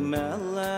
Mella.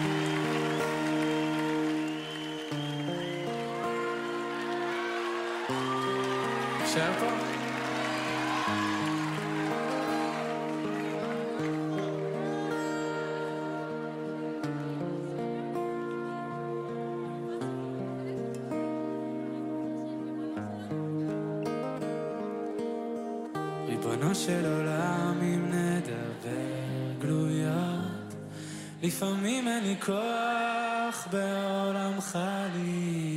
של עולם, אם נדבר גלויות, לפעמים אין לי כוח בעולמך להיות.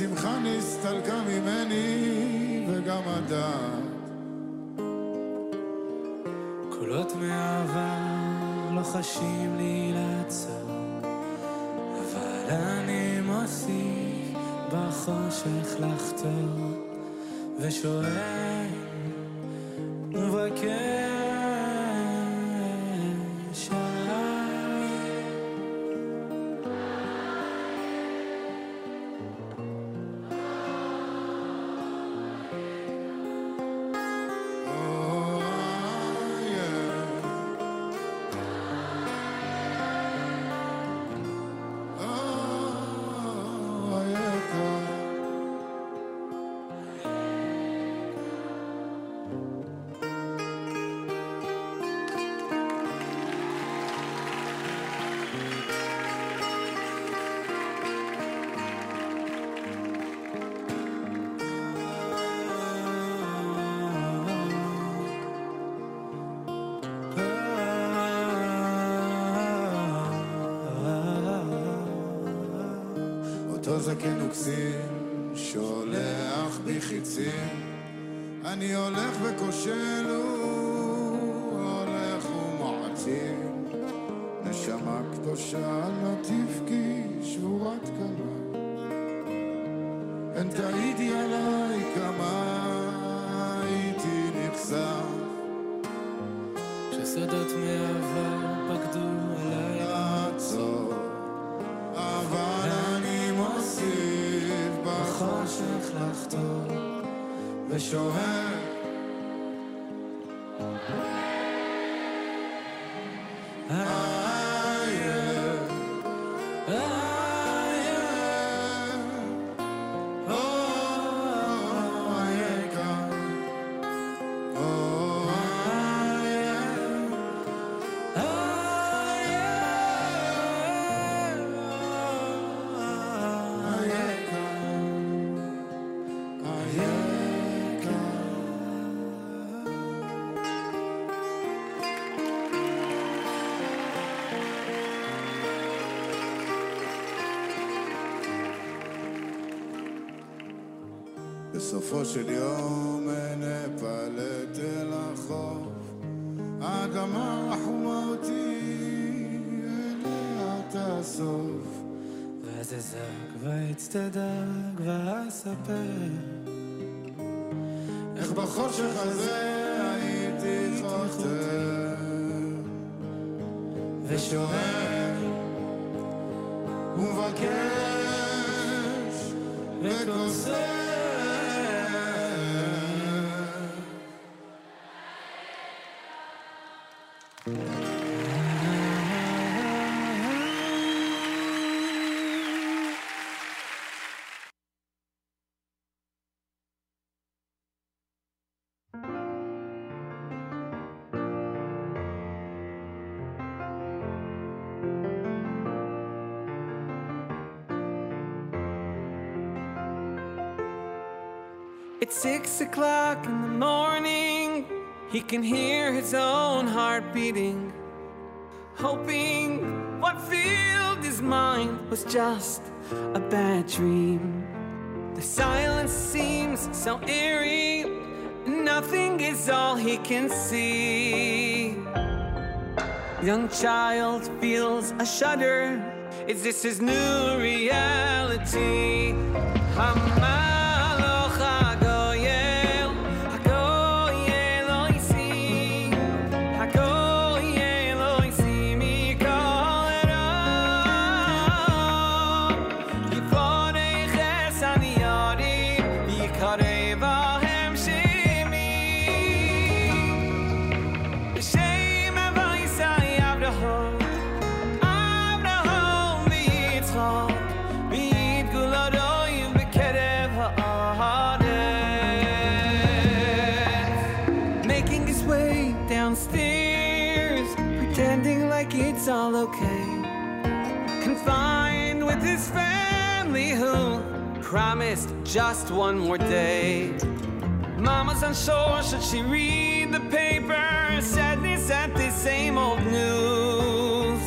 השמחה נסתלקה ממני וגם הדעת. קולות מהעבר לוחשים לי לעצור, אבל אני מוסיף בחושך לחתור, ושואל זקן וכסין שולח בי חיצים. אני הולך וכושל הוא הולך ומעצים בסופו של יום נפלט אל החוף, האדמה רחומה אותי, אליה תאסוף. ואז אזעק ואצטדק ואספר איך בחושך הזה הייתי חותר, ושואל ומבקש וכוסף. It's six o'clock in the morning. He can hear his own heart beating, hoping what filled his mind was just a bad dream. The silence seems so eerie, nothing is all he can see. Young child feels a shudder. Is this his new reality? Hamaloch promised just one more day. Mama's unsure, should she read the paper? Sadness at the same old news.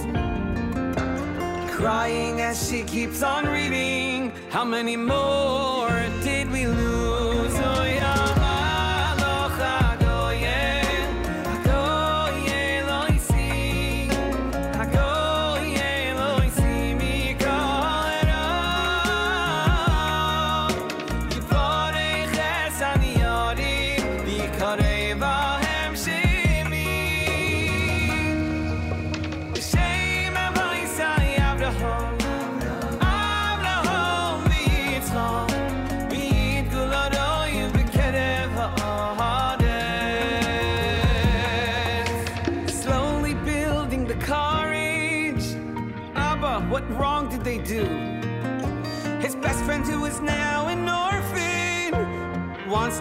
Crying as she keeps on reading. How many more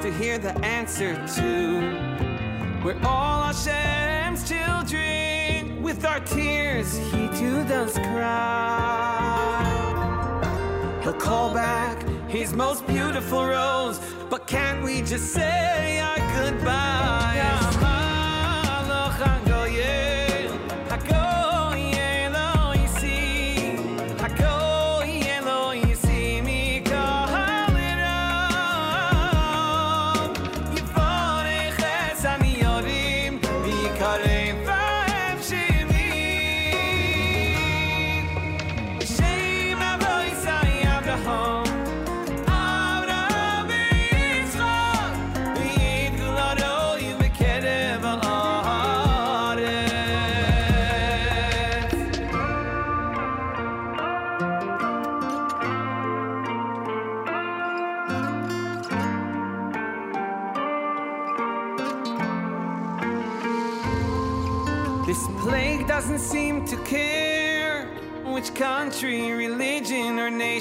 to hear the answer to. We're all Hashem's children. With our tears, He too does cry. He'll call back his most beautiful rose, but can't we just say our goodbyes?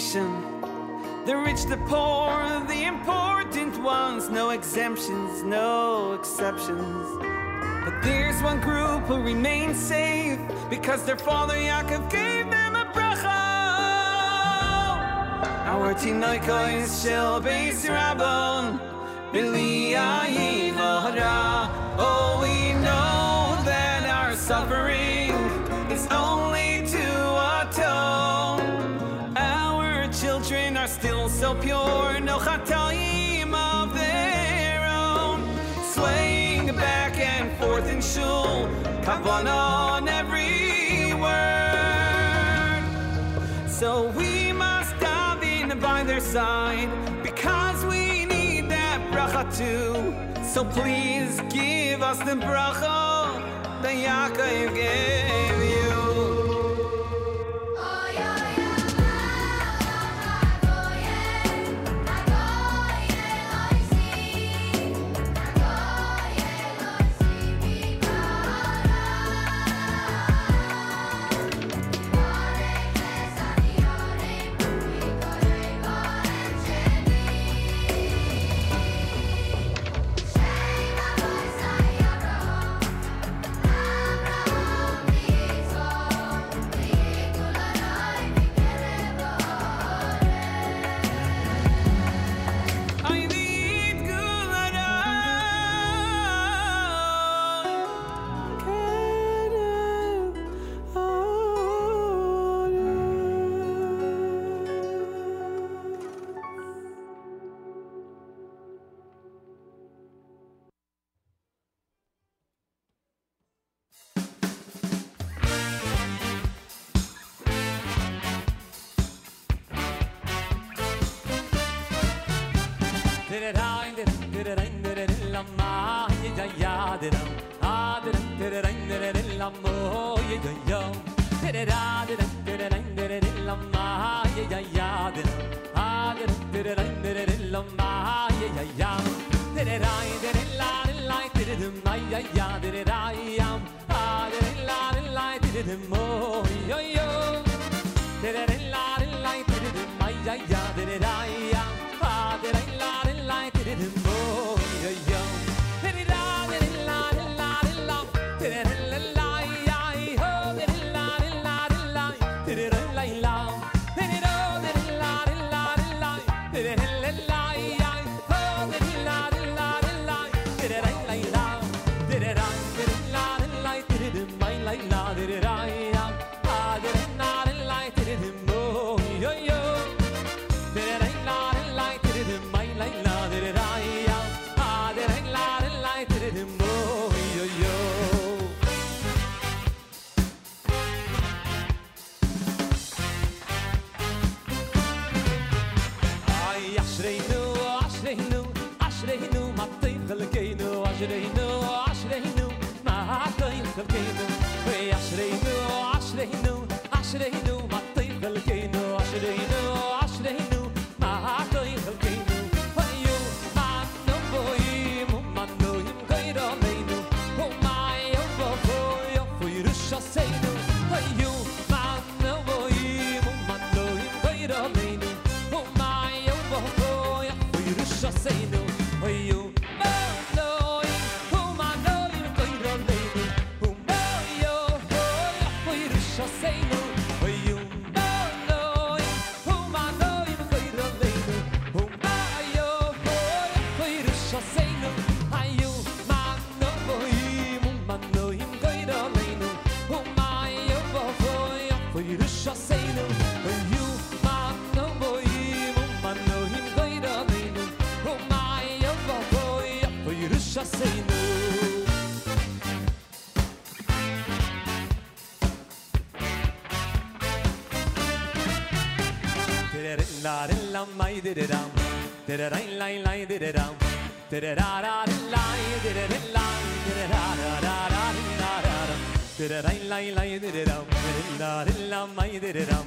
Nation. The rich, the poor, the important ones, no exemptions, no exceptions. But there's one group who remain safe because their father Yaakov gave them a bracha. Our tinoikois shel beis rabon, b'liyayin. Oh, we know that our suffering is only still so pure, no chatoim of their own. Swaying back and forth in shul, kavanah on every word. So we must dive in by their side because we need that bracha too. So please give us the bracha that Yaakov gave you. La mai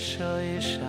舍一身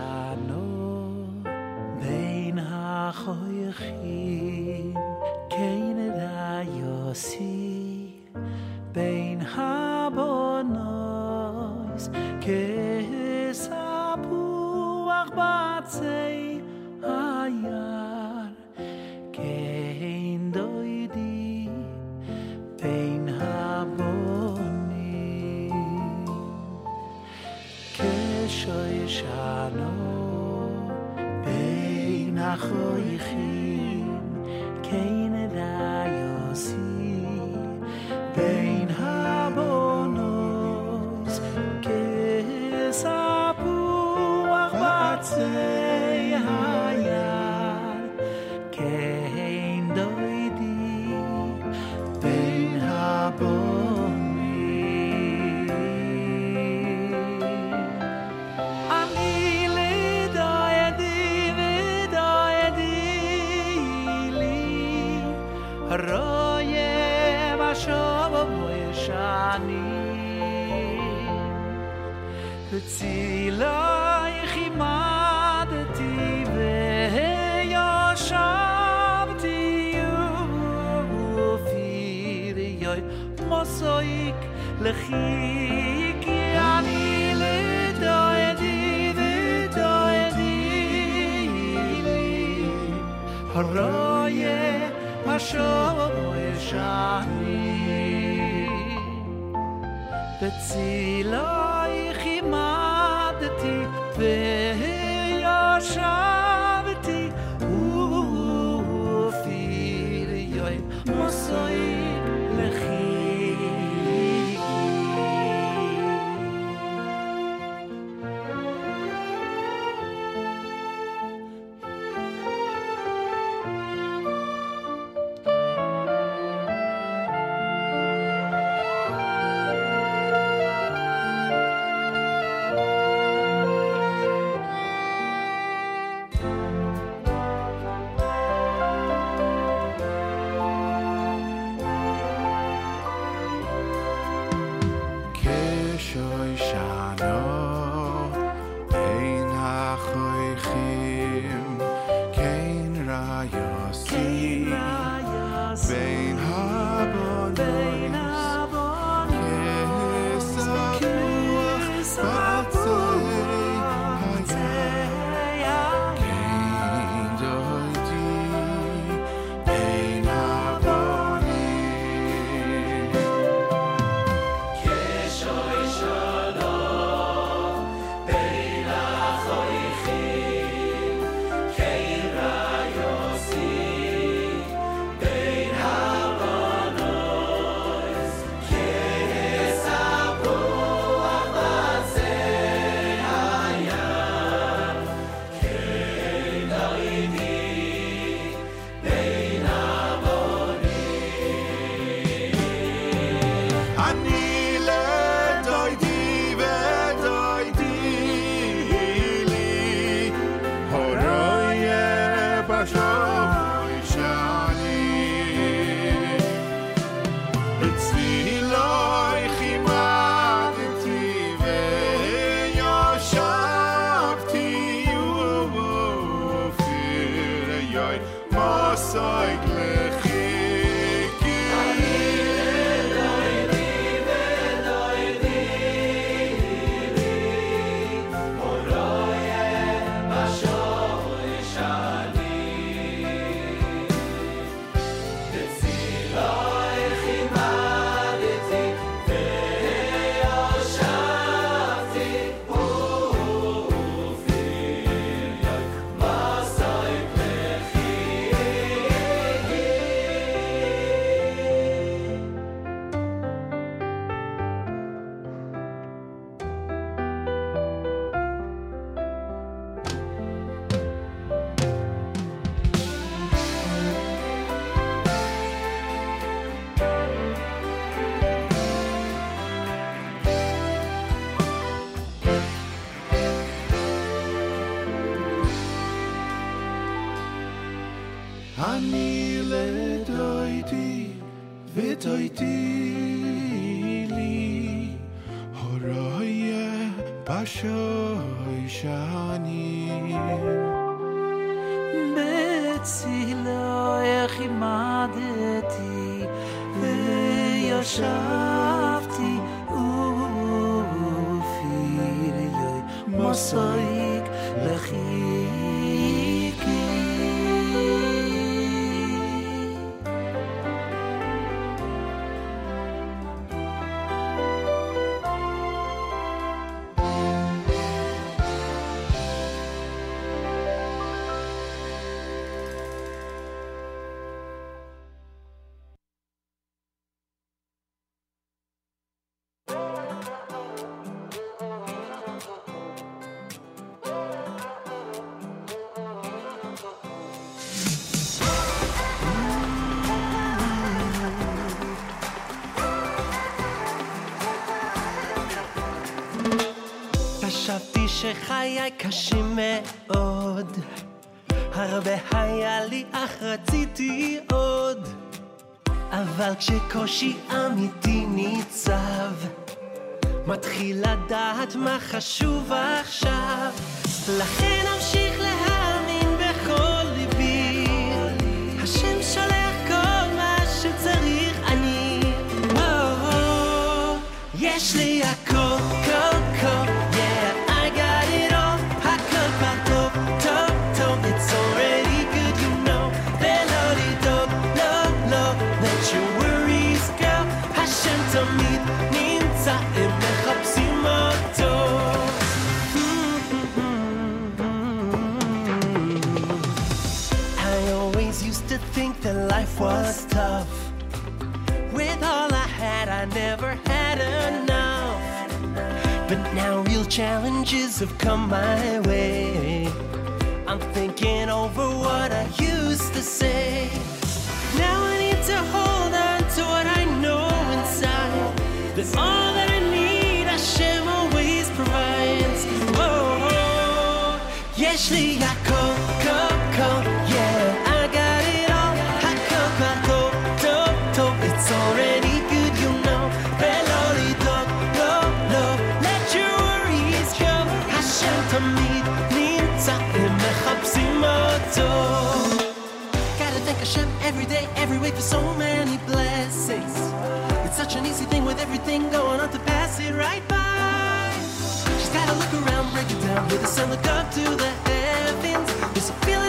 soik lechi ki ani le do edi de do edi haraye ma sho e shani. De ti lo ich imadeti ve yo shani. שחיי קשים מאוד. הרבה היה לי אך רציתי עוד. אבל כשקושי אמיתי ניצב מתחיל לדעת מה חשוב עכשיו. לכן אמשיך להאמין בכל ליבי. השם שולח כל מה שצריך אני. יש לי challenges have come my way. every day, every week, for so many blessings. It's such an easy thing with everything going on to pass it right by. She's gotta look around, break it down, hear the sun look up to the heavens. There's a feeling.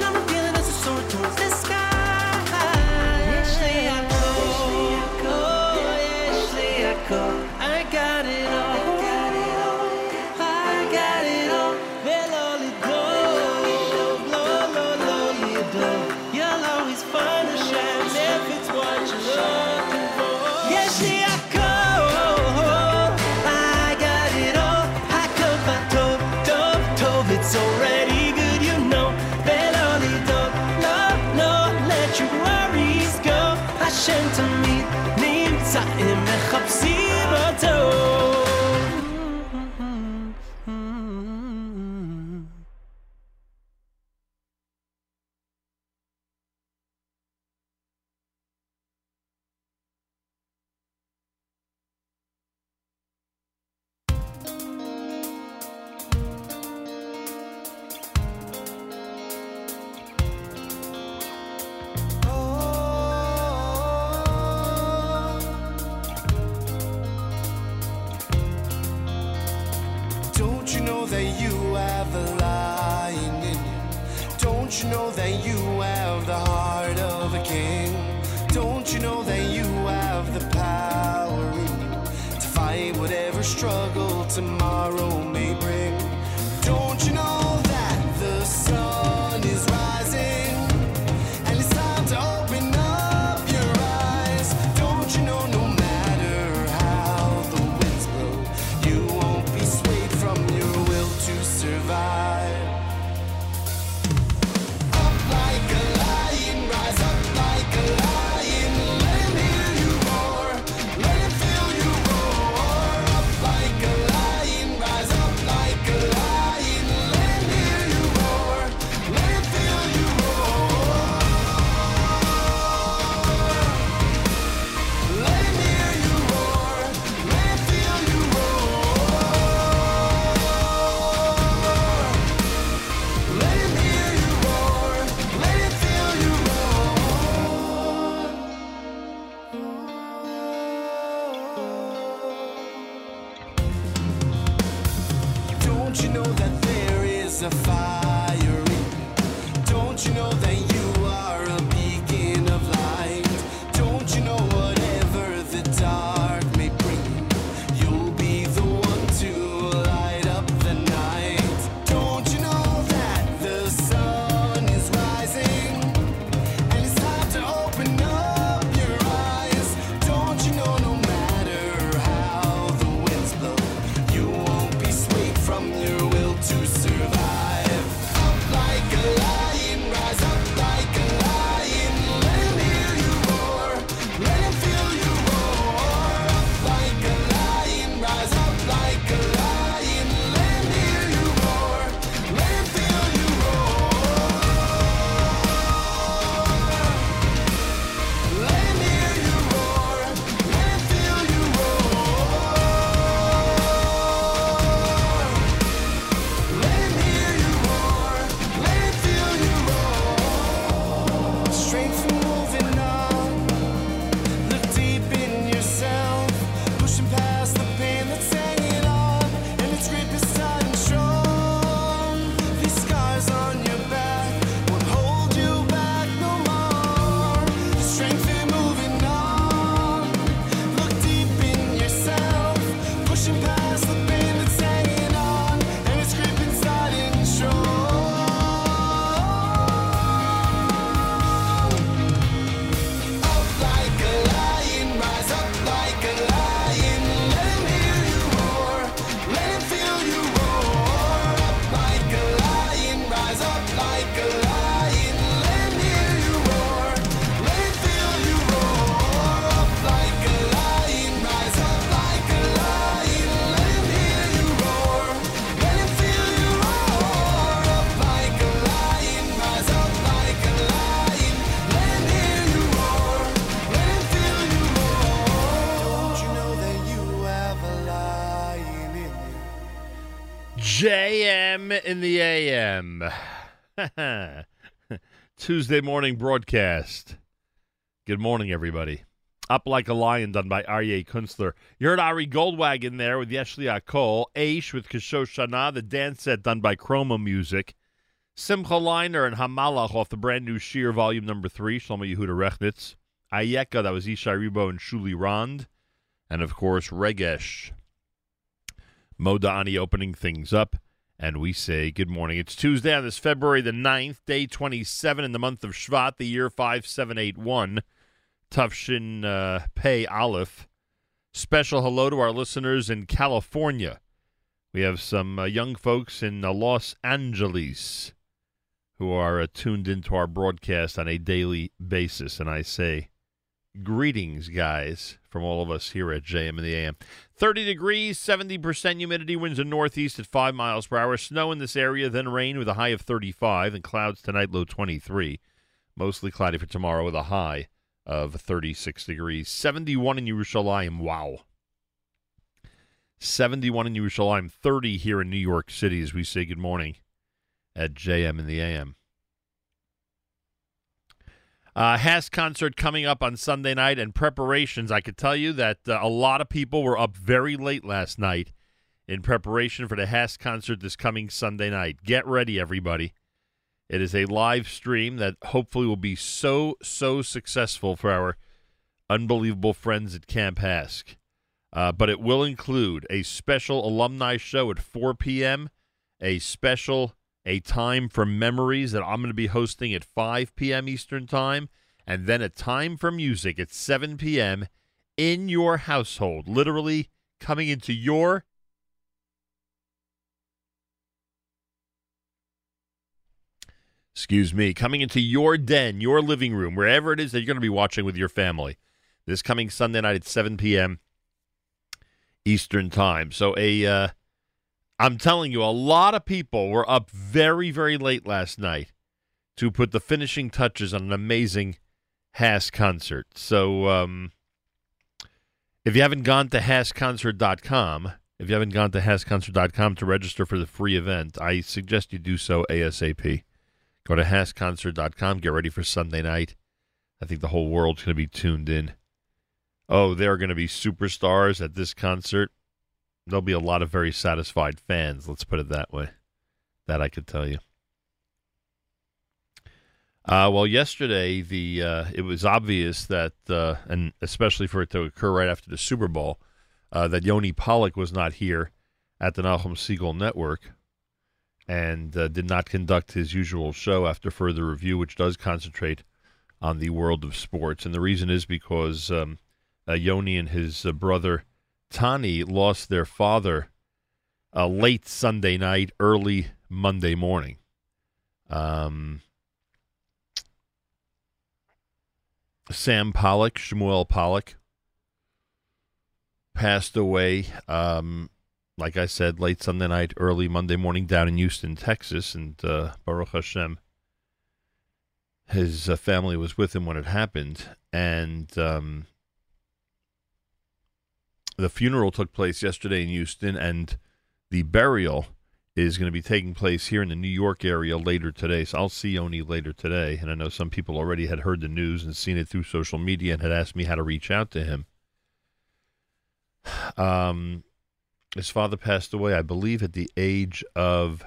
In the AM. Tuesday morning broadcast. Good morning, everybody. Up Like a Lion, done by Aryeh Kunstler. You heard Ari Goldwagon there with Yeshli Akol. Aish with Kisho Shana, the dance set done by Chroma Music. Simcha Leiner and Hamalach off the brand new Sheer Volume Number 3, Shlomo Yehuda Rechnitz. Ayeka, that was Ishai Ribo and Shuli Rand. And, of course, Regesh. Modani opening things up. And we say good morning. It's Tuesday on this February the 9th, day 27 in the month of Shvat, the year 5781. Tufshin uh, Pei Aleph. Special hello to our listeners in California. We have some uh, young folks in uh, Los Angeles who are uh, tuned into our broadcast on a daily basis. And I say, greetings, guys, from all of us here at JM in the AM. 30 degrees, 70% humidity, winds in northeast at 5 miles per hour. Snow in this area, then rain with a high of 35, and clouds tonight, low 23. Mostly cloudy for tomorrow with a high of 36 degrees. 71 in Yerushalayim. Wow. 71 in Yerushalayim, 30 here in New York City as we say good morning at JM in the AM. Uh, HASC concert coming up on Sunday night and preparations. I could tell you that uh, a lot of people were up very late last night in preparation for the HASC concert this coming Sunday night. Get ready, everybody. It is a live stream that hopefully will be so, so successful for our unbelievable friends at Camp HASC. Uh, but it will include a special alumni show at 4 p.m., a special a time for memories that I'm going to be hosting at 5 p.m. Eastern Time, and then a time for music at 7 p.m. in your household, literally coming into your excuse me, coming into your den, your living room, wherever it is that you're going to be watching with your family. This coming Sunday night at 7 p.m. Eastern Time. So a uh, I'm telling you, a lot of people were up very, very late last night to put the finishing touches on an amazing HASC concert. So um, if you haven't gone to HassConcert.com, if you haven't gone to HassConcert.com to register for the free event, I suggest you do so ASAP. Go to HassConcert.com, get ready for Sunday night. I think the whole world's going to be tuned in. Oh, there are going to be superstars at this concert there'll be a lot of very satisfied fans. Let's put it that way. That I could tell you. Uh, well, yesterday the uh, it was obvious that, uh, and especially for it to occur right after the Super Bowl, uh, that Yoni Pollock was not here at the Nachum Segal Network, and uh, did not conduct his usual show after further review, which does concentrate on the world of sports. And the reason is because um, uh, Yoni and his brother Tani lost their father uh, late Sunday night, early Monday morning. Um, Sam Pollock, Shmuel Pollock, passed away, um, like I said, late Sunday night, early Monday morning down in Houston, Texas. And uh, Baruch Hashem, his uh, family was with him when it happened. And um, the funeral took place yesterday in Houston, and the burial is going to be taking place here in the New York area later today. So I'll see Yoni later today. And I know some people already had heard the news and seen it through social media and had asked me how to reach out to him. Um, his father passed away, I believe, at the age of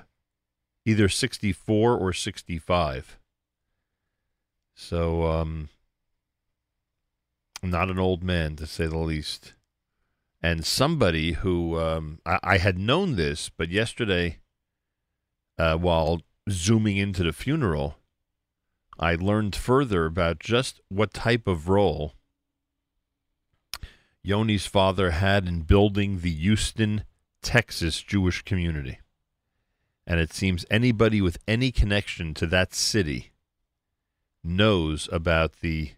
either 64 or 65. So, um, not an old man, to say the least and somebody who um, I, I, had known this, but yesterday, uh, while zooming into the funeral, I learned further about just what type of role Yoni's father had in building the Houston, Texas Jewish community. And it seems anybody with any connection to that city knows about the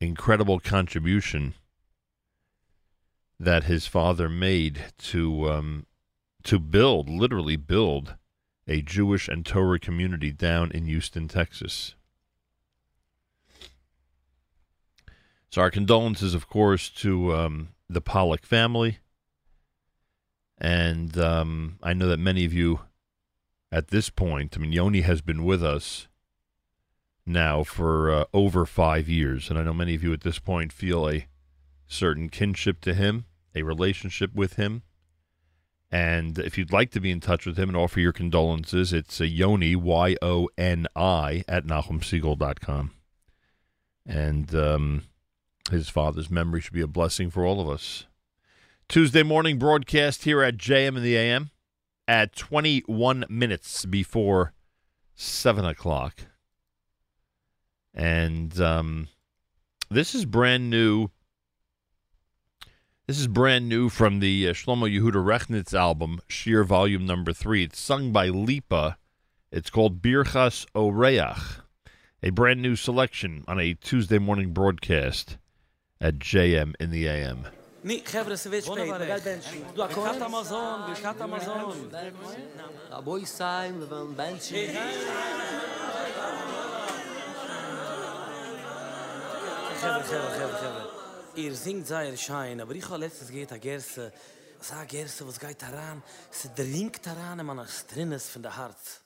incredible contribution that his father made to um, to build, literally build, a Jewish and Torah community down in Houston, Texas. So our condolences, of course, to um, the Pollock family, And um, I know that many of you at this point, I mean, Yoni has been with us now for uh, over five years. And I know many of you at this point feel a certain kinship to him, a relationship with him. And if you'd like to be in touch with him and offer your condolences, it's a Yoni, Y O N I, at NachumSegal.com. And um, his father's memory should be a blessing for all of us. Tuesday morning broadcast here at JM in the AM at 21 minutes before 7 o'clock. And um, this is brand new. This is brand new from the uh, Shlomo Yehuda Rechnitz album, Shir Volume Number Three. It's sung by Lipa. It's called Birchas Oreach, a brand new selection on a Tuesday morning broadcast at JM in the AM. Nee, חבר'ה, זה wird spät. Du, a Birkat Amazon, Birkat Amazon. A boy sein, wir wollen benchen. חבר'ה, חבר'ה, חבר'ה, חבר'ה. Ihr singt sehr schein, aber ich habe letztes geht a Gerse. Sag Gerse, was geht daran? Es dringt daran, man es drin ist von der Herz.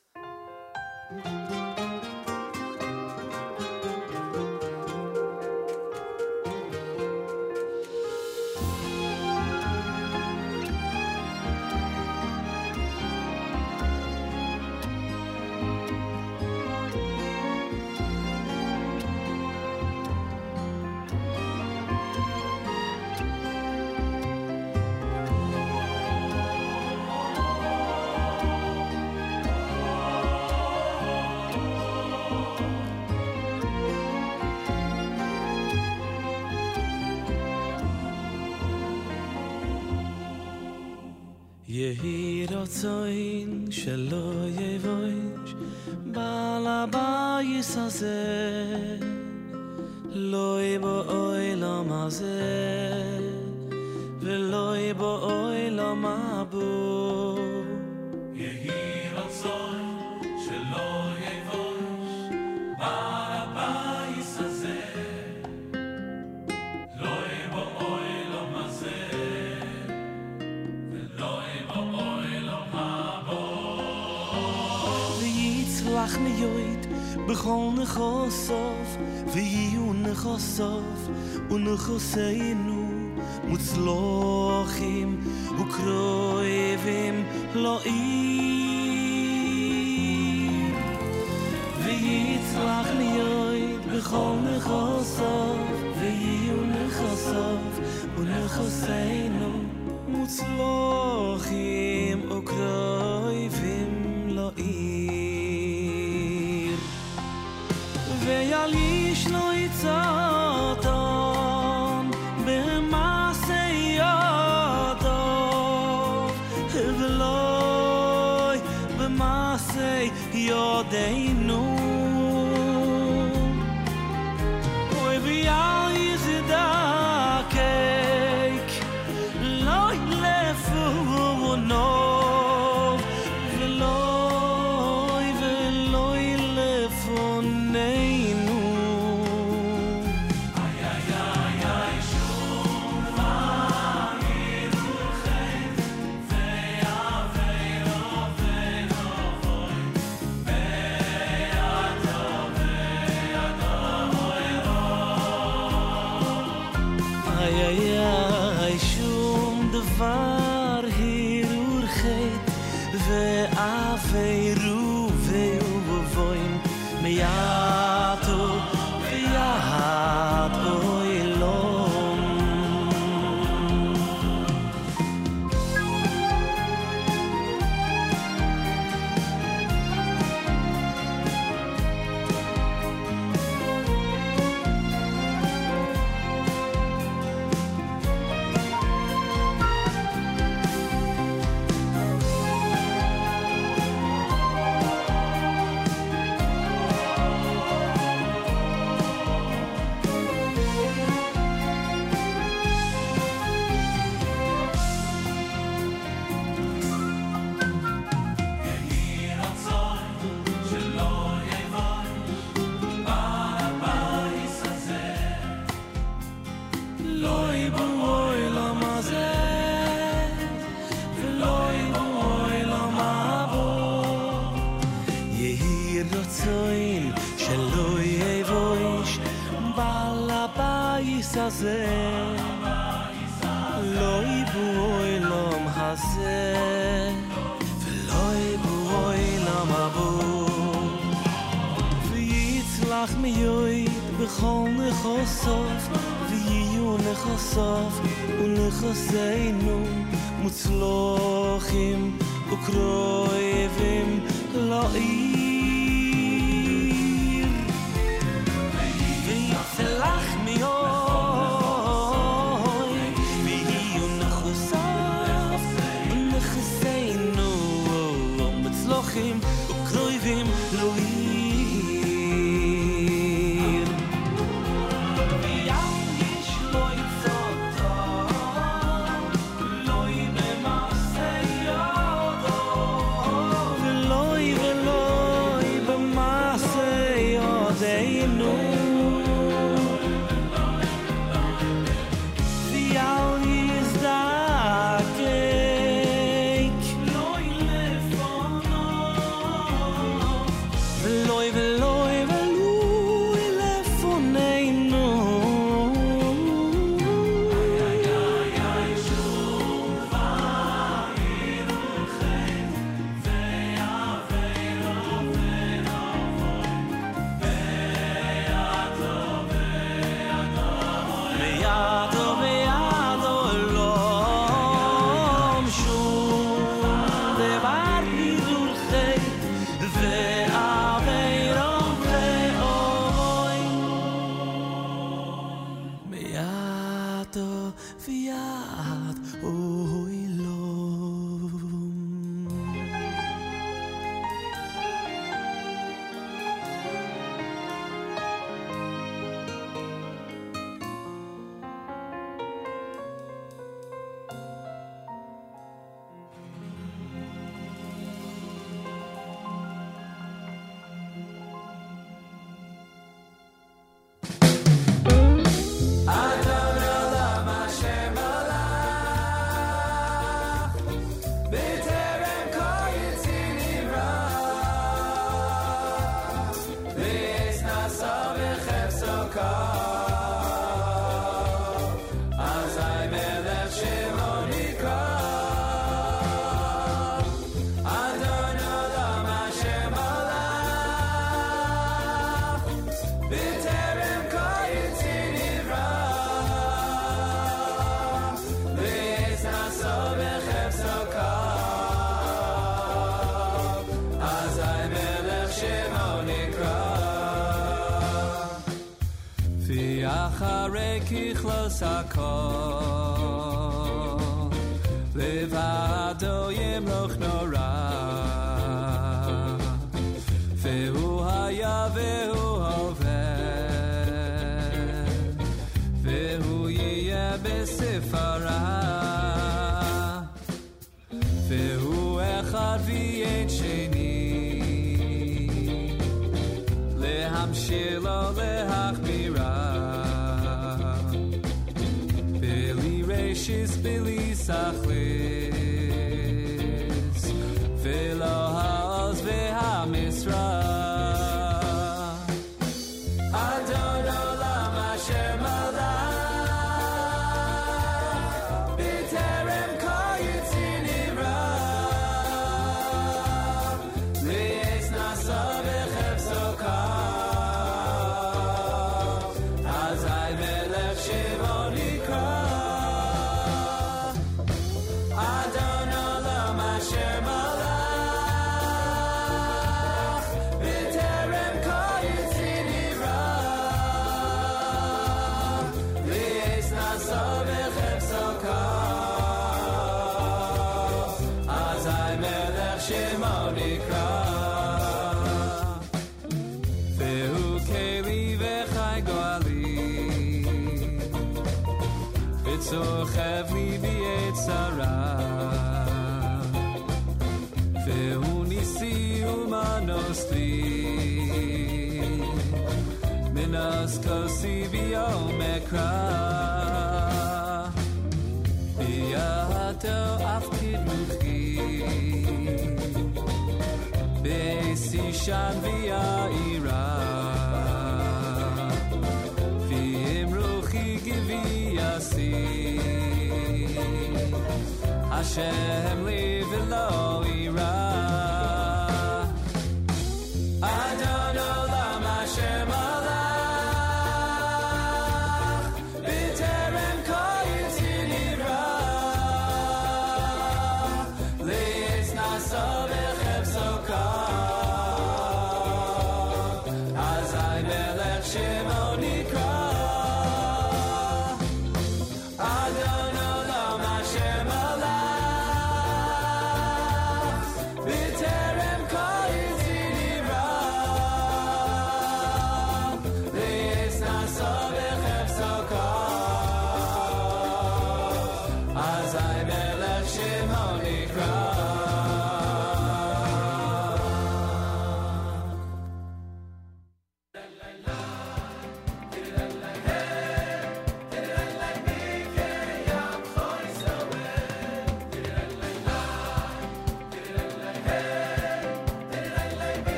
יהי רצון שלא יבוש בעל הבייס הזה לא יבוא בכל נחוסוף ויהיו נחוסוף ונחוסינו מוצלוחים וקרויבים לא איר ויצלח לי בכל נחוסוף ויהיו נחוסוף ונחוסינו מוצלוחים וקרויבים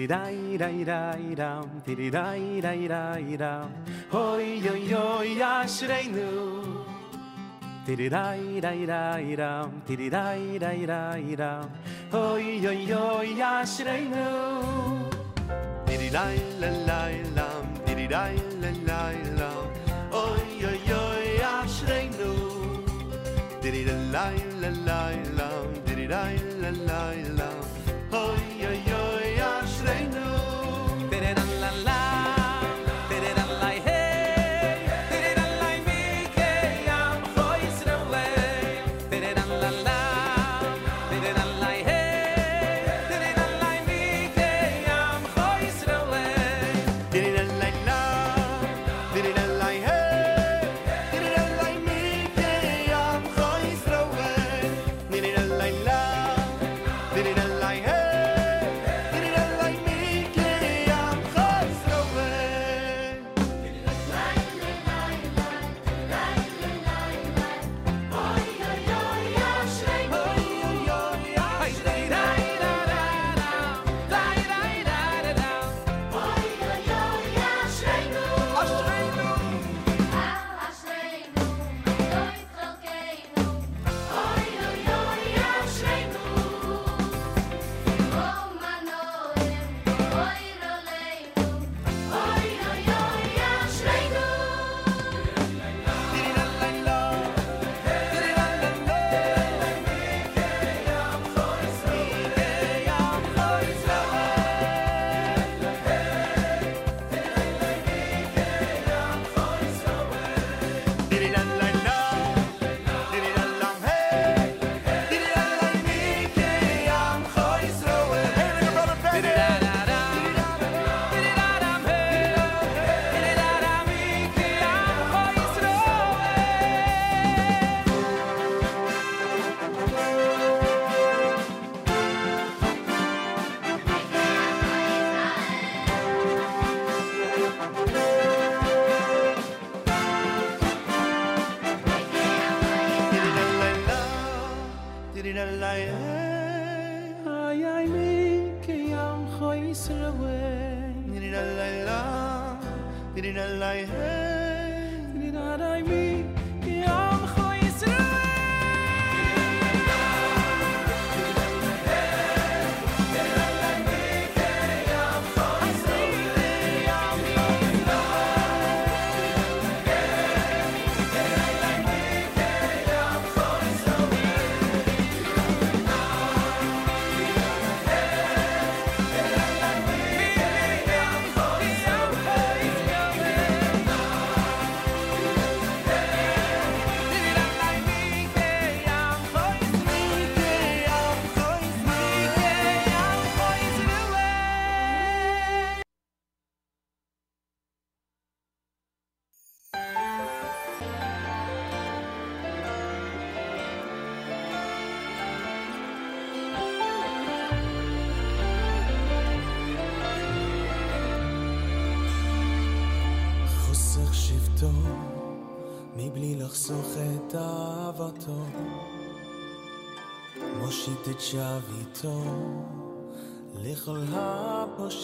Tiri dai dai dai da, tiri dai dai dai da. Hoi yo yo ya shrei nu. Tiri dai dai dai da, tiri dai dai dai da. Hoi yo yo ya shrei nu. Tiri dai la la la, tiri dai la la la. Hoi yo yo ya shrei nu. Tiri la la la la, tiri dai la la la.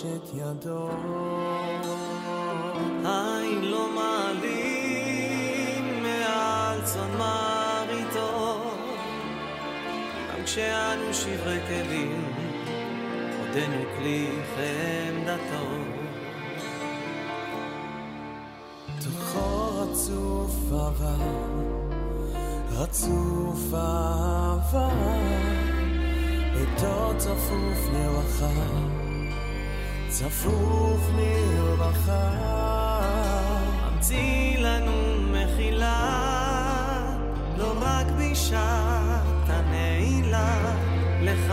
הפושט ידו. עין לא מעלים מעל צאן מרעיתו גם כשאנו שברי כלים עודנו כלי חמדתו. תוכו רצוף עבר, רצוף עבר, ביתו צפוף לרווחה, צפוף לרווחה. המציא לנו מחילה לא רק בשעת הנעילה לך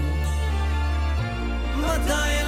Not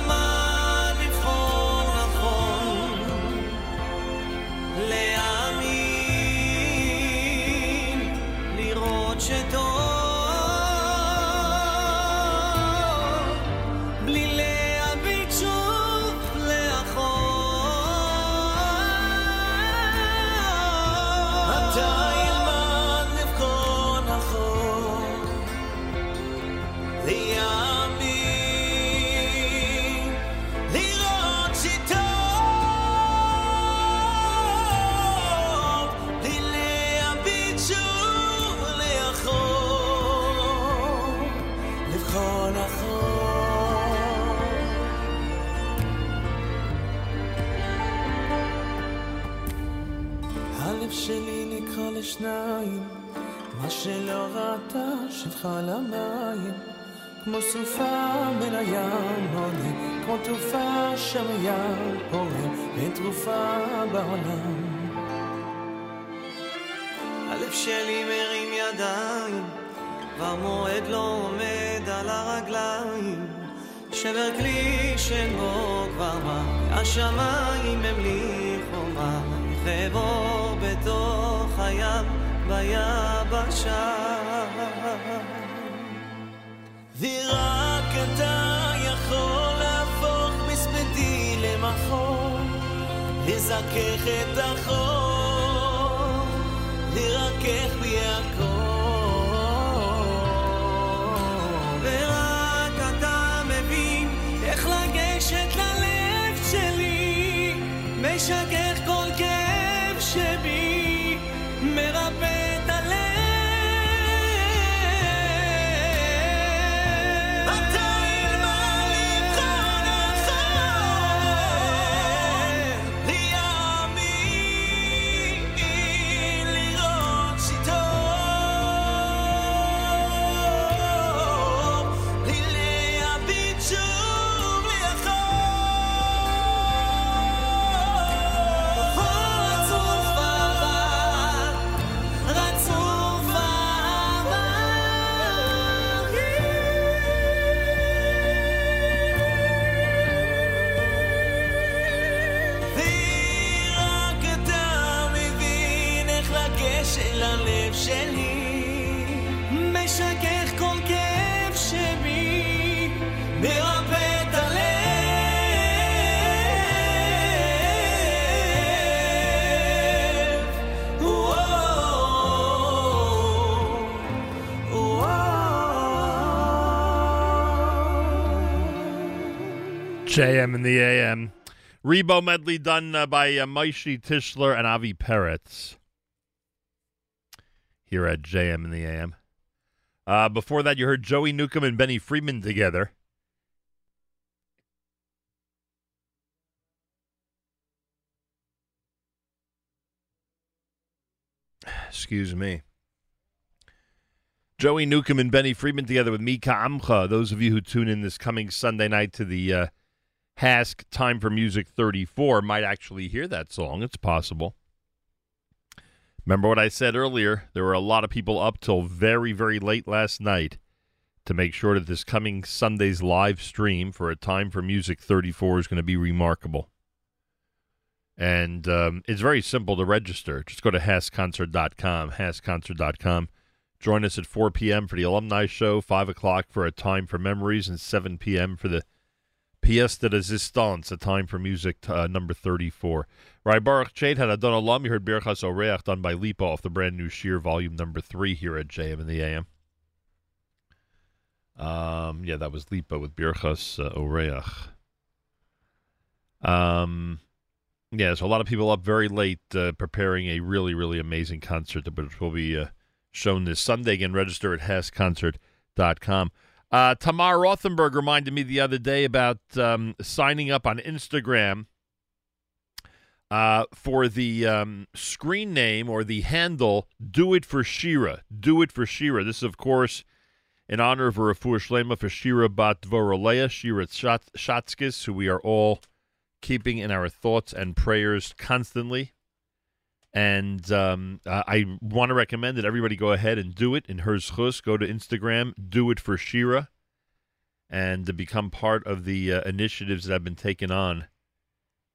כמו סופה בין הים עולה, כמו תרופה שם הים פורה, אין תרופה בעולם. הלב שלי מרים ידיים, והמועד לא עומד על הרגליים. שבר כלי שאין בו כבר מה, השמיים הם לי חומה, חבור בתוך הים, ביבשה. ורק אתה יכול להפוך מספדי למחור, לזכך את החור, לרכך JM in the AM. Ribo medley done uh, by uh, Maishi Tischler and Avi Peretz here at JM in the AM. Uh, before that, you heard Joey Newcomb and Benny Friedman together. Excuse me. Joey Newcomb and Benny Friedman together with Mika Amcha. Those of you who tune in this coming Sunday night to the uh, HASC Time for Music 34 might actually hear that song. It's possible. Remember what I said earlier? There were a lot of people up till very, very late last night to make sure that this coming Sunday's live stream for a Time for Music 34 is going to be remarkable. And um, it's very simple to register. Just go to HaskConcert.com, HaskConcert.com. Join us at 4 p.m. for the alumni show, 5 o'clock for a time for memories, and 7 p.m. for the Pièce de Resistance, a time for music uh, number 34. Right, Baruch Chait had Adon Olam. You heard Birchas Oreach done by Lipa off the brand new Sheer volume number 3 here at JM in the AM. Um, yeah, that was Lipa with Birchas uh, Oreach. Um, yeah, so a lot of people up very late uh, preparing a really, really amazing concert, which will be uh, shown this Sunday. Again, register at HaskConcert.com. Uh, Tamar Rothenberg reminded me the other day about um, signing up on Instagram uh, for the um, screen name or the handle Do It for Shira. Do It for Shira. This is, of course, in honor of a Refuah Shlema for Shira Bat Dvorolea, Shira Shatskis, who we are all keeping in our thoughts and prayers constantly. And um, I want to recommend that everybody go ahead and do it in her zchus. Go to Instagram, do it for Shira, and to become part of the uh, initiatives that have been taken on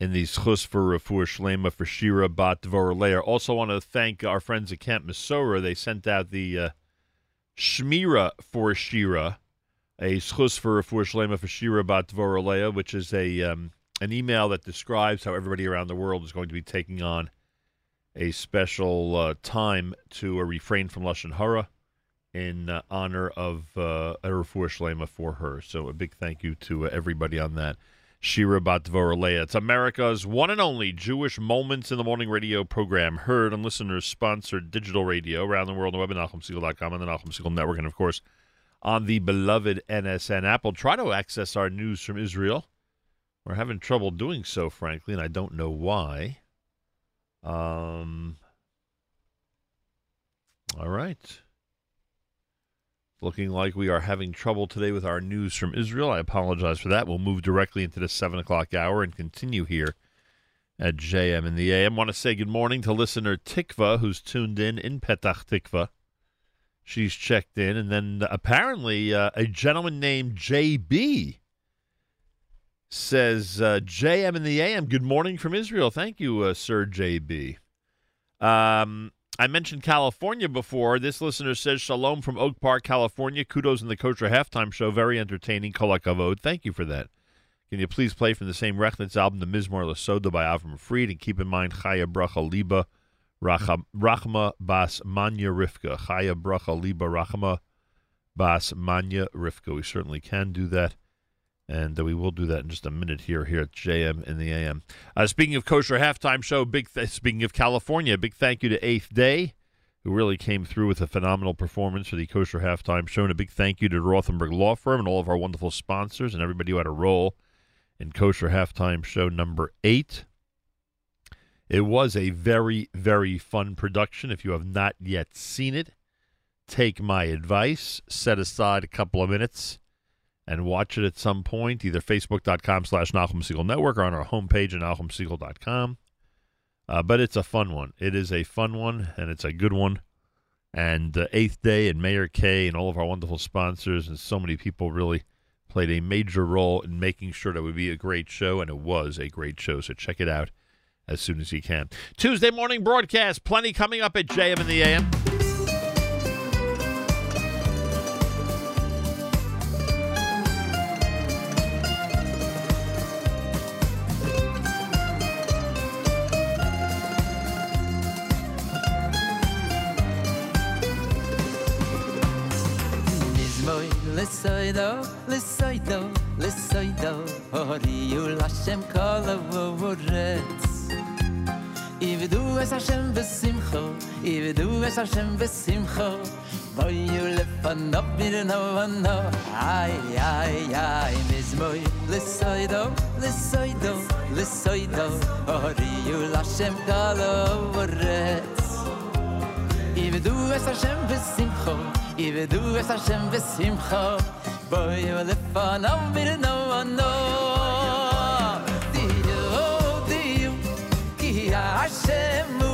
in the zchus for Refuah Shlema for Shira Bat Dvorolea. Also want to thank our friends at Camp Mesorah. They sent out the uh, Shmira for Shira, a zchus for Refuah Shlema for Shira Bat Dvorolea, which is a um, an email that describes how everybody around the world is going to be taking on a special uh, time to uh, refrain from lashon hara in uh, honor of uh, a shlema for her. So a big thank you to uh, everybody on that. Shira Bat Dvorolea. It's America's one and only Jewish Moments in the Morning radio program, heard on listeners-sponsored digital radio around the world on the web at NachumSegal.com and the Nachum Segal Network, and of course on the beloved NSN Apple. Try to access our news from Israel. We're having trouble doing so, frankly, and I don't know why. Um. All right. Looking like we are having trouble today with our news from Israel. I apologize for that. We'll move directly into the 7 o'clock hour and continue here at JM in the AM. want to say good morning to listener Tikva, who's tuned in in Petach Tikva. She's checked in. And then apparently uh, a gentleman named JB says uh, JM in the AM. Good morning from Israel. Thank you, uh, Sir JB. Um, I mentioned California before. This listener says Shalom from Oak Park, California. Kudos in the Kosher Halftime Show. Very entertaining. Kolakavod. Thank you for that. Can you please play from the same Rechnitz album, The Mizmor Lasoda by Avram Fried, and keep in mind Chaya Bracha Liba Rachma Bas Manya Rivka. Chaya Bracha Liba Rachma Bas Manya Rivka. We certainly can do that and uh, we will do that in just a minute here here at JM in the AM. Uh, speaking of kosher halftime show, big th- speaking of California, big thank you to Eighth Day, who really came through with a phenomenal performance for the kosher halftime show, and a big thank you to Rothenberg Law Firm and all of our wonderful sponsors and everybody who had a role in kosher halftime show number eight. It was a very very fun production. If you have not yet seen it, take my advice, set aside a couple of minutes and watch it at some point, either facebook.com slash Nachum Segal Network or on our homepage at NachumSegal.com. Uh, but it's a fun one. It is a fun one, and it's a good one. And uh, Eighth Day and Mayor K and all of our wonderful sponsors and so many people really played a major role in making sure that would be a great show, and it was a great show. So check it out as soon as you can. Tuesday morning broadcast, plenty coming up at JM in the AM. soido, le soido, le soido, hori u lashem kala vo vorets. I vedu es ashem besimcho, i vedu es ashem besimcho, vay u mir no ay ay ay mis moy, le soido, le soido, le soido, hori u lashem kala vo I vedu es ashem besimcho, i vedu es ashem besimcho, Boy, live on a bit no one no Diyu, diyu Ki Hashemu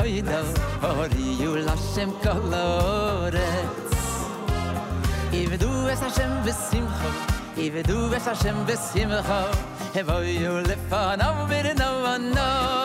koido hori u lashem kolorets i es hashem besimcho i vedu es hashem besimcho he voy u lefan av mir no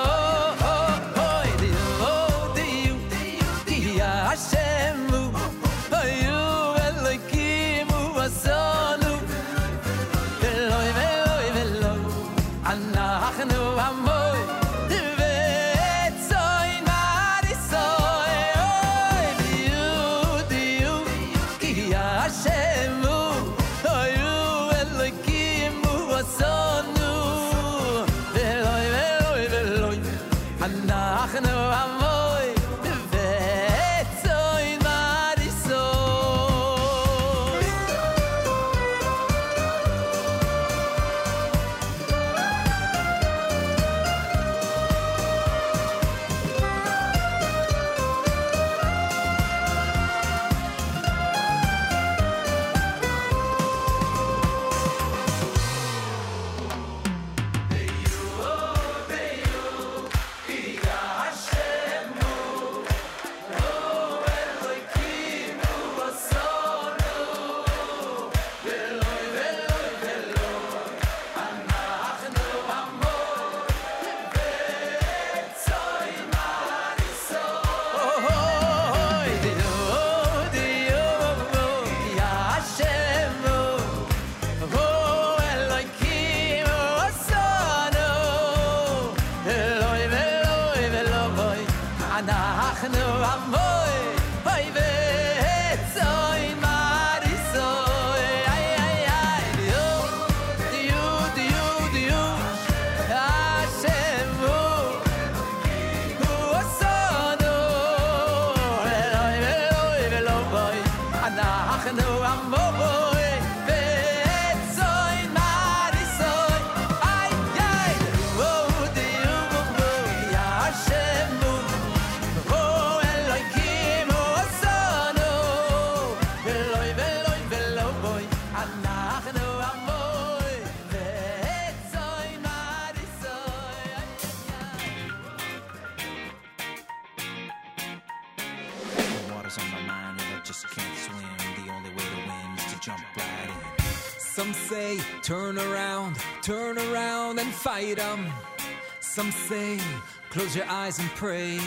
turn around and fight 'em. Some say, close your eyes and pray.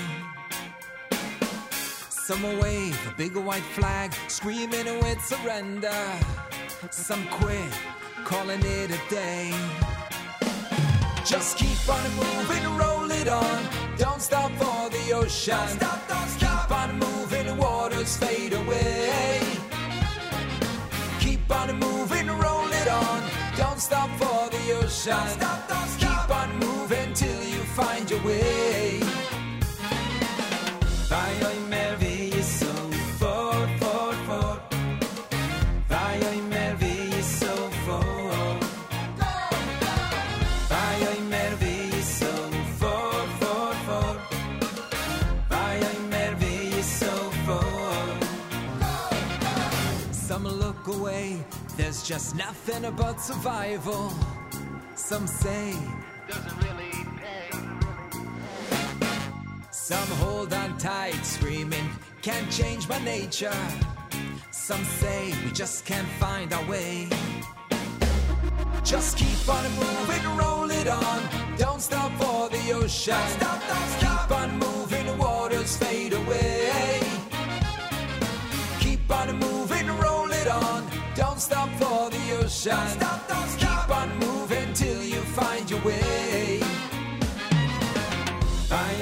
Some will wave a big white flag, screaming with surrender. Some quit, calling it a day. Just keep on moving, roll it on. Don't stop for the ocean. Stop, don't stop. Keep on moving, waters fade away. Keep on moving, roll it on. Don't stop for ocean. stop, don't stop. Keep on moving till you find your way. Vai oi mer vi so fort, fort, fort. Vai oi mer vi so fort. Vai oi mer vi so fort, fort, fort. Vai oi mer vi so fort. Some look away. There's just nothing about survival. Some say doesn't really pay. Some hold on tight, screaming, can't change my nature. Some say we just can't find our way. Just keep on moving, roll it on. Don't stop for the ocean. Don't stop, stop. Keep on moving, waters fade away. Keep on moving, roll it on. Don't stop for the ocean. Don't stop, stop. Keep on moving find your way. Vai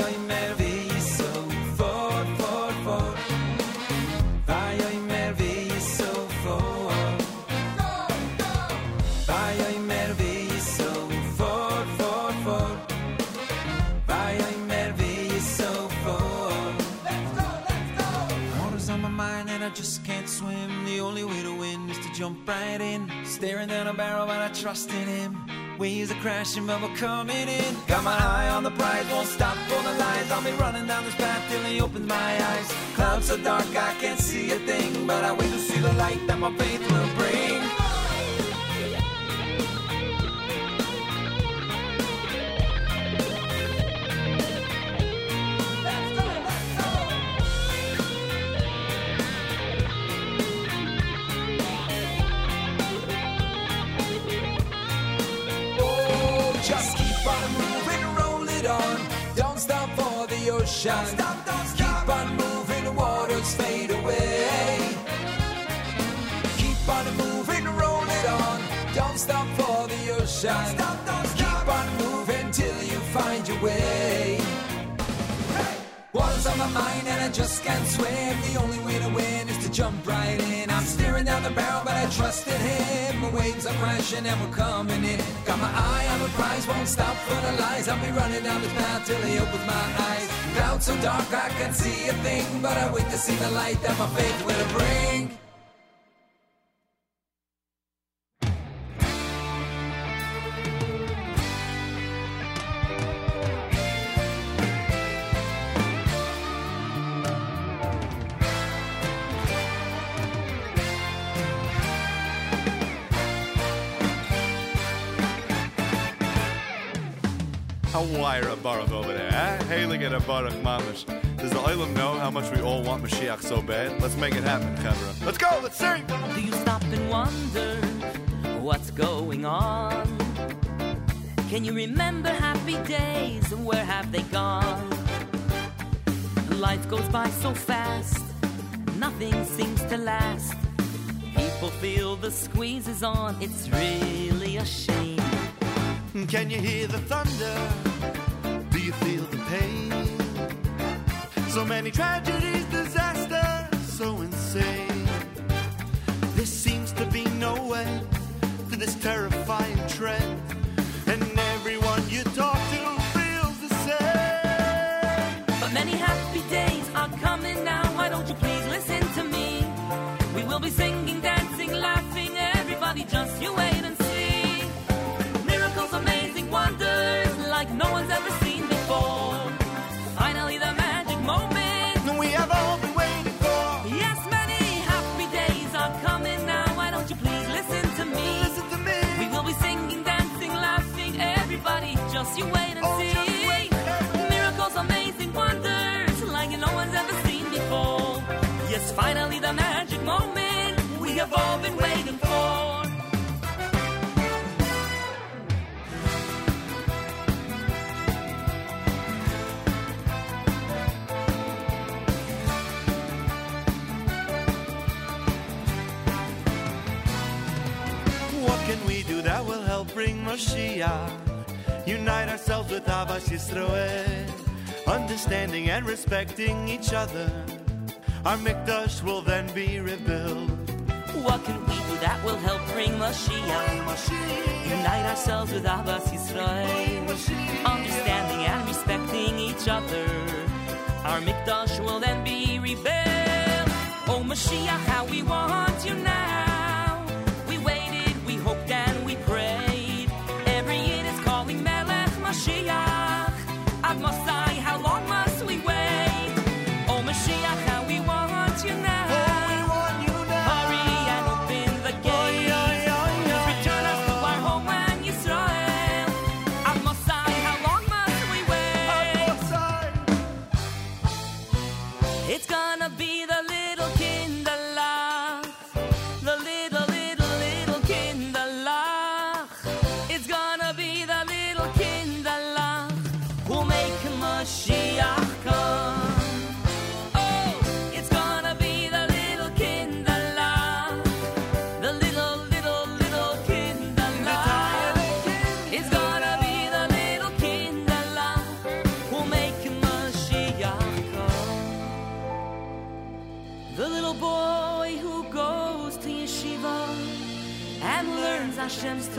fort, fort. Vai oi mervi. Water's on my mind and I just can't swim. The only way to win is to jump right in. Staring down a barrel, but I trust in him. Waves are crashing, but we're coming in. Got my eye on the prize, won't stop for the lies. I'll be running down this path till he opens my eyes. Clouds so dark, I can't see a thing, but I wait to see the light that my faith will bring. Ocean. Don't stop, don't stop. Keep on moving, the waters fade away. Keep on moving, roll it on. Don't stop for the ocean. Don't stop, don't stop. Keep on moving till you find your way. Water's on my mind and I just can't swim. The only way to win is jump right in. I'm staring down the barrel, but I trust in him. The waves are crashing and we're coming in. Got my eye on the prize, won't stop for the lies. I'll be running down this path till he opens my eyes. Clouds so dark I can't see a thing, but I wait to see the light that my faith will bring. Wire a baruch over there, eh? Hailing at a baruch mamish. Does the Olam know how much we all want Mashiach so bad? Let's make it happen, Chevra. Let's go, let's sing! Do you stop and wonder what's going on? Can you remember happy days and where have they gone? Life goes by so fast, nothing seems to last. People feel the squeeze is on, it's really a shame. Can you hear the thunder? Do you feel the pain? So many tragedies, disasters, so insane. There seems to be no end to this terrifying trend. Bring Mashiach? Unite ourselves with Ahavas Yisroel, understanding and respecting each other. Our Mikdash will then be rebuilt. What can we do that will help bring Mashiach? Unite ourselves with Ahavas Yisrael, understanding and respecting each other. Our Mikdash will then be rebuilt. Oh Mashiach, how we want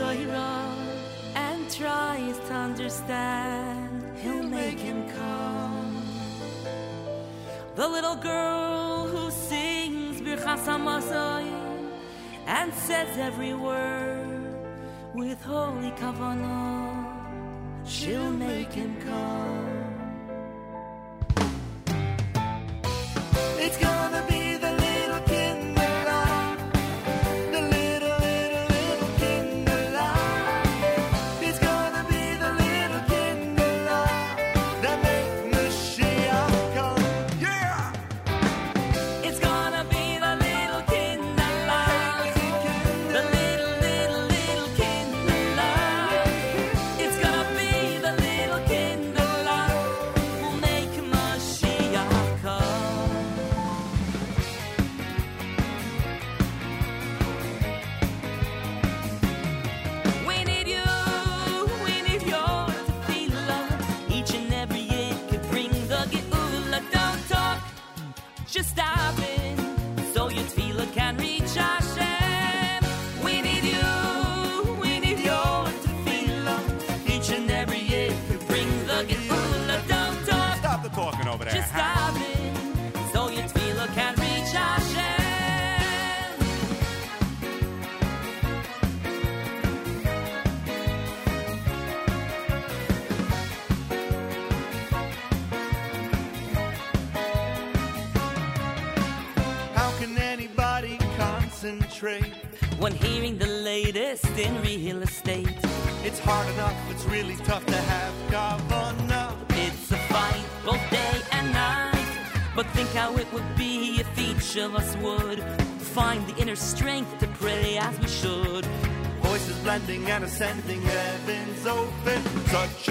and tries to understand. He'll make him come. The little girl who sings Birchas and says every word with holy kavanah. She'll make him come. trade when hearing the latest in real estate. It's hard enough, it's really tough to have governor. It's a fight both day and night. But think how it would be if each of us would find the inner strength to pray as we should. Voices blending and ascending, heavens open. Such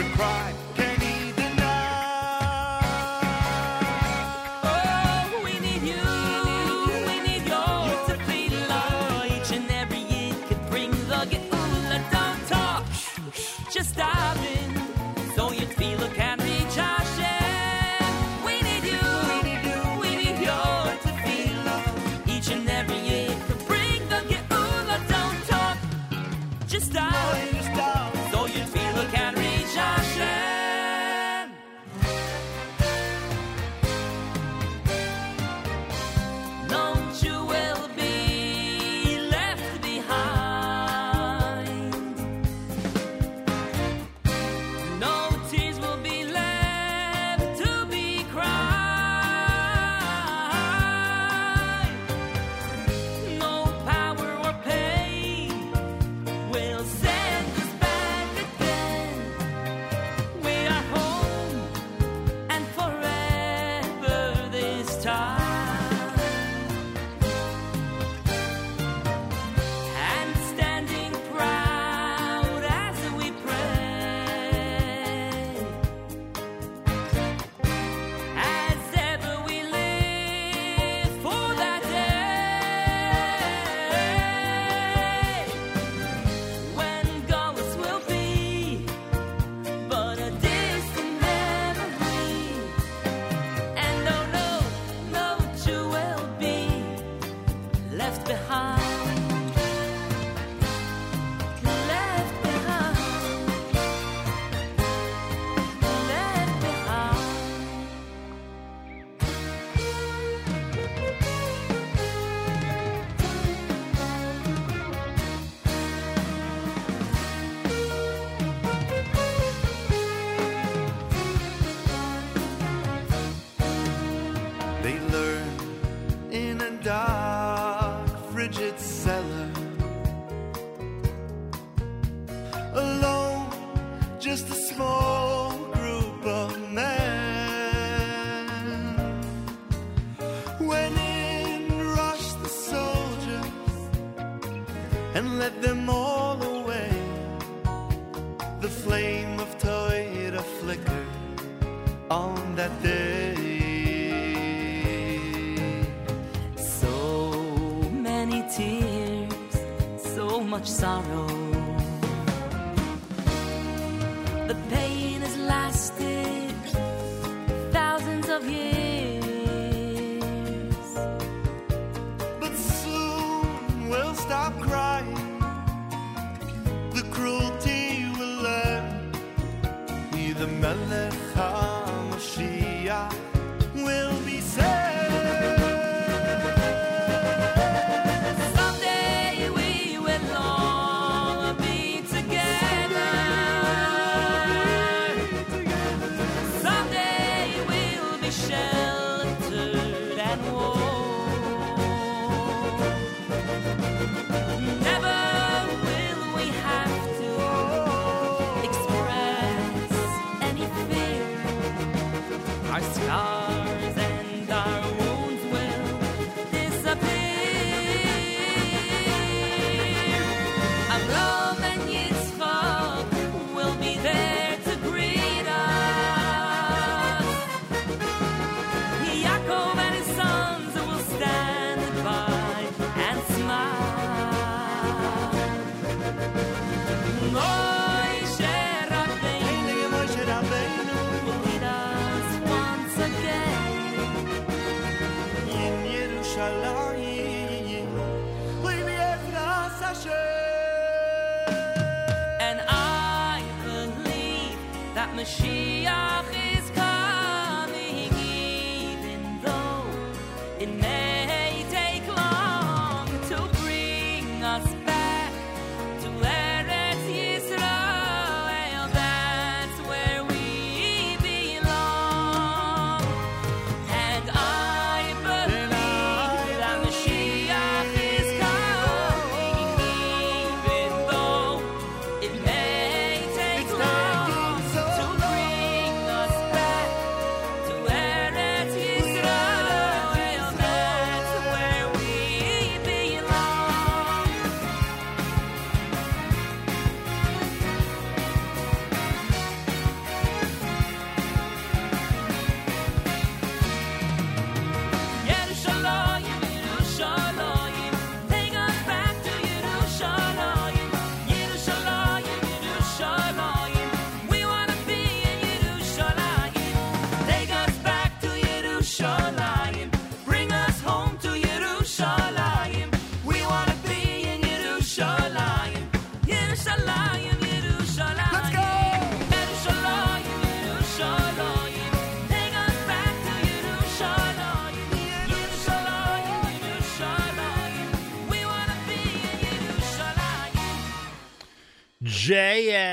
on that day. So many tears, so much sorrow. Mashiach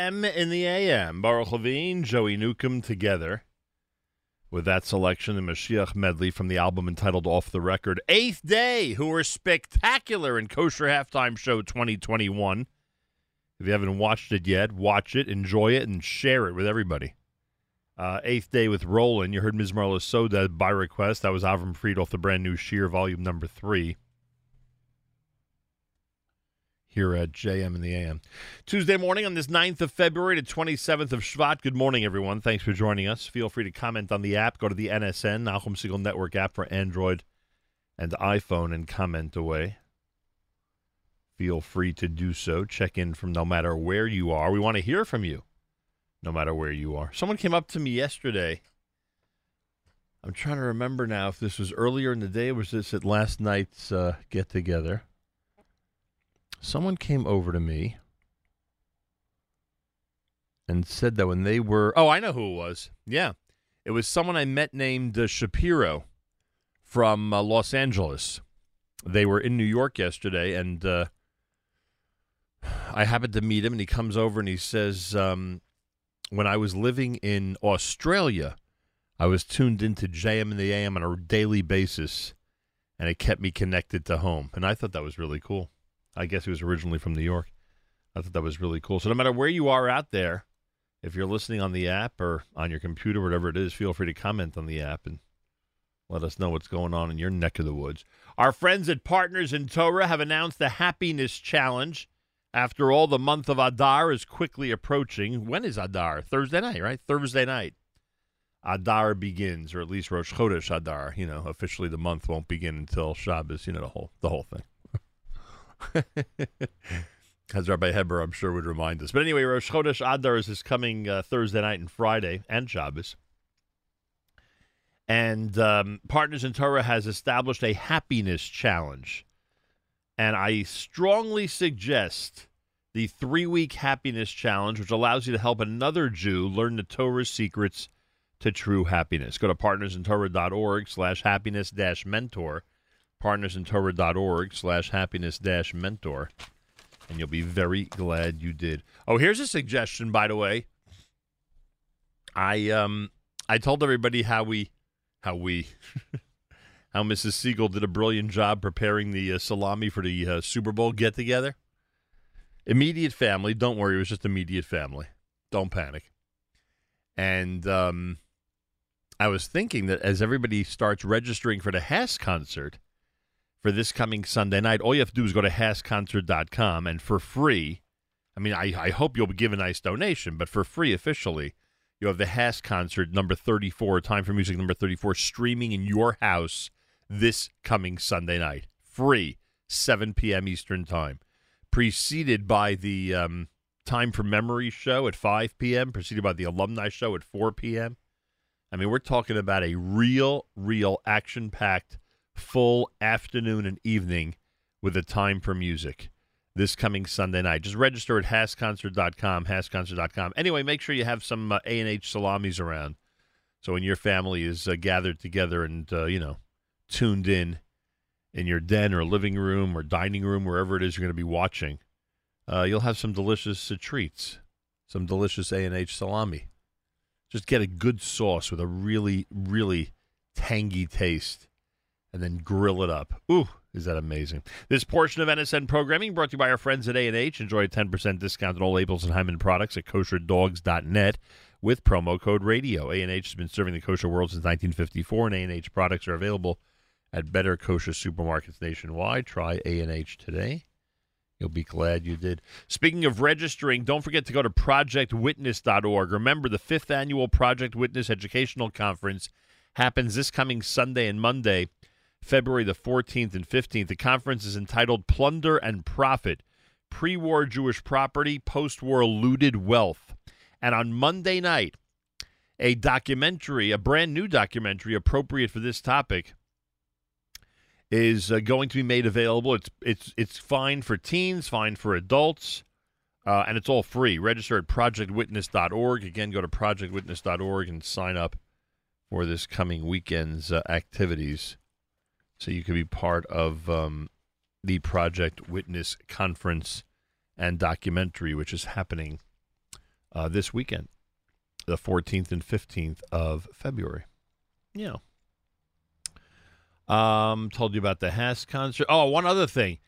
JM in the AM. Baruch Levine, Joey Newcomb together with that selection, the Mashiach medley from the album entitled Off the Record. Eighth Day, who were spectacular in Kosher Halftime Show 2021. If you haven't watched it yet, watch it, enjoy it, and share it with everybody. Uh, eighth Day with Roland. You heard Mizmor Lasoda by request. That was Avram Fried off the brand new Sheer, volume number three here at JM in the AM. Tuesday morning on this 9th of February to 27th of Shvat. Good morning, everyone. Thanks for joining us. Feel free to comment on the app. Go to the NSN, Nachum Network app for Android and iPhone and comment away. Feel free to do so. Check in from no matter where you are. We want to hear from you, no matter where you are. Someone came up to me yesterday. I'm trying to remember now if this was earlier in the day or was this at last night's uh, get together someone came over to me and said that when they were oh i know who it was. Yeah. It was someone i met named uh, shapiro from uh, los angeles. They were in new york yesterday and uh, i happened to meet him and he comes over and he says um, when i was living in australia i was tuned into jm and the am on a daily basis and it kept me connected to home. And i thought that was really cool I guess he was originally from New York. I thought that was really cool. So no matter where you are out there, if you're listening on the app or on your computer, whatever it is, feel free to comment on the app and let us know what's going on in your neck of the woods. Our friends at Partners in Torah have announced the Happiness Challenge. After all, the month of Adar is quickly approaching. When is Adar? Thursday night, right? Thursday night. Adar begins, or at least Rosh Chodesh Adar. You know, officially the month won't begin until Shabbos. You know, the whole the whole thing. As Rabbi Heber, I'm sure, would remind us. But anyway, Rosh Chodesh Adar is this coming uh, Thursday night and Friday and Shabbos. And um, Partners in Torah has established a happiness challenge. And I strongly suggest the three week happiness challenge, which allows you to help another Jew learn the Torah's secrets to true happiness. Go to partnersintorah.org slash happiness dash mentor partnersintorah.org slash happiness dash mentor. And you'll be very glad you did. Oh here's a suggestion by the way. I um i told everybody how we how we how mrs segal did a brilliant job preparing the uh, salami for the uh, super bowl get together immediate family don't worry it was just immediate family. Don't panic. And um i was thinking that as everybody starts registering for the HASC concert for this coming Sunday night, all you have to do is go to HASCConcert.com and for free, I mean, I, I hope you'll give a nice donation, but for free officially, you have the HASC concert number 34, Time for Music number 34, streaming in your house this coming Sunday night. Free, 7 p.m. Eastern Time. Preceded by the um, Time for Memory show at 5 p.m., preceded by the Alumni show at 4 p.m. I mean, we're talking about a real, real action packed full afternoon and evening with a time for music. this coming Sunday night. Just register at hascconcert.com, hascconcert.com. Anyway, make sure you have some uh, A&H salamis around. So when your family is uh, gathered together and, uh, you know, tuned in in your den or living room or dining room, wherever it is you're going to be watching, uh, you'll have some delicious uh, treats, some delicious A&H salami. Just get a good sauce with a really, really tangy taste and then grill it up. Ooh, is that amazing? This portion of NSN programming brought to you by our friends at A&H. Enjoy a 10% discount on all labels and Hyman products at kosherdogs.net with promo code radio. A&H has been serving the kosher world since 1954, and A&H products are available at better kosher supermarkets nationwide. Try A&H today. You'll be glad you did. Speaking of registering, don't forget to go to projectwitness.org. Remember, the fifth annual Project Witness Educational Conference happens this coming Sunday and Monday, February the 14th and 15th. The conference is entitled Plunder and Profit Pre War Jewish Property, Post War Looted Wealth. And on Monday night, a documentary, a brand new documentary appropriate for this topic, is uh, going to be made available. It's it's it's fine for teens, fine for adults, uh, and it's all free. Register at projectwitness.org. Again, go to projectwitness.org and sign up for this coming weekend's uh, activities, so you could be part of um, the Project Witness conference and documentary, which is happening uh, this weekend, the 14th and 15th of February. Yeah. Um, told you about the HASC concert. Oh, one other thing.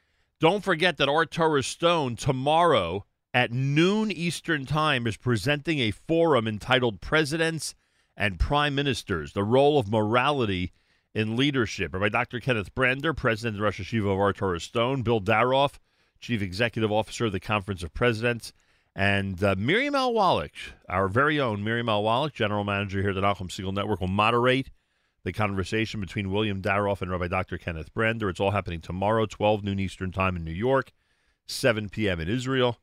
Don't forget that Ohr Torah Stone tomorrow at noon Eastern Time is presenting a forum entitled Presidents and Prime Ministers, the Role of Morality in Leadership. are By Dr. Kenneth Brander, President of Rosh HaYeshiva of Art Stone, Bill Daroff, Chief Executive Officer of the Conference of Presidents, and uh, Miriam L. Wallach, our very own Miriam L. Wallach, General Manager here at the Nachum Segal Network, will moderate the conversation between William Daroff and Rabbi Dr. Kenneth Brander. It's all happening tomorrow, 12 noon Eastern Time in New York, 7 p.m. in Israel,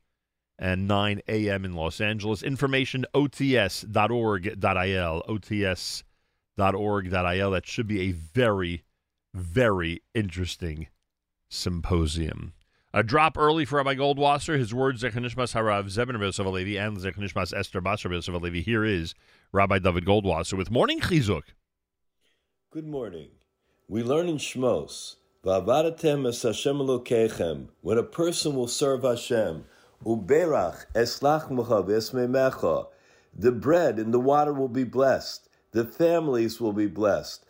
and 9 a.m. in Los Angeles. Information ots.org.il, ots.org.il. That should be a very, very interesting symposium. A drop early for Rabbi Goldwasser. His words, Zechanishmas Harav Zebin Yosef Alevi and Zechanishmas Esther Basar Yosef Alevi. Here is Rabbi David Goldwasser with Morning Chizuk. Good morning. We learn in Shmos, Va'avadatem es Hashem Elokechem, when a person will serve Hashem, Uberach eslach mecha the bread and the water will be blessed, the families will be blessed,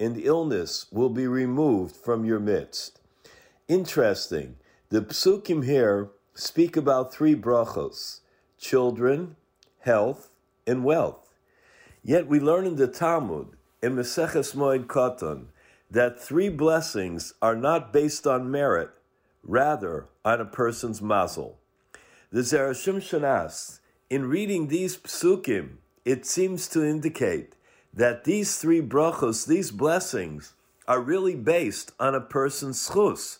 and illness will be removed from your midst. Interesting, the psukim here speak about three brachos, children, health, and wealth. Yet we learn in the Talmud, in Meseches Moed Katan, that three blessings are not based on merit, rather on a person's mazel. The Zerashim asks, in reading these psukim, it seems to indicate that these three brachos, these blessings, are really based on a person's zchus.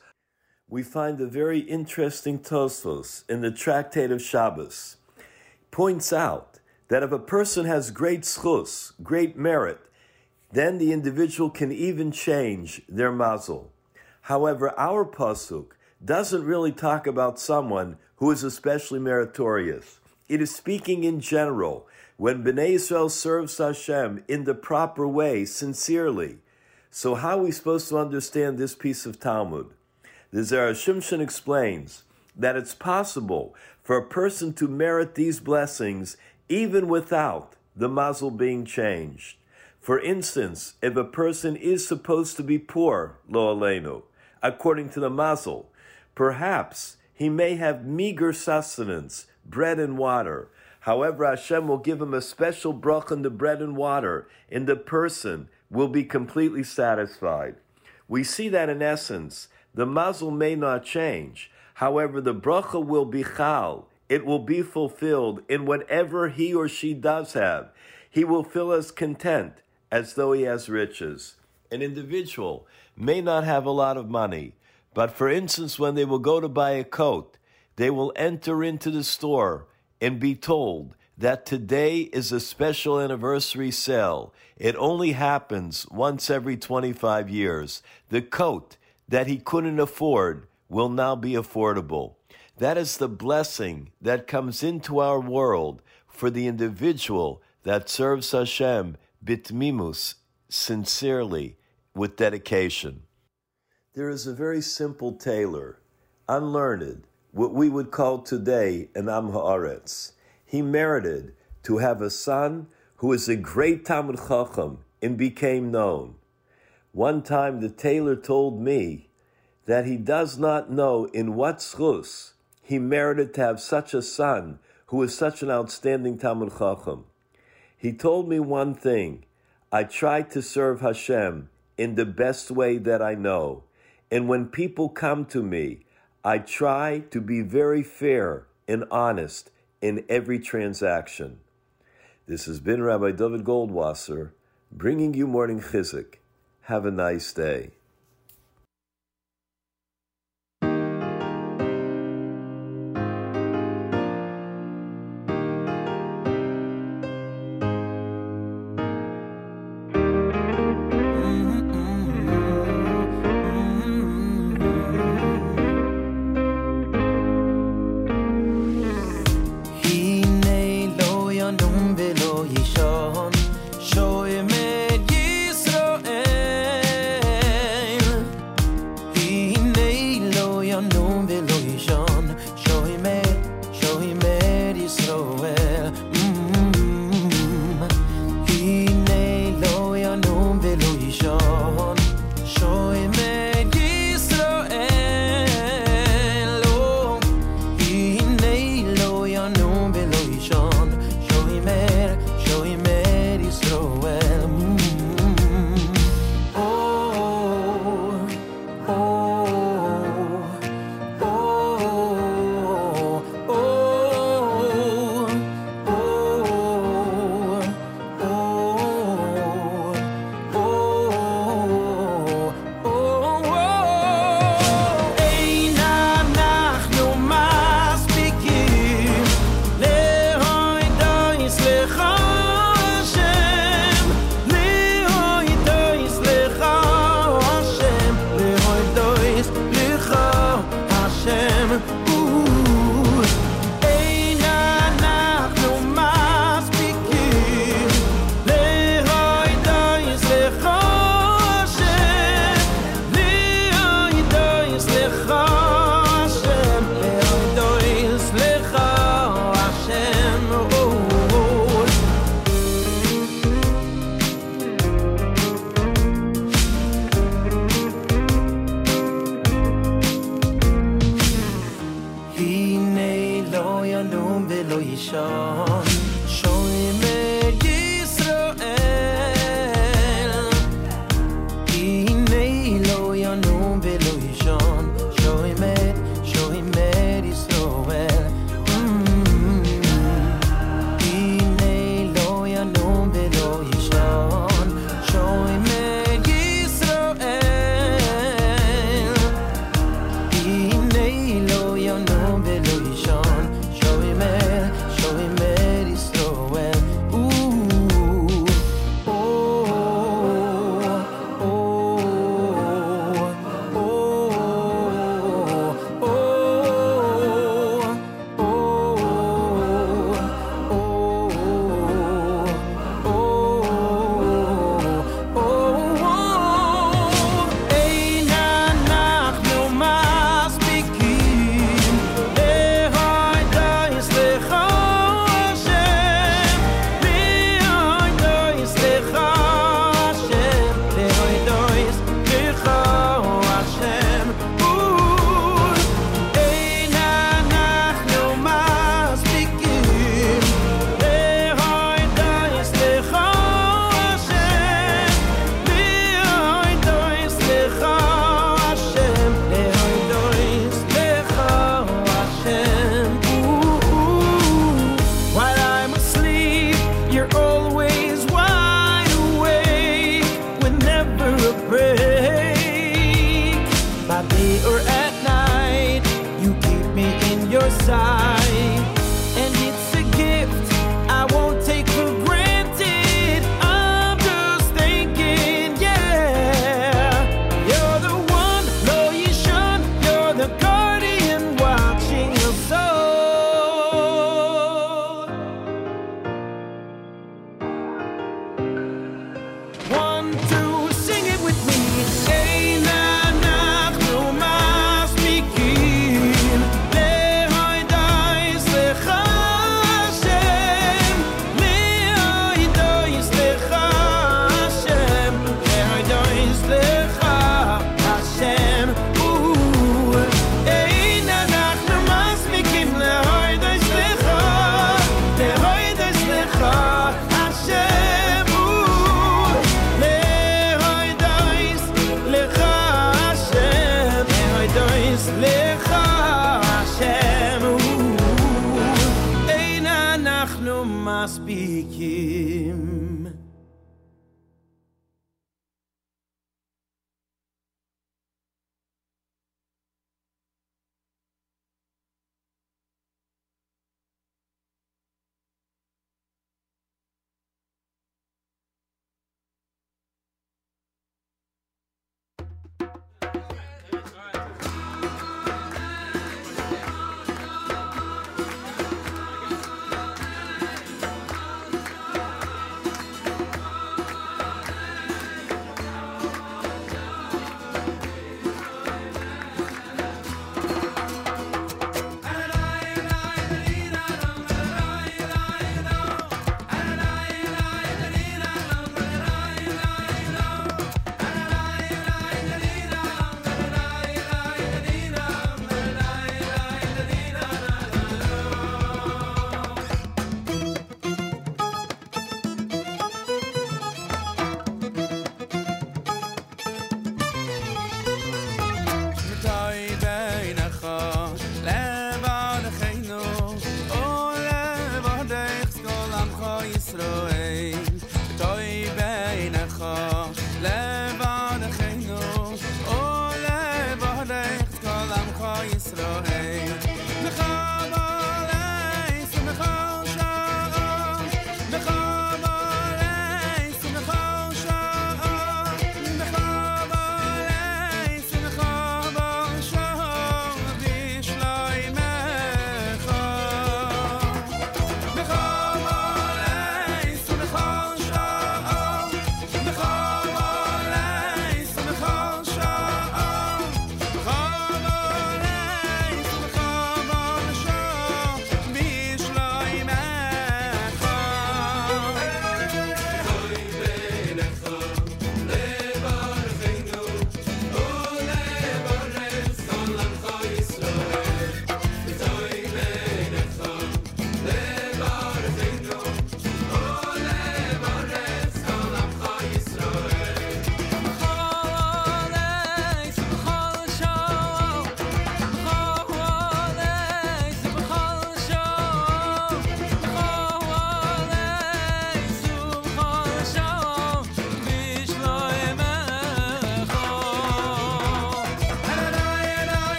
We find a very interesting Tosfos in the Tractate of Shabbos. Points out that if a person has great zchus, great merit, then the individual can even change their mazel. However, our pasuk doesn't really talk about someone who is especially meritorious. It is speaking in general. When Bnei Israel serves Hashem in the proper way, sincerely. So how are we supposed to understand this piece of Talmud? The Zerah explains that it's possible for a person to merit these blessings even without the mazel being changed. For instance, if a person is supposed to be poor, lo aleinu, according to the mazel, perhaps he may have meager sustenance, bread and water. However, Hashem will give him a special brach in the bread and water, and the person will be completely satisfied. We see that in essence, the mazel may not change. However, the bracha will be chal, it will be fulfilled in whatever he or she does have. He will feel as content as though he has riches. An individual may not have a lot of money, but for instance, when they will go to buy a coat, they will enter into the store and be told that today is a special anniversary sale. It only happens once every 25 years. The coat that he couldn't afford will now be affordable. That is the blessing that comes into our world for the individual that serves Hashem bitmimus, sincerely, with dedication. There is a very simple tailor, unlearned, what we would call today an Am Haaretz. He merited to have a son who is a great Talmud Chacham and became known. One time the tailor told me that he does not know in what zchus he merited to have such a son who is such an outstanding Talmud Chacham. He told me one thing I try to serve Hashem in the best way that I know. And when people come to me, I try to be very fair and honest in every transaction. This has been Rabbi David Goldwasser bringing you morning chizuk. Have a nice day.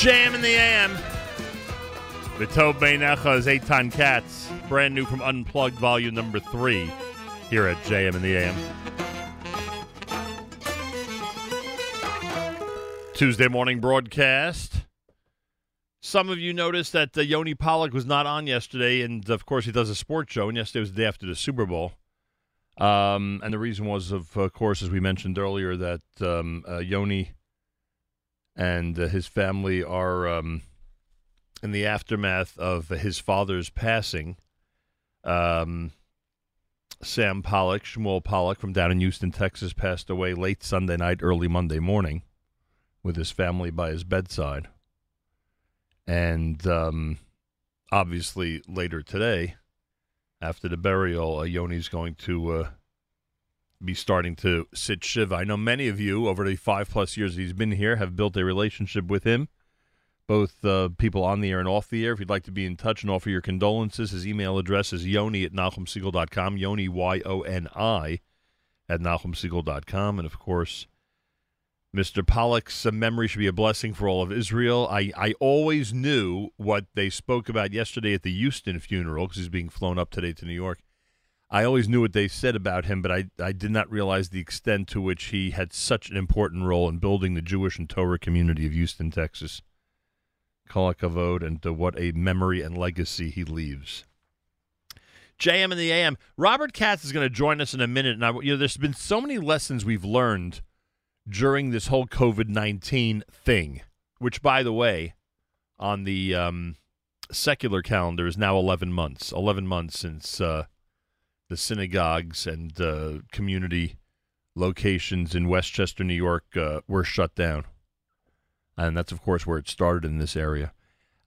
JM in the AM. The Tov Beinecha's Eitan Katz, brand new from Unplugged Volume Number 3, here at JM in the AM. Tuesday morning broadcast. Some of you noticed that uh, Yoni Pollock was not on yesterday, and of course he does a sports show, and yesterday was the day after the Super Bowl. Um, and the reason was, of course, as we mentioned earlier, that um, uh, Yoni and uh, his family are um, in the aftermath of his father's passing. Um, Sam Pollock, Shmuel Pollock from down in Houston, Texas, passed away late Sunday night, early Monday morning, with his family by his bedside. And um, obviously, later today, after the burial, uh, Yoni's going to uh, be starting to sit Shiva. I know many of you, over the five plus years he's been here, have built a relationship with him, both uh, people on the air and off the air. If you'd like to be in touch and offer your condolences, his email address is yoni at nachumsegal.com, yoni, Y O N I, at nachumsegal.com. And of course, Mr. Pollock's uh, memory should be a blessing for all of Israel. I, I always knew what they spoke about yesterday at the Houston funeral because he's being flown up today to New York. I always knew what they said about him, but I, I did not realize the extent to which he had such an important role in building the Jewish and Torah community of Houston, Texas. Kol and to what a memory and legacy he leaves. JM in the AM. Robert Katz is going to join us in a minute, and I, you know, there's been so many lessons we've learned during this whole COVID nineteen thing. Which, by the way, on the um, secular calendar is now eleven months. Eleven months since uh, the synagogues and uh, community locations in Westchester, New York, uh, were shut down, and that's of course where it started in this area.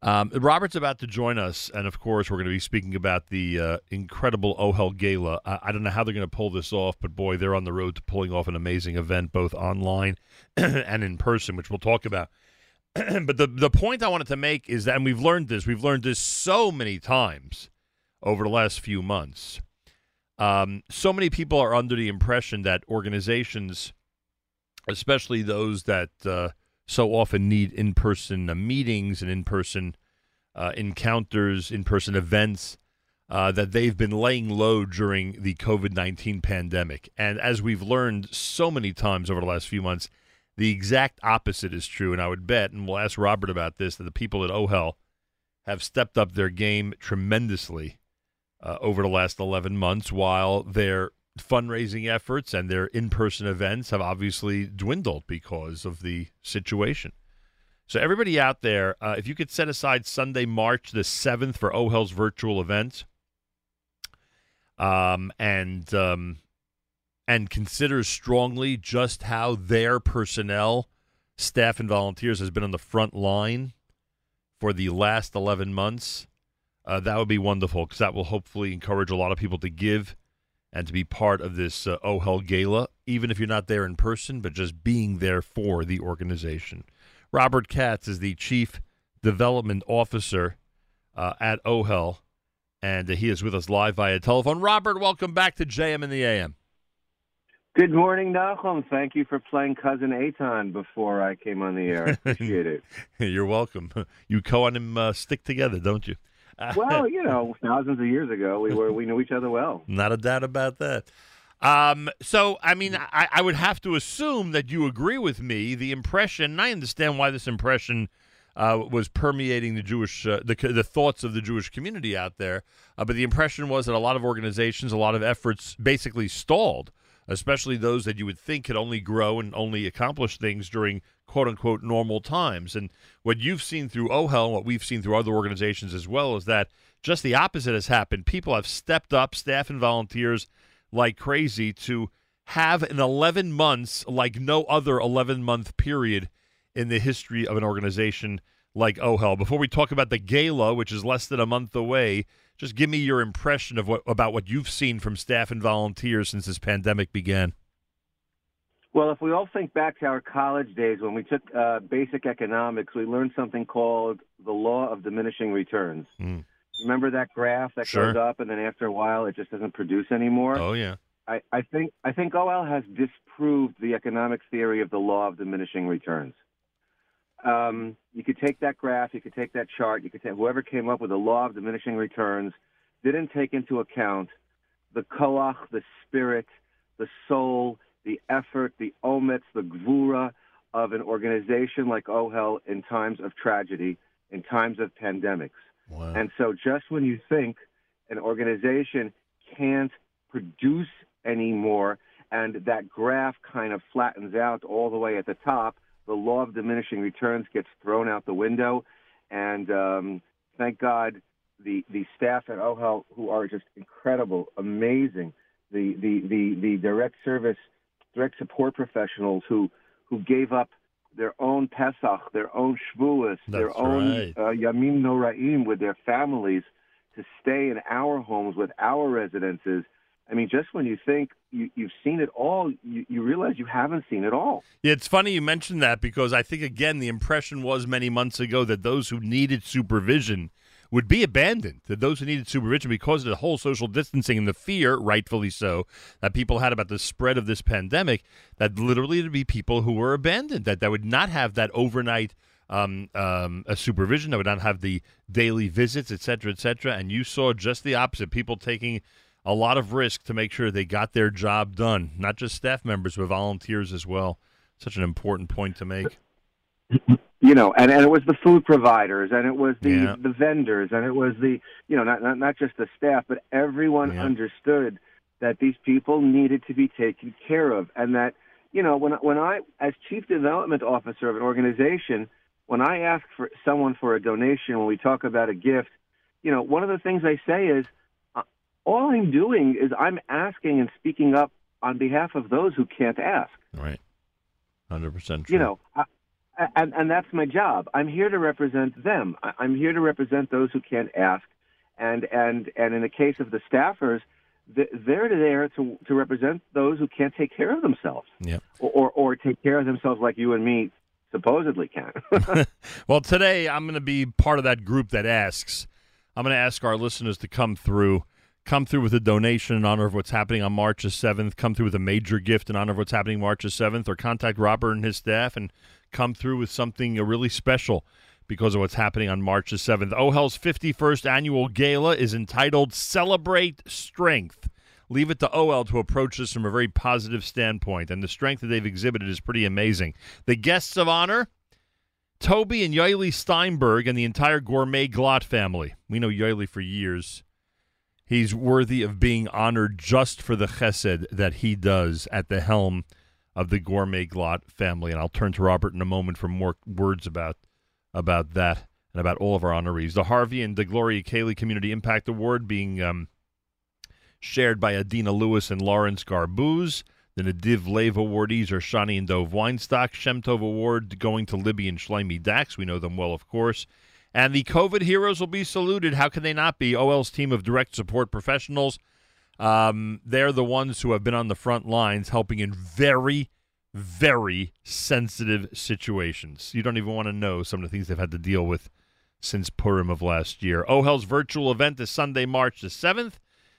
Um, Robert's about to join us, and of course, we're going to be speaking about the uh, incredible Ohel Gala. I, I don't know how they're going to pull this off, but boy, they're on the road to pulling off an amazing event, both online and in person, which we'll talk about. but the the point I wanted to make is that, and we've learned this, we've learned this so many times over the last few months. Um, so many people are under the impression that organizations, especially those that uh, so often need in person uh, meetings and in person uh, encounters, in person events, uh, that they've been laying low during the COVID 19 pandemic. And as we've learned so many times over the last few months, the exact opposite is true. And I would bet, and we'll ask Robert about this, that the people at OHEL have stepped up their game tremendously uh, over the last 11 months, while their fundraising efforts and their in person events have obviously dwindled because of the situation. So, everybody out there, uh, if you could set aside Sunday, March the 7th for OHEL's virtual event um, and, um, and consider strongly just how their personnel, staff, and volunteers has been on the front line for the last 11 months uh, that would be wonderful because that will hopefully encourage a lot of people to give and to be part of this uh, OHEL Gala, even if you're not there in person, but just being there for the organization. Robert Katz is the Chief Development Officer uh, at OHEL, and uh, he is with us live via telephone. Robert, welcome back to JM in the AM. Good morning, Nachum. Thank you for playing Cousin Eitan before I came on the air. I appreciate it. You're welcome. You co and him uh, stick together, don't you? well, you know, thousands of years ago, we were we knew each other well. Not a doubt about that. Um, so, I mean, I, I would have to assume that you agree with me. The impression, and I understand why this impression uh, was permeating the Jewish, uh, the the thoughts of the Jewish community out there. Uh, but the impression was that a lot of organizations, a lot of efforts, basically stalled, especially those that you would think could only grow and only accomplish things during quote unquote normal times. And what you've seen through OHEL, and what we've seen through other organizations as well, is that just the opposite has happened. People have stepped up, staff and volunteers, like crazy to have an 11 months like no other 11 month period in the history of an organization like OHEL. Before we talk about the gala, which is less than a month away, just give me your impression of what about what you've seen from staff and volunteers since this pandemic began. Well, if we all think back to our college days when we took uh, basic economics, we learned something called the law of diminishing returns. Mm. Remember that graph that Sure. goes up and then after a while it just doesn't produce anymore? Oh yeah. I, I think I think OHEL has disproved the economics theory of the law of diminishing returns. Um, you could take that graph, you could take that chart, you could take whoever came up with the law of diminishing returns didn't take into account the koach, the spirit, the soul, the effort, the omets, the gvura of an organization like OHEL in times of tragedy, in times of pandemics. And so just when you think an organization can't produce anymore and that graph kind of flattens out all the way at the top, the law of diminishing returns gets thrown out the window. And um, thank God the, the staff at OHEL who are just incredible, amazing, the, the, the, the direct service, direct support professionals who, who gave up their own Pesach, their own Shavuos, their own right. uh, Yamim Noraim with their families to stay in our homes with our residences. I mean, just when you think you, you've seen it all, you, you realize you haven't seen it all. Yeah, it's funny you mentioned that because I think again the impression was many months ago that those who needed supervision would be abandoned. That those who needed supervision because of the whole social distancing and the fear, rightfully so, that people had about the spread of this pandemic, that literally to be people who were abandoned, that that would not have that overnight um, um, a supervision, that would not have the daily visits, et cetera, et cetera. And you saw just the opposite: people taking a lot of risk to make sure they got their job done, not just staff members, but volunteers as well. Such an important point to make. you know, and, and it was the food providers, and it was the Yeah. the vendors, and it was the you know not not, not just the staff, but everyone Yeah. understood that these people needed to be taken care of, and that you know when when I as chief development officer of an organization, when I ask for someone for a donation, when we talk about a gift, you know, one of the things I say is, all I'm doing is I'm asking and speaking up on behalf of those who can't ask Right. Hundred percent true. you know, I, and and that's my job. I'm here to represent them. I'm here to represent those who can't ask, and and and in the case of the staffers, they're there to to represent those who can't take care of themselves, Yeah. or or, or take care of themselves like you and me supposedly can. well, today I'm going to be part of that group that asks. I'm going to ask our listeners to come through, come through with a donation in honor of what's happening on March the 7th, come through with a major gift in honor of what's happening March the 7th, or contact Robert and his staff and come through with something really special because of what's happening on March the 7th. OHEL's 51st annual gala is entitled Celebrate Strength. Leave it to OHEL to approach this from a very positive standpoint, and the strength that they've exhibited is pretty amazing. The guests of honor Toby and Yoili Steinberg and the entire Gourmet Glatt family. We know Yoili for years. He's worthy of being honored just for the chesed that he does at the helm of the Gourmet Glatt family. And I'll turn to Robert in a moment for more words about about that and about all of our honorees. The Harvey and the Gloria Cayley Community Impact Award being um, shared by Adina Lewis and Lawrence Garbuz. The Nadiv Lev awardees are Shani and Dov Weinstock. Shemtov Award going to Libby and Shlomi Dax. We know them well, of course. And the COVID heroes will be saluted. How can they not be? OHEL's team of direct support professionals. Um, they're the ones who have been on the front lines helping in very, very sensitive situations. You don't even want to know some of the things they've had to deal with since Purim of last year. OHEL's virtual event is Sunday, March the 7th.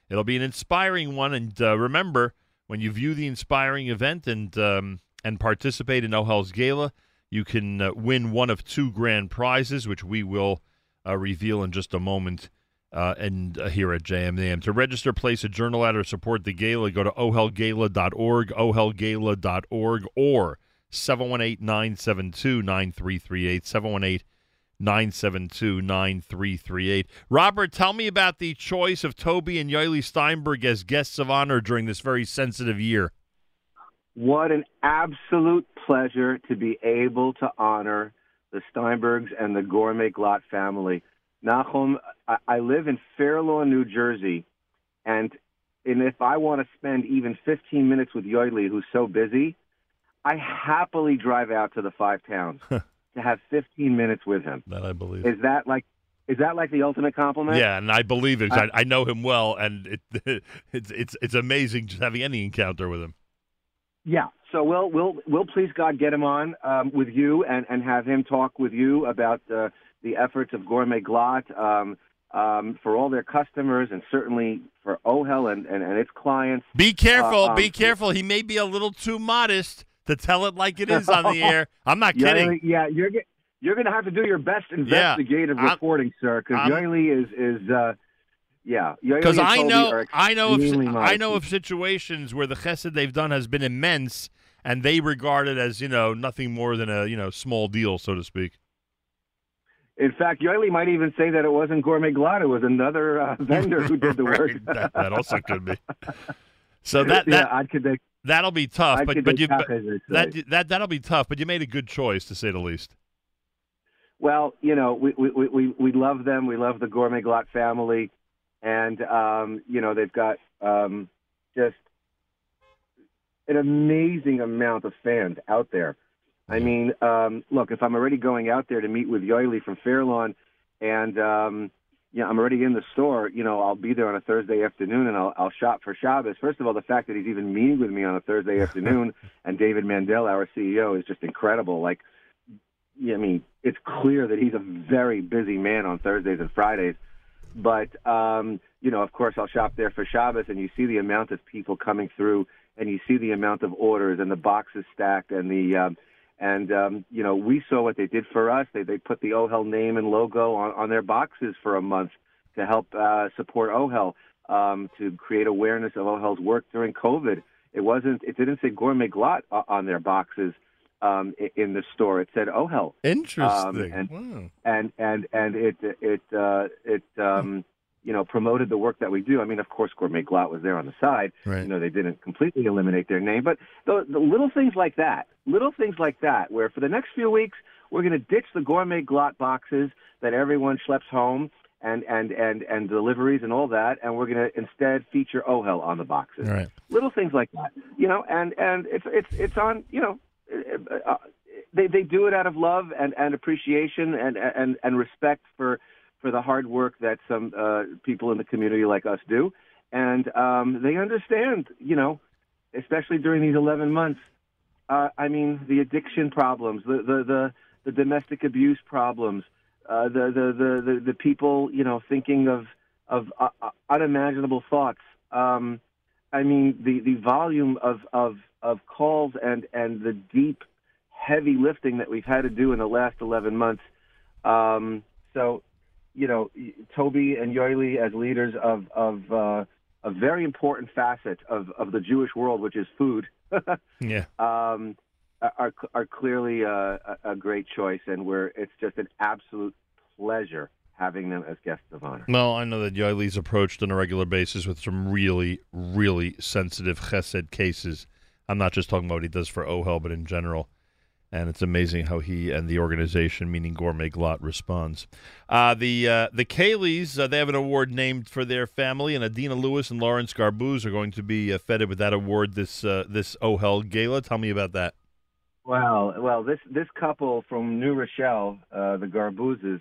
It'll be an inspiring one. And uh, remember, when you view the inspiring event and um, and participate in OHEL's gala, you can uh, win one of two grand prizes, which we will uh, reveal in just a moment. Uh, and uh, here at JMAM. To register, place a journal ad, or support the gala, go to ohelgala.org, ohelgala.org, or 718 972 9338. 718 972 9338. Robert, tell me about the choice of Toby and Yoili Steinberg as guests of honor during this very sensitive year. What an absolute pleasure to be able to honor the Steinbergs and the Gourmet Glatt family. Nachum, I, live in Fair Lawn, New Jersey, and and if I want to spend even 15 minutes with Yoili, who's so busy, I happily drive out to the five towns to have 15 minutes with him. That I believe. Is that like is that like the ultimate compliment? Yeah, and I believe it. I, I know him well, and it, it's it's it's amazing just having any encounter with him. Yeah. So we'll we'll we'll please God get him on um, with you and and have him talk with you about uh, the efforts of Gourmet Glatt um, um, for all their customers and certainly for OHEL and, and, and its clients. Be careful, Uh, um, be careful. He may be a little too modest to tell it like it is on the air. I'm not kidding. Yeah, you're get, you're going to have to do your best investigative I'm- reporting, sir, because I'm- is is uh, yeah. Because I know, I know, of, I know of situations where the chesed they've done has been immense, and they regard it as you know nothing more than a you know small deal, so to speak. In fact, Yoily might even say that it wasn't Gourmet Glatt; it was another uh, vendor who did the work. that, that also could be. So that yeah, that I could make that'll be tough, I but but you but tacos, as they that that that'll be tough. But you made a good choice to say the least. Well, you know, we we we we we love them. We love the Gourmet Glatt family, and um, you know they've got um, just an amazing amount of fans out there. I mean, um, look, if I'm already going out there to meet with Yoily from Fairlawn, and um, you know, I'm already in the store, you know, I'll be there on a Thursday afternoon, and I'll I'll shop for Shabbos. First of all, the fact that he's even meeting with me on a Thursday afternoon, and David Mandel, our CEO, is just incredible. Like, yeah, I mean, it's clear that he's a very busy man on Thursdays and Fridays. But um, you know, of course, I'll shop there for Shabbos, and you see the amount of people coming through, and you see the amount of orders and the boxes stacked, and the um, and um, you know, we saw what they did for us. They they put the OHEL name and logo on, on their boxes for a month to help uh, support OHEL um, to create awareness of OHEL's work during COVID. It wasn't. It didn't say Gourmet Glatt on their boxes um, in the store. It said "Oh OHEL. Interesting. Um, and, wow. and and and it it uh, it um, you know promoted the work that we do. I mean, of course, Gourmet Glatt was there on the side. Right. You know, they didn't completely eliminate their name, but the, the little things like that, little things like that, where for the next few weeks we're going to ditch the Gourmet Glatt boxes that everyone schleps home. And, and, and, and deliveries and all that, and we're going to instead feature OHEL on the boxes right. little things like that, you know, and and it's it's it's on, you know, uh, they they do it out of love and and appreciation and and and respect for for the hard work that some uh, people in the community like us do, and um, they understand, you know, especially during these 11 months. Uh, I mean, the addiction problems, the the the, the domestic abuse problems, uh, the, the the the the people, you know, thinking of of uh, uh, unimaginable thoughts. Um, I mean, the, the volume of, of, of calls and, and the deep, heavy lifting that we've had to do in the last 11 months. Um, so, you know, Toby and Yoili as leaders of, of uh, a very important facet of, of the Jewish world, which is food, Yeah. um, are, are clearly a, a a great choice. And we're, it's just an absolute pleasure having them as guests of honor. Well, I know that Yoili's approached on a regular basis with some really, really sensitive chesed cases. I'm not just talking about what he does for OHEL, but in general. And it's amazing how he and the organization, meaning Gourmet Glatt, responds. Uh, the uh, the Kayleys, uh, they have an award named for their family, and Adina Lewis and Lawrence Garbuz are going to be uh, feted with that award this uh, this OHEL gala. Tell me about that. Well, well, this this couple from New Rochelle, uh, the Garbuzes,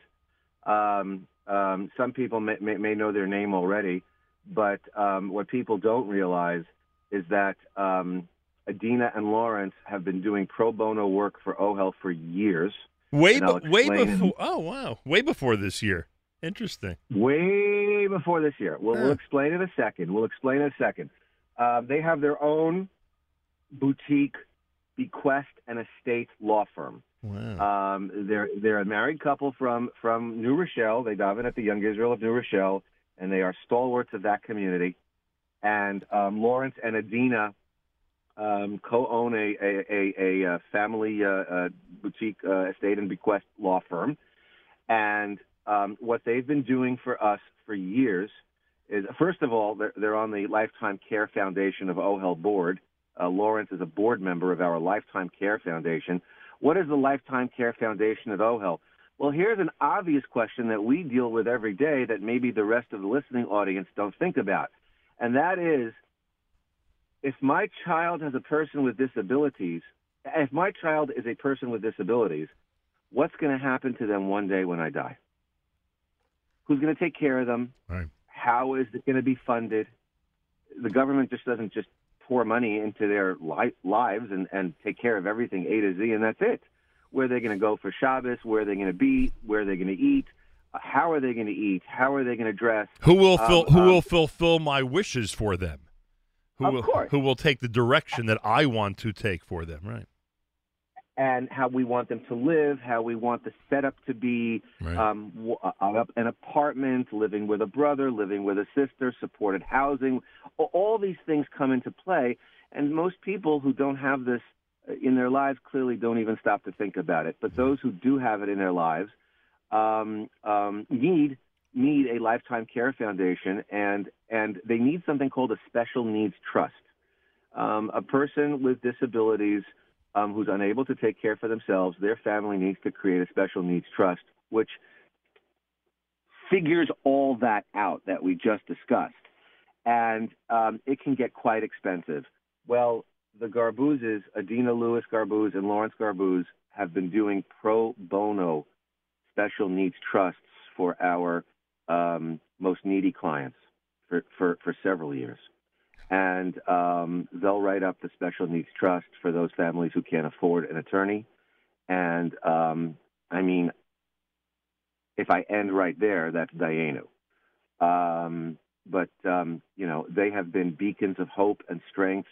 um, um, some people may, may, may know their name already, but um, what people don't realize is that um, Adina and Lawrence have been doing pro bono work for OHEL for years. Way, be- way before. Oh wow, way before this year. Interesting. way before this year. We'll, we'll explain in a second. We'll explain in a second. Um, they have their own boutique bequest and estate law firm. Wow. Um, they're they're a married couple from from New Rochelle. They daven at the Young Israel of New Rochelle, and they are stalwarts of that community. And um, Lawrence and Adina um, co-own a a, a, a, uh family uh, uh, boutique uh, estate and bequest law firm. And um, what they've been doing for us for years is, first of all, they're, they're on the Lifetime Care Foundation of OHEL board. Uh, Lawrence is a board member of our Lifetime Care Foundation. What is the Lifetime Care Foundation of OHEL? Well, here's an obvious question that we deal with every day that maybe the rest of the listening audience don't think about. And that is if my child has a person with disabilities, if my child is a person with disabilities, what's going to happen to them one day when I die? Who's going to take care of them? Right. How is it going to be funded? The government just doesn't just pour money into their li- lives and, and take care of everything A to Z, and that's it. Where they're they going to go for Shabbos? Where they're they going to be? Where they're they going to eat? How are they going to eat? How are they going to dress? Who will Um, fill, who um, will fulfill my wishes for them? Who Of will course. who will take the direction that I want to take for them? Right. And how we want them to live, how we want the setup to be, Right. um, uh, an apartment, living with a brother, living with a sister, supported housing. All these things come into play, and most people who don't have this uh, in their lives clearly don't even stop to think about it. But those who do have it in their lives um, um, need need a lifetime care foundation, and and they need something called a special needs trust. Um, a person with disabilities um, who's unable to take care for themselves, their family needs to create a special needs trust, which figures all that out that we just discussed. And um, it can get quite expensive. Well, the Garbuzes, Adina Lewis Garbuz and Lawrence Garbuz, have been doing pro bono special needs trusts for our um, most needy clients for, for, for several years. And um, they'll write up the special needs trust for those families who can't afford an attorney. And um, I mean, if I end right there, that's Dayenu. Um, but um, you know, they have been beacons of hope and strength,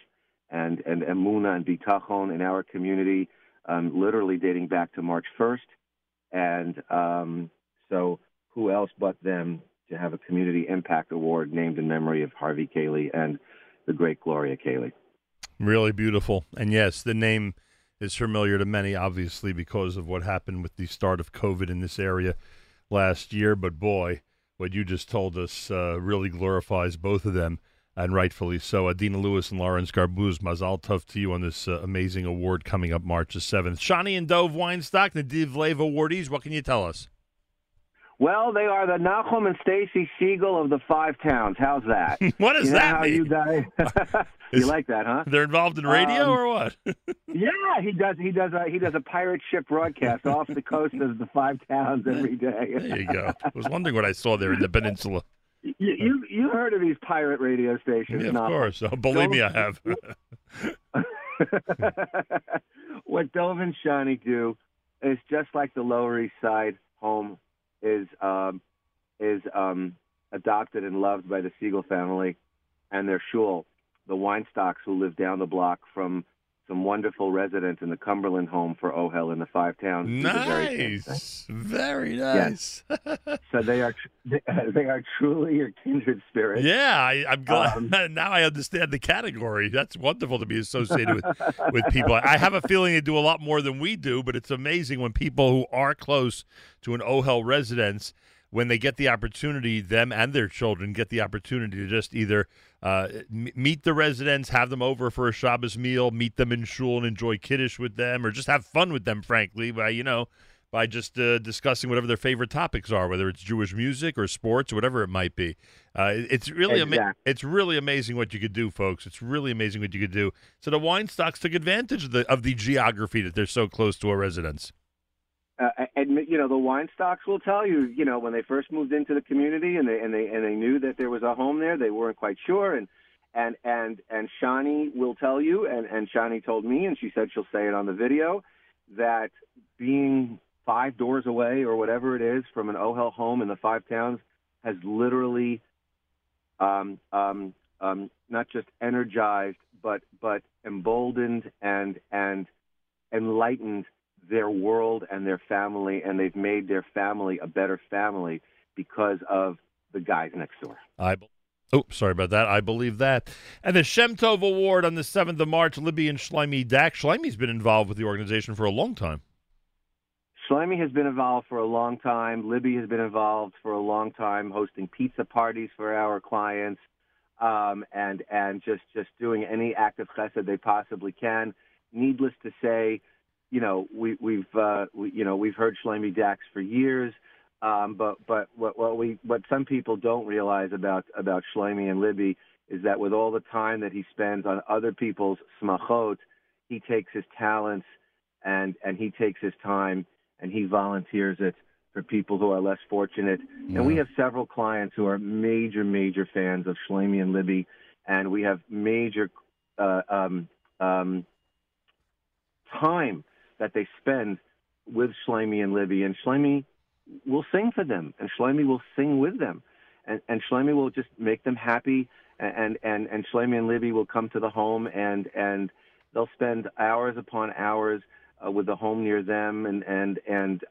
and and emuna and bitachon in our community, um, literally dating back to March 1st. And um, so, who else but them to have a community impact award named in memory of Harvey Cayley and the great Gloria Cayley? Really beautiful. And yes, the name is familiar to many, obviously, because of what happened with the start of COVID in this area last year. But boy, what you just told us uh, really glorifies both of them, and rightfully so. Adina Lewis and Lawrence Garbuz, Mazal Tov to you on this uh, amazing award coming up March the 7th. Shani and Dov Weinstock, Nadiv Lev awardees, what can you tell us? Well, they are the Nachum and Stacy Segal of the Five Towns. How's that? What does you know that mean? You guys, you like that, huh? They're involved in radio Um, or what? Yeah, he does. He does. A, he does a pirate ship broadcast off the coast of the Five Towns every day. There you go. I was wondering what I saw there in the peninsula. You you, you heard of these pirate radio stations? Yeah, of Nachum. course. Oh, believe me, I have. what Dov and Shani do is just like the Lower East Side home is um, is um, adopted and loved by the Segal family and their shul, the Weinstocks who live down the block from some wonderful residents in the Cumberland home for Ohel in the Five Towns. very. Nice. Very Yes. nice. So they are they are truly your kindred spirits. Yeah, I, I'm glad. Um, now I understand the category. That's wonderful to be associated with with people. I have a feeling they do a lot more than we do, but it's amazing when people who are close to an OHEL residence, when they get the opportunity, them and their children get the opportunity to just either uh, m- meet the residents, have them over for a Shabbos meal, meet them in shul and enjoy kiddush with them, or just have fun with them. Frankly, by you know by just uh, discussing whatever their favorite topics are, whether it's Jewish music or sports, or whatever it might be. Uh, it's really ama- it's really amazing what you could do, folks. It's really amazing what you could do. So the Weinstocks took advantage of the of the geography that they're so close to a residence. uh, you know the Weinstocks will tell you, you know, when they first moved into the community and they and they and they knew that there was a home there, they weren't quite sure, and and and and Shani will tell you, and and Shani told me, and she said she'll say it on the video, that being five doors away or whatever it is from an OHEL home in the five towns has literally um, um, um, not just energized, but but emboldened and and enlightened their world and their family, and they've made their family a better family because of the guys next door. I. be- Oh, sorry about that. I believe that. And the Shemtov Award on the 7th of March, Libby and Shlomi Dak. Shlomi's been involved with the organization for a long time. Shlomi has been involved for a long time. Libby has been involved for a long time, hosting pizza parties for our clients, um, and and just just doing any act of chesed they possibly can. Needless to say, you know we, we've uh, we, you know we've heard Shlomi Dachs for years, um, but but what, what we what some people don't realize about about Shlomi and Libby is that with all the time that he spends on other people's smachot, he takes his talents and and he takes his time and he volunteers it for people who are less fortunate. And we have several clients who are major, major fans of Shlomi and Libby, and we have major uh, um, um, time that they spend with Shlomi and Libby. And Shlomi will sing for them, and Shlomi will sing with them, and, and will just make them happy. And and and Shlomi and Libby will come to the home, and and they'll spend hours upon hours uh, with the home near them, and and and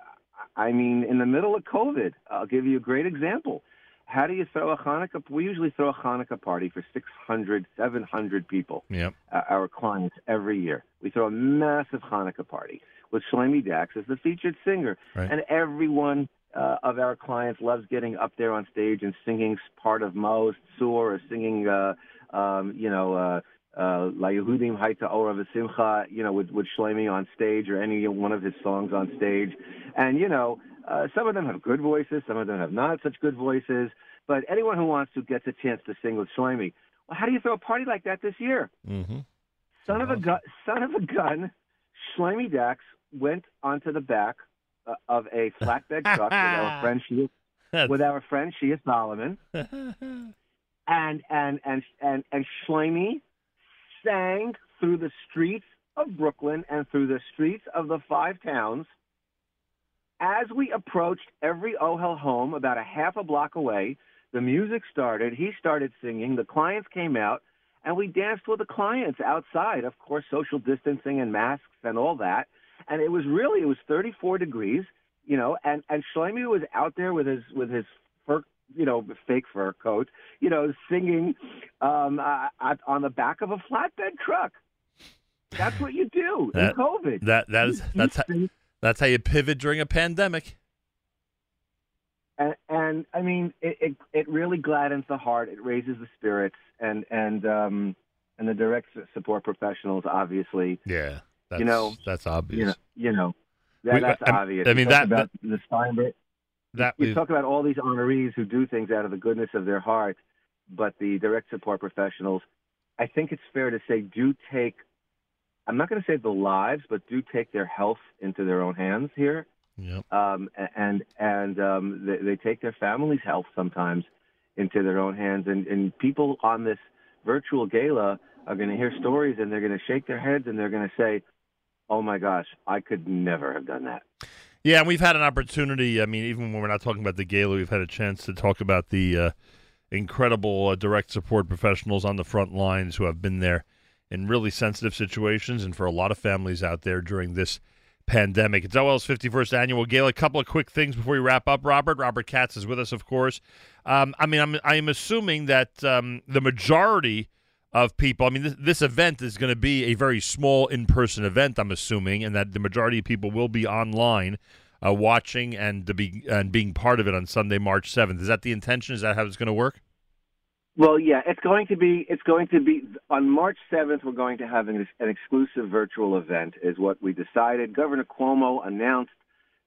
I mean, in the middle of COVID, I'll give you a great example. How do you throw a Hanukkah? We usually throw a Hanukkah party for 600, 700 people Yep. uh, our clients every year. We throw a massive Hanukkah party with Shlomi Dachs as the featured singer, Right. and everyone uh, of our clients loves getting up there on stage and singing part of Maoz Tzur or singing, uh, um, you know, uh, uh, La Yehudim Haita Ora V'Simcha, you know, with, with Shlomi on stage or any one of his songs on stage. And, you know, uh, some of them have good voices, some of them have not such good voices. But anyone who wants to gets a chance to sing with Shlomi. Well, how do you throw a party like that this year? Mm-hmm. Son of a gun, son of a gun, Shlomi Dachs went onto the back uh, of a flatbed truck with our friend Shia, with our friend Shia Solomon, and and and and and Shlomi sang through the streets of Brooklyn and through the streets of the five towns. As we approached every Ohel home about a half a block away, the music started. He started singing. The clients came out, and we danced with the clients outside. Of course, social distancing and masks and all that. And it was really it was 34 degrees, you know. And and Shlomi was out there with his with his fur, you know, fake fur coat, you know, singing um, uh, on the back of a flatbed truck. That's what you do That- in COVID. That that is You- that's that's how you pivot during a pandemic. and, and I mean, it, it it really gladdens the heart. It raises the spirits, and and um and the direct support professionals, obviously. Yeah, that's, you know, that's obvious. You know, you know that, We- that's I- obvious. I mean, that- about the Steinberg. That you talk about all these honorees who do things out of the goodness of their heart, but the direct support professionals, I think it's fair to say, do take. I'm not going to say the lives, but do take their health into their own hands here. Yep. Um, and and um, they, they take their family's health sometimes into their own hands. And, and people on this virtual gala are going to hear stories and they're going to shake their heads and they're going to say, "Oh my gosh, I could never have done that." Yeah, and we've had an opportunity. I mean, even when we're not talking about the gala, we've had a chance to talk about the uh, incredible uh, direct support professionals on the front lines who have been there in really sensitive situations and for a lot of families out there during this pandemic. It's OHEL's 51st annual gala. A couple of quick things before we wrap up, Robert. Robert Katz is with us, of course. Um, I mean, I'm, I'm assuming that um, the majority of people, I mean, this, this event is going to be a very small in person event, I'm assuming, and that the majority of people will be online. Uh, watching and be and being part of it on Sunday, March seventh. Is that the intention? Is that how it's going to work? Well, yeah, it's going to be. It's going to be on March seventh. We're going to have an, an exclusive virtual event, is what we decided. Governor Cuomo announced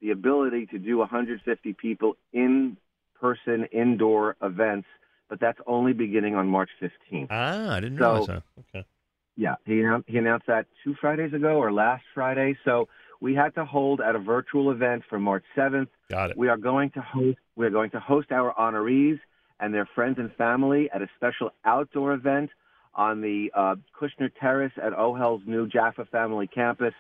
the ability to do 150 people in person indoor events, but that's only beginning on March 15th. Ah, I didn't So- realize that. Okay. Yeah, he announced, he announced that two Fridays ago or last Friday. So we had to hold at a virtual event for March 7th. Got it. We are going to host we are going to host our honorees and their friends and family at a special outdoor event on the uh, Kushner Terrace at OHEL's new Jaffa Family Campus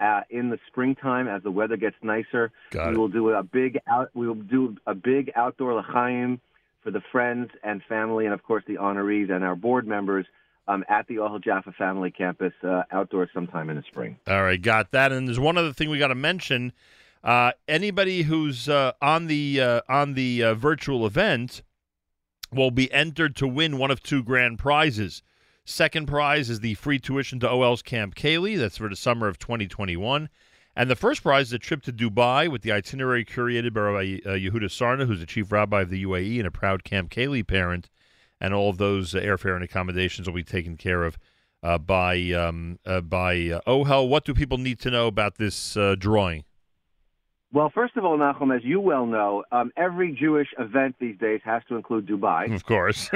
uh, in the springtime as the weather gets nicer. Got we it. will do a big out we will do a big outdoor l'chaim for the friends and family and of course the honorees and our board members um, at the Ohel Jaffa Family Campus uh, outdoors sometime in the spring. All right, got that. And there's one other thing we got to mention. Uh, anybody who's uh, on the uh, on the uh, virtual event will be entered to win one of two grand prizes. Second prize is the free tuition to OHEL's Camp Kaylie. That's for the summer of 2021. And the first prize is a trip to Dubai with the itinerary curated by uh, Yehuda Sarna, who's the chief rabbi of the UAE and a proud Camp Kaylie parent. And all of those uh, airfare and accommodations will be taken care of uh, by um, uh, by uh, OHEL. What do people need to know about this uh, drawing? Well, first of all, Nachum, as you well know, um, every Jewish event these days has to include Dubai. Of course.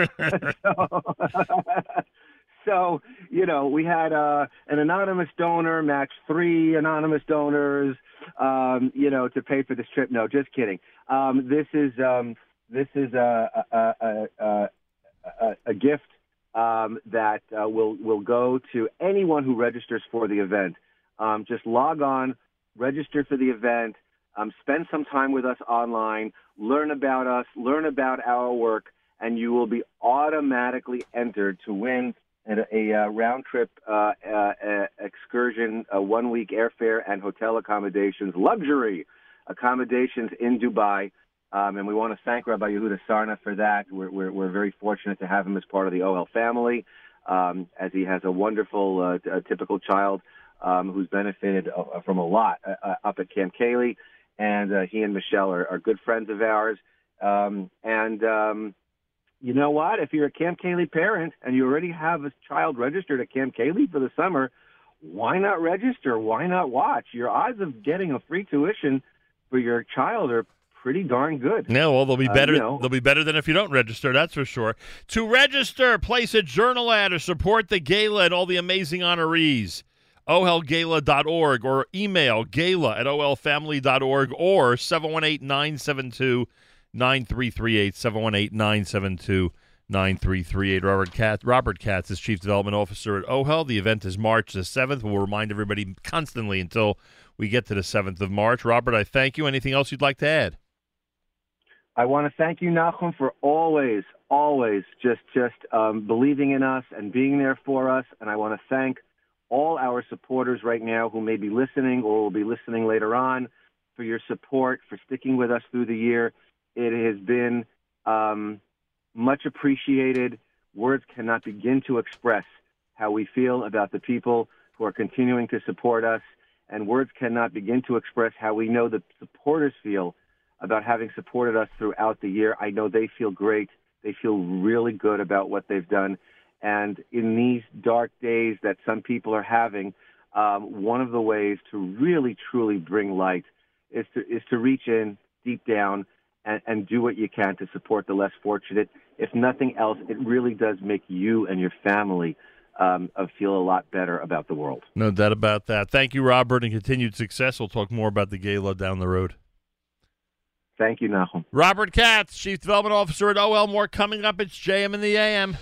so, you know, we had uh, an anonymous donor match three anonymous donors, um, you know, to pay for this trip. No, just kidding. Um, this is um, this is a a, a, a, a, a gift um, that uh, will will go to anyone who registers for the event. Um, just log on, register for the event, um, spend some time with us online, learn about us, learn about our work, and you will be automatically entered to win and a, a uh, round trip uh, uh, uh, excursion, a one week airfare and hotel accommodations, luxury accommodations in Dubai. Um, and we want to thank Rabbi Yehuda Sarna for that. We're, we're, we're very fortunate to have him as part of the OHEL family, um, as he has a wonderful, uh, t- a typical child um, who's benefited uh, from a lot up at Camp Kaylie. And uh, he and Michelle are, are good friends of ours. Um, and um, you know what? If you're a Camp Kaylie parent and you already have a child registered at Camp Kaylie for the summer, why not register? Why not watch? Your odds of getting a free tuition for your child are pretty darn good. Yeah, well, they'll be Uh, better. you know. They'll be better than if you don't register. That's for sure. To register, place a journal ad or support the gala and all the amazing honorees. ohelgala.org or email gala at ohelfamily.org or 718-972-9338 718-972 9338 Robert Katz Robert Katz is Chief Development Officer at OHEL. The event is March the 7th. We'll remind everybody constantly until we get to the 7th of March. Robert, I thank you. Anything else you'd like to add? I want to thank you, Nachum, for always, always just just um, believing in us and being there for us. And I want to thank all our supporters right now who may be listening or will be listening later on for your support, for sticking with us through the year. It has been um, much appreciated. Words cannot begin to express how we feel about the people who are continuing to support us, and words cannot begin to express how we know the supporters feel about having supported us throughout the year. I know they feel great. They feel really good about what they've done. And in these dark days that some people are having, um, one of the ways to really, truly bring light is to is to reach in deep down and, and do what you can to support the less fortunate. If nothing else, it really does make you and your family um, uh, feel a lot better about the world. No doubt about that. Thank you, Robert, and continued success. We'll talk more about the gala down the road. Thank you, Nachum. Robert Katz, Chief Development Officer at OHEL. More coming up. It's JM in the AM.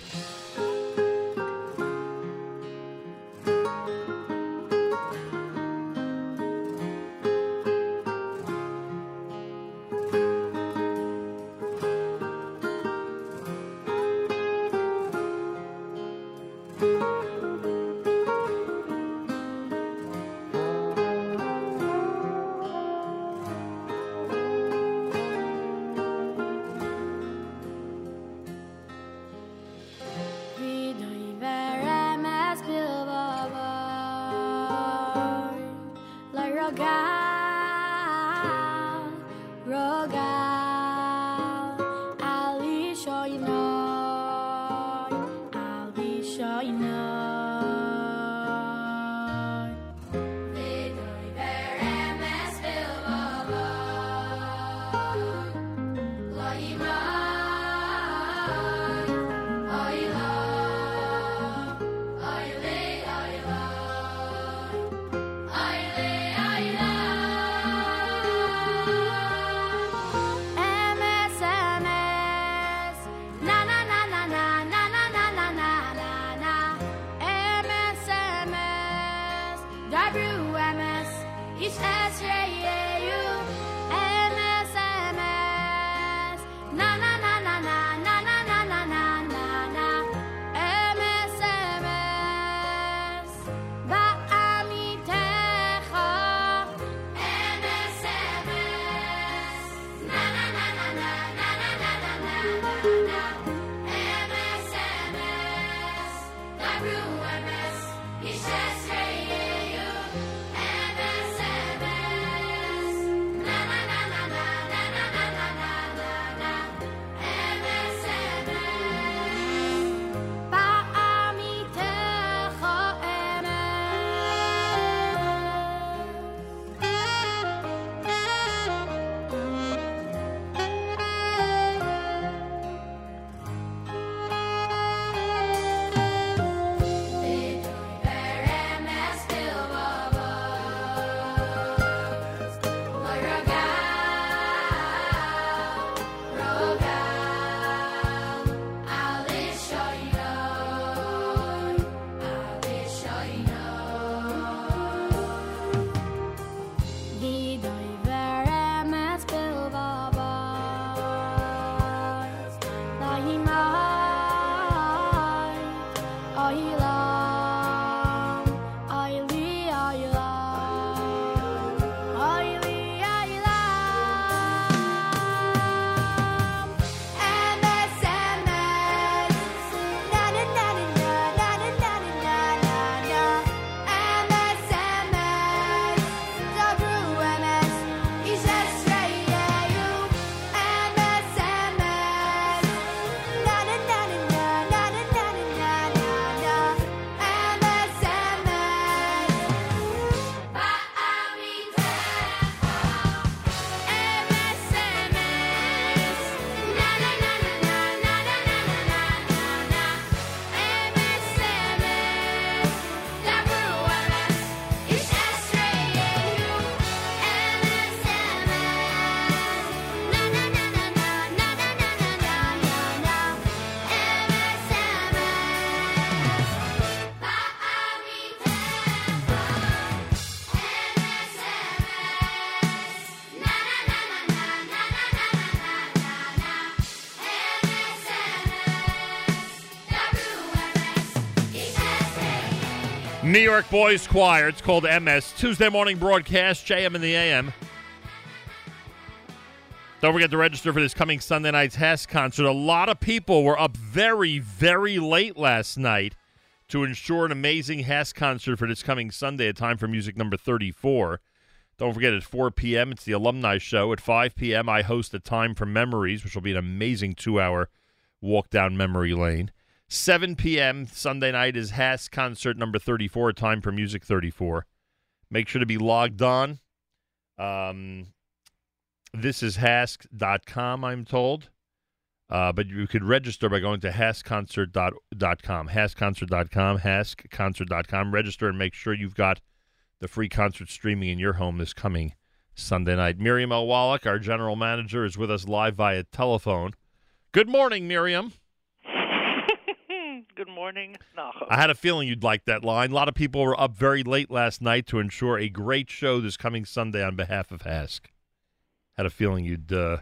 New York Boys Choir. It's called MS. Tuesday morning broadcast, JM in the AM. Don't forget to register for this coming Sunday night's HASC concert. A lot of people were up very, very late last night to ensure an amazing HASC concert for this coming Sunday at Time for Music number 34. Don't forget at 4 p.m. it's the alumni show. At 5 p.m. I host a Time for Memories, which will be an amazing two-hour walk down memory lane. 7 p.m. Sunday night is HASC concert number 34, Time for Music 34. Make sure to be logged on. Um, this is hasc.com, I'm told. Uh, but you could register by going to hascconcert.com, hascconcert.com, hascconcert.com. Register and make sure you've got the free concert streaming in your home this coming Sunday night. Miriam L. Wallach, our general manager, is with us live via telephone. Good morning, Miriam. Good morning. I had a feeling you'd like that line. A lot of people were up very late last night to ensure a great show this coming Sunday on behalf of HASC. Had a feeling you'd uh,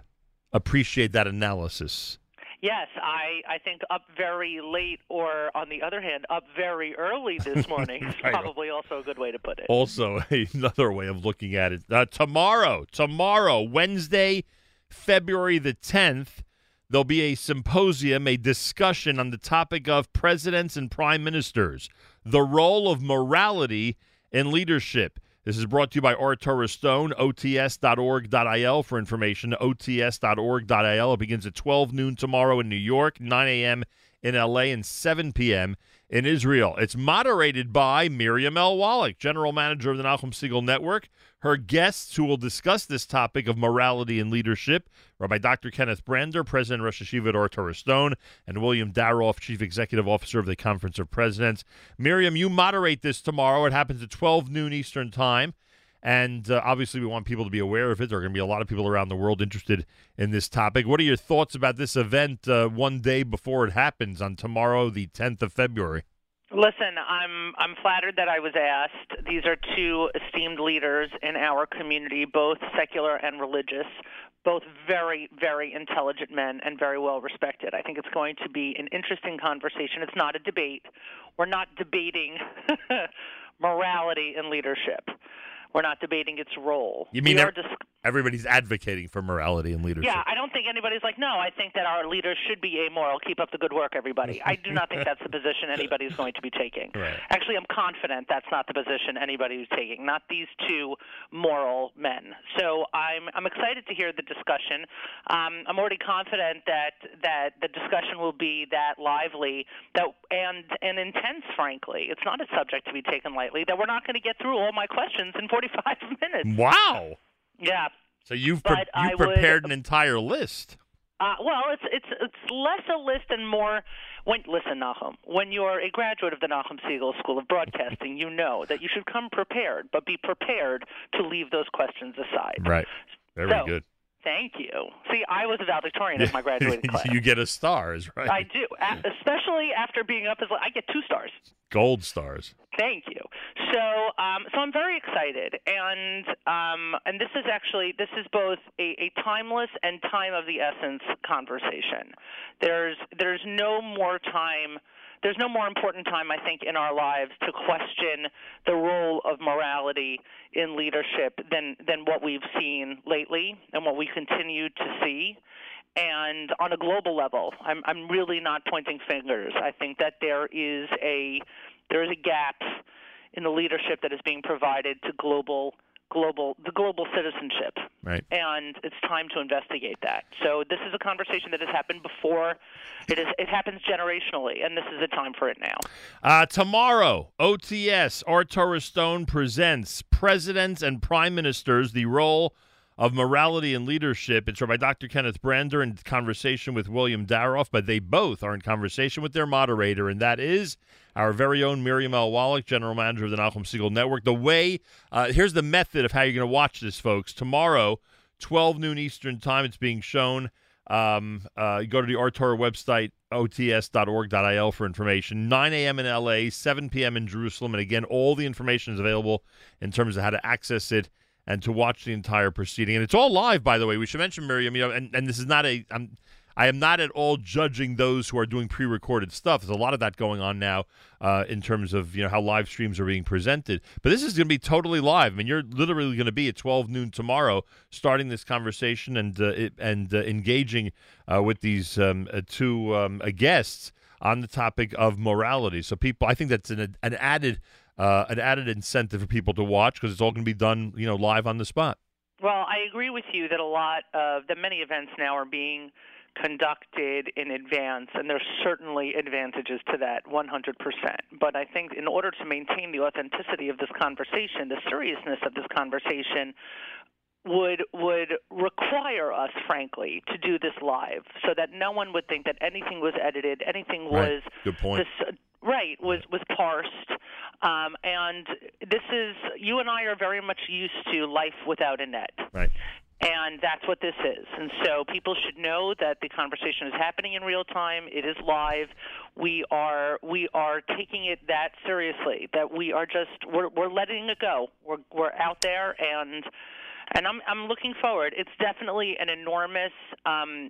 appreciate that analysis. Yes, I, I think up very late, or on the other hand, up very early this morning is probably also a good way to put it. Also, another way of looking at it. Uh, tomorrow, tomorrow, Wednesday, February the 10th, there'll be a symposium, a discussion on the topic of presidents and prime ministers, the role of morality in leadership. This is brought to you by Ohr Torah Stone, ots.org.il for information, ots.org.il. It begins at 12 noon tomorrow in New York, 9 a.m. in LA, and 7 p.m. in Israel. It's moderated by Miriam L. Wallach, General Manager of the Nachum Segal Network. Her guests who will discuss this topic of morality and leadership, Rabbi Dr. Kenneth Brander, President Rosh HaYeshiva at Ohr Torah Stone, and William Daroff, Chief Executive Officer of the Conference of Presidents. Miriam, you moderate this tomorrow. It happens at 12 noon Eastern Time. And uh, obviously, we want people to be aware of it. There are going to be a lot of people around the world interested in this topic. What are your thoughts about this event uh, one day before it happens on tomorrow, the 10th of February? Listen, I'm I'm flattered that I was asked. These are two esteemed leaders in our community, both secular and religious, both very very intelligent men and very well respected. I think it's going to be an interesting conversation. It's not a debate. We're not debating morality and leadership. We're not debating its role. You mean we are ev- dis- everybody's advocating for morality and leadership? Yeah, I don't think anybody's like, no, I think that our leaders should be amoral. Keep up the good work, everybody. I do not think that's the position anybody's going to be taking. Right. Actually, I'm confident that's not the position anybody's taking, not these two moral men. So I'm, I'm excited to hear the discussion. Um, I'm already confident that, that the discussion will be that lively that and, and intense, frankly. It's not a subject to be taken lightly, that we're not going to get through all my questions in 45 minutes. Wow. Yeah. So you've pre- you would- prepared an entire list. Uh, well, it's it's it's less a list and more. When listen, Nachum, when you're a graduate of the Nachum Segal School of Broadcasting, you know that you should come prepared, but be prepared to leave those questions aside. Right. Very So, good. Thank you. See, I was a valedictorian at my graduating class. you get a stars, right? I do, a- especially after being up as I get two stars. Gold stars. Thank you. So, um, so I'm very excited, and um, and this is actually this is both a, a timeless and time of the essence conversation. There's there's no more time. There's no more important time, I think, in our lives to question the role of morality in leadership than than what we've seen lately and what we continue to see. And on a global level, I'm, I'm really not pointing fingers. I think that there is a there is a gap in the leadership that is being provided to global global the global citizenship. Right. and it's time to investigate that. So this is a conversation that has happened before. It is it happens generationally and this is the time for it now. Uh, tomorrow, OTS, Ohr Torah Stone presents Presidents and Prime Ministers, the role of morality and leadership. It's by Dr. Kenneth Brander in conversation with William Daroff, but they both are in conversation with their moderator, and that is our very own Miriam L. Wallach, General Manager of the Nachum Segal Network. The way, uh, here's the method of how you're going to watch this, folks. Tomorrow, 12 noon Eastern Time, it's being shown. Um, uh, go to the Ohr Torah website, ots.org.il for information. 9 a.m. in LA, 7 p.m. in Jerusalem. And again, all the information is available in terms of how to access it and to watch the entire proceeding. And it's all live, by the way. We should mention, Miriam, you know, and, and this is not a. I'm, I am not at all judging those who are doing pre-recorded stuff. There's a lot of that going on now uh, in terms of you know how live streams are being presented. But this is going to be totally live. I mean, you're literally going to be at 12 noon tomorrow, starting this conversation and uh, and uh, engaging uh, with these um, uh, two um, uh, guests on the topic of morality. So people, I think that's an an added uh, an added incentive for people to watch because it's all going to be done you know live on the spot. Well, I agree with you that a lot of that many events now are being conducted in advance, and there's certainly advantages to that 100%. But I think in order to maintain the authenticity of this conversation, the seriousness of this conversation, would would require us, frankly, to do this live, so that no one would think that anything was edited, anything Right. was Good point. this, right was was parsed, um, and this is you and I are very much used to life without a net. Right. And that's what this is. And so people should know that the conversation is happening in real time. It is live. We are we are taking it that seriously. That we are just we're we're letting it go. We're we're out there and and I'm I'm looking forward. It's definitely an enormous um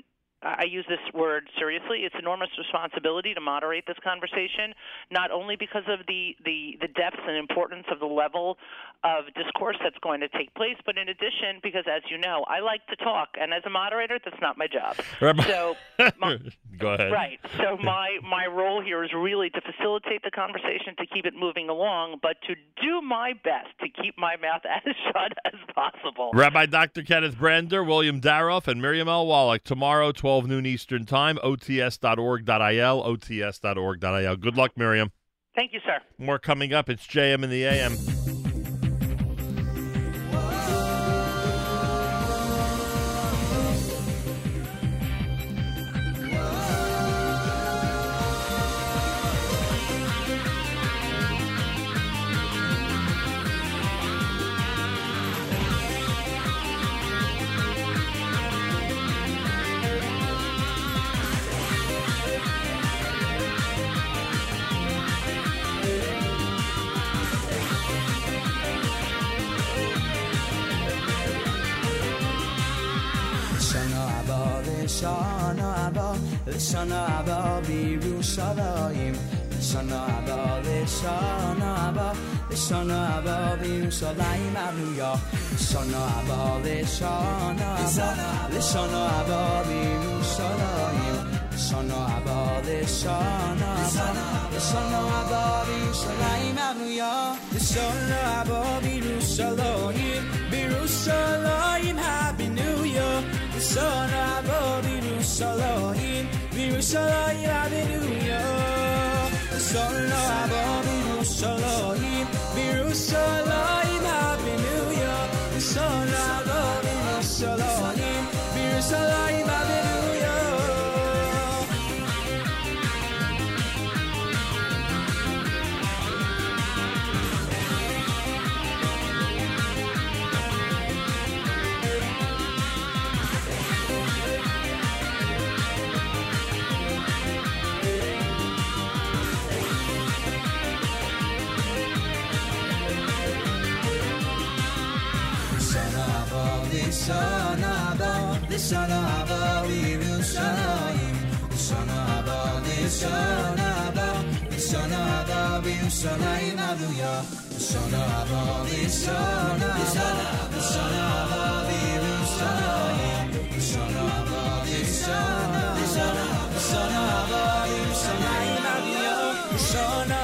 I use this word seriously. It's enormous responsibility to moderate this conversation, not only because of the, the, the depth and importance of the level of discourse that's going to take place, but in addition, because as you know, I like to talk, and as a moderator, that's not my job. So, my, Go ahead. right. So my my role here is really to facilitate the conversation, to keep it moving along, but to do my best to keep my mouth as shut as possible. Rabbi Dr. Kenneth Brander, William Daroff, and Miriam L. Wallach tomorrow, 12 noon Eastern Time, ots.org.il, ots.org.il. Good luck, Miriam. Thank you, sir. More coming up. It's JM in the AM. הבא, לשנה הבא, לשנה הבא בירושלים. לשנה הבא, לשנה הבא, לשנה הבא בירושלים עלויה. לשנה הבא, לשנה הבא, לשנה הבא בירושלים. לשנה הבא, לשנה הבא, לשנה הבא בירושלים עלויה. לשנה הבא בירושלים, בירושלים Happy New Year. Sonra bodinu salohin Virusaloy adenuyo Sonra bodinu salohin Virusaloy adenuyo Sonra bodinu salohin Virusaloy adenuyo sana about, this sana about, we will shine. This sana about, this sana about, this sana about, we will shine. Hallelujah. This sana about, this sana about, this sana about, we will shine. This sana about, this sana about, this sana about, we will shine. Hallelujah.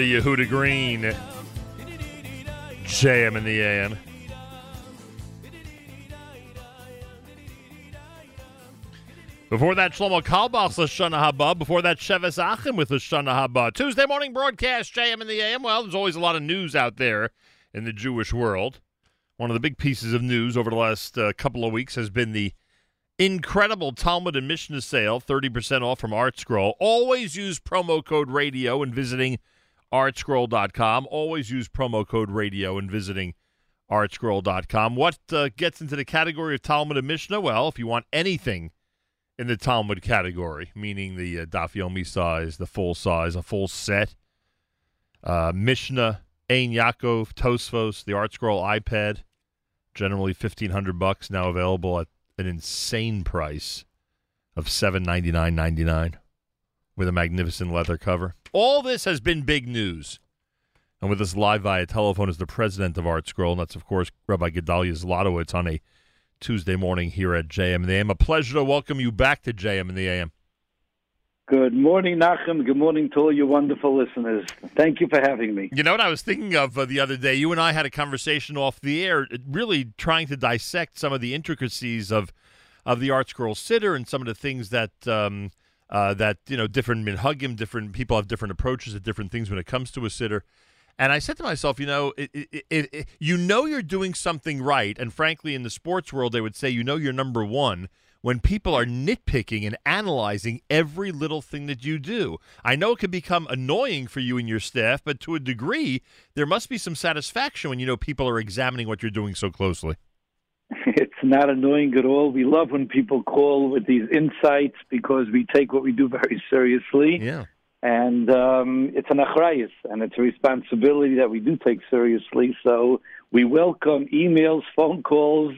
Of Yehuda Green. JM in the AM. Before that, Shlomo Carlebach's Lashana Haba. Before that, Sheves Achim with Lashana Haba. Tuesday morning broadcast, JM in the AM. Well, there's always a lot of news out there in the Jewish world. One of the big pieces of news over the last uh, couple of weeks has been the incredible Talmud and Mishnah sale, 30% off from ArtScroll. Always use promo code radio when visiting artscroll.com. Always use promo code radio when visiting artscroll.com. What uh, gets into the category of Talmud and Mishnah? Well, if you want anything in the Talmud category, meaning the uh, Daf Yomi size, the full size, a full set, uh, Mishnah, Ein Yaakov, Tosfos, the ArtScroll iPad, generally 1500 bucks now available at an insane price of 799.99 with a magnificent leather cover. All this has been big news. And with us live via telephone is the president of ArtScroll, and that's, of course, Rabbi Gedaliah Zlotowitz on a Tuesday morning here at JM in the AM. A pleasure to welcome you back to JM in the AM. Good morning, Nachum. Good morning to all your wonderful listeners. Thank you for having me. You know what I was thinking of uh, the other day? You and I had a conversation off the air, uh, really trying to dissect some of the intricacies of of the Art Scroll Siddur and some of the things that um, uh, that you know different minhagim, different people have different approaches at different things when it comes to a siddur. And I said to myself, you know, it, it, it, you know you're doing something right, and frankly, in the sports world, they would say you know you're number one when people are nitpicking and analyzing every little thing that you do. I know it can become annoying for you and your staff, but to a degree, there must be some satisfaction when you know people are examining what you're doing so closely. It's not annoying at all. We love when people call with these insights because we take what we do very seriously. Yeah. And um, it's an achrayus, and it's a responsibility that we do take seriously. So we welcome emails, phone calls.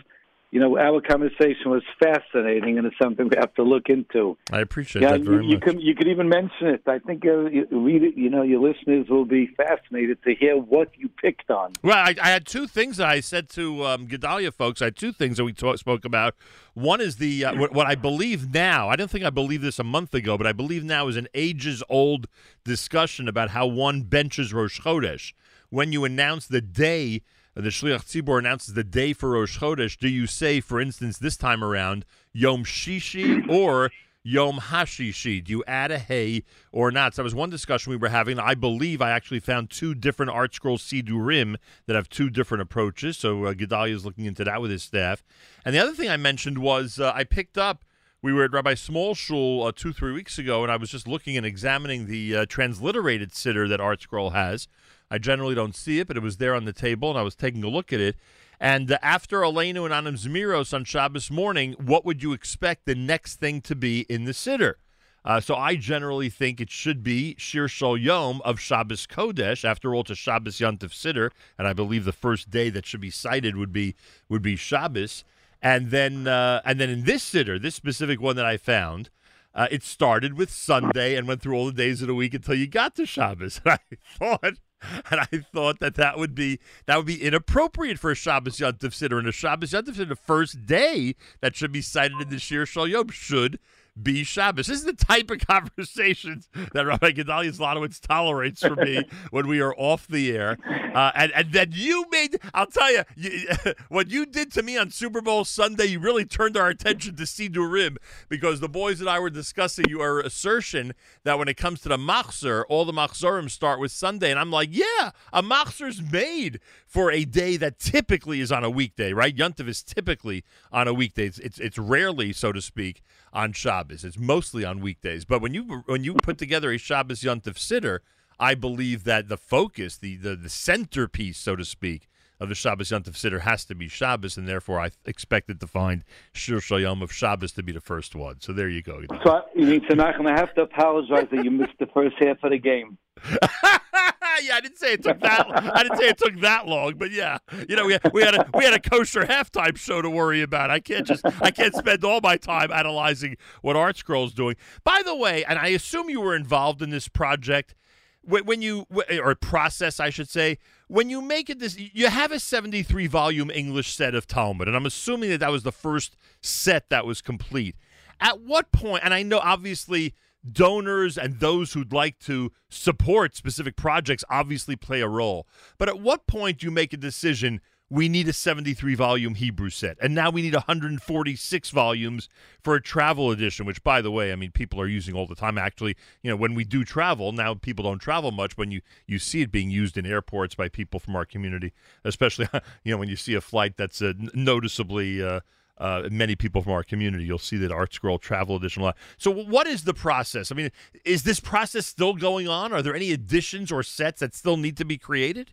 You know, our conversation was fascinating, and it's something we have to look into. I appreciate Yeah, that you, very you much. can you could even mention it. I think uh, you read it. You know, your listeners will be fascinated to hear what you picked on. Well, I, I had two things that I said to um, Gedaliah folks. I had two things that we talk, spoke about. One is the uh, what, what I believe now. I didn't think I believed this a month ago, but I believe now is an ages old discussion about how one benches Rosh Chodesh. When you announce the day, the Shliach Tzibor announces the day for Rosh Chodesh. Do you say, for instance, this time around Yom Shishi or Yom Hashishi? Do you add a hay or not? So that was one discussion we were having. I believe I actually found two different Art Scroll Siddurim that have two different approaches. So uh, Gedaliah is looking into that with his staff. And the other thing I mentioned was uh, I picked up. We were at Rabbi Small Shul uh, two, three weeks ago, and I was just looking and examining the uh, transliterated siddur that ArtScroll has. I generally don't see it, but it was there on the table, and I was taking a look at it. And uh, after Aleinu and Anim Zmiros on Shabbos morning, what would you expect the next thing to be in the siddur? Uh, so I generally think it should be Shir Shel Yom of Shabbos Kodesh. After all, to Shabbos Yontif Siddur, and I believe the first day that should be cited would be would be Shabbos. And then uh, and then in this siddur, this specific one that I found, uh, it started with Sunday and went through all the days of the week until you got to Shabbos. And I thought and I thought that that would be that would be inappropriate for a Shabbos Yontif Siddur. And a Shabbos Yontif Siddur, the first day that should be cited in the Shir Shel Yom should be Shabbos. This is the type of conversations that Rabbi Gedaliah Zlotowitz tolerates for me when we are off the air. Uh, and, and then you made, I'll tell you, you, what you did to me on Super Bowl Sunday, you really turned our attention to Siddurim because the boys and I were discussing your assertion that when it comes to the Machzor, all the Machzorim start with Sunday. And I'm like, yeah, a Machzor's made for a day that typically is on a weekday, right? Yontiv is typically on a weekday. It's, it's, it's rarely, so to speak, on Shabbos. It's mostly on weekdays. But when you when you put together a Shabbos Yontif Siddur, I believe that the focus, the, the the centerpiece, so to speak, of the Shabbos Yontif Siddur has to be Shabbos, and therefore I expected to find Shir Shel Yom of Shabbos to be the first one. So there you go. So you need to knock, and I have to apologize that you missed the first half of the game. yeah, I didn't say it took that. I didn't say it took that long, but yeah, you know, we had, we had a we had a kosher halftime show to worry about. I can't just I can't spend all my time analyzing what ArtScroll's doing. By the way, and I assume you were involved in this project when, when you or process, I should say, when you make it this, you have a seventy-three volume English set of Talmud, and I'm assuming that that was the first set that was complete. At what point? And I know obviously donors and those who'd like to support specific projects obviously play a role. But at what point do you make a decision? We need a 73 volume Hebrew set. And now we need 146 volumes for a travel edition, which, by the way, I mean, people are using all the time. Actually, you know, when we do travel, now people don't travel much. When you, you see it being used in airports by people from our community, especially, you know, when you see a flight that's uh, noticeably. Uh, uh, many people from our community. You'll see that ArtScroll Travel Edition. A lot. So, what is the process? I mean, is this process still going on? Are there any additions or sets that still need to be created?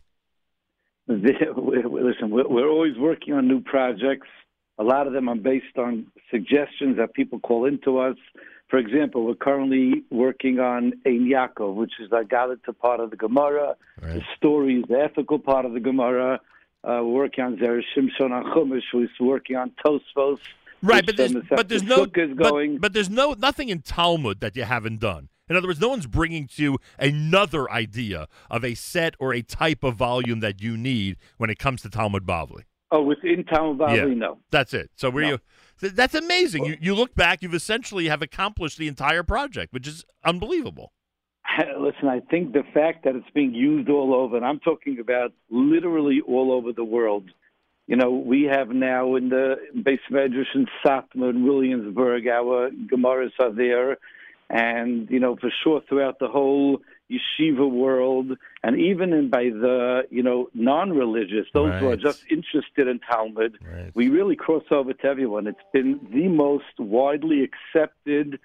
Listen, we're always working on new projects. A lot of them are based on suggestions that people call into us. For example, we're currently working on Ein Yaakov, which is the Aggadata part of the Gemara. Right. The story is the ethical part of the Gemara. Uh, we're working on Zera Shimshon on Chumash, who's working on Tosfos. Right, but there's, but there's no but, but, there's no nothing in Talmud that you haven't done. In other words, no one's bringing to you another idea of a set or a type of volume that you need when it comes to Talmud Bavli. Oh, within Talmud Bavli, yeah, no. That's it. So where no. you that's amazing. Well, you you look back, you've essentially have accomplished the entire project, which is unbelievable. Listen, I think the fact that it's being used all over, and I'm talking about literally all over the world. You know, we have now in the beis medrash in Satmar in Williamsburg, our Gemaras are there, and you know, for sure throughout the whole yeshiva world, and even in by the you know non-religious, those right. who are just interested in Talmud, right. we really cross over to everyone. It's been the most widely accepted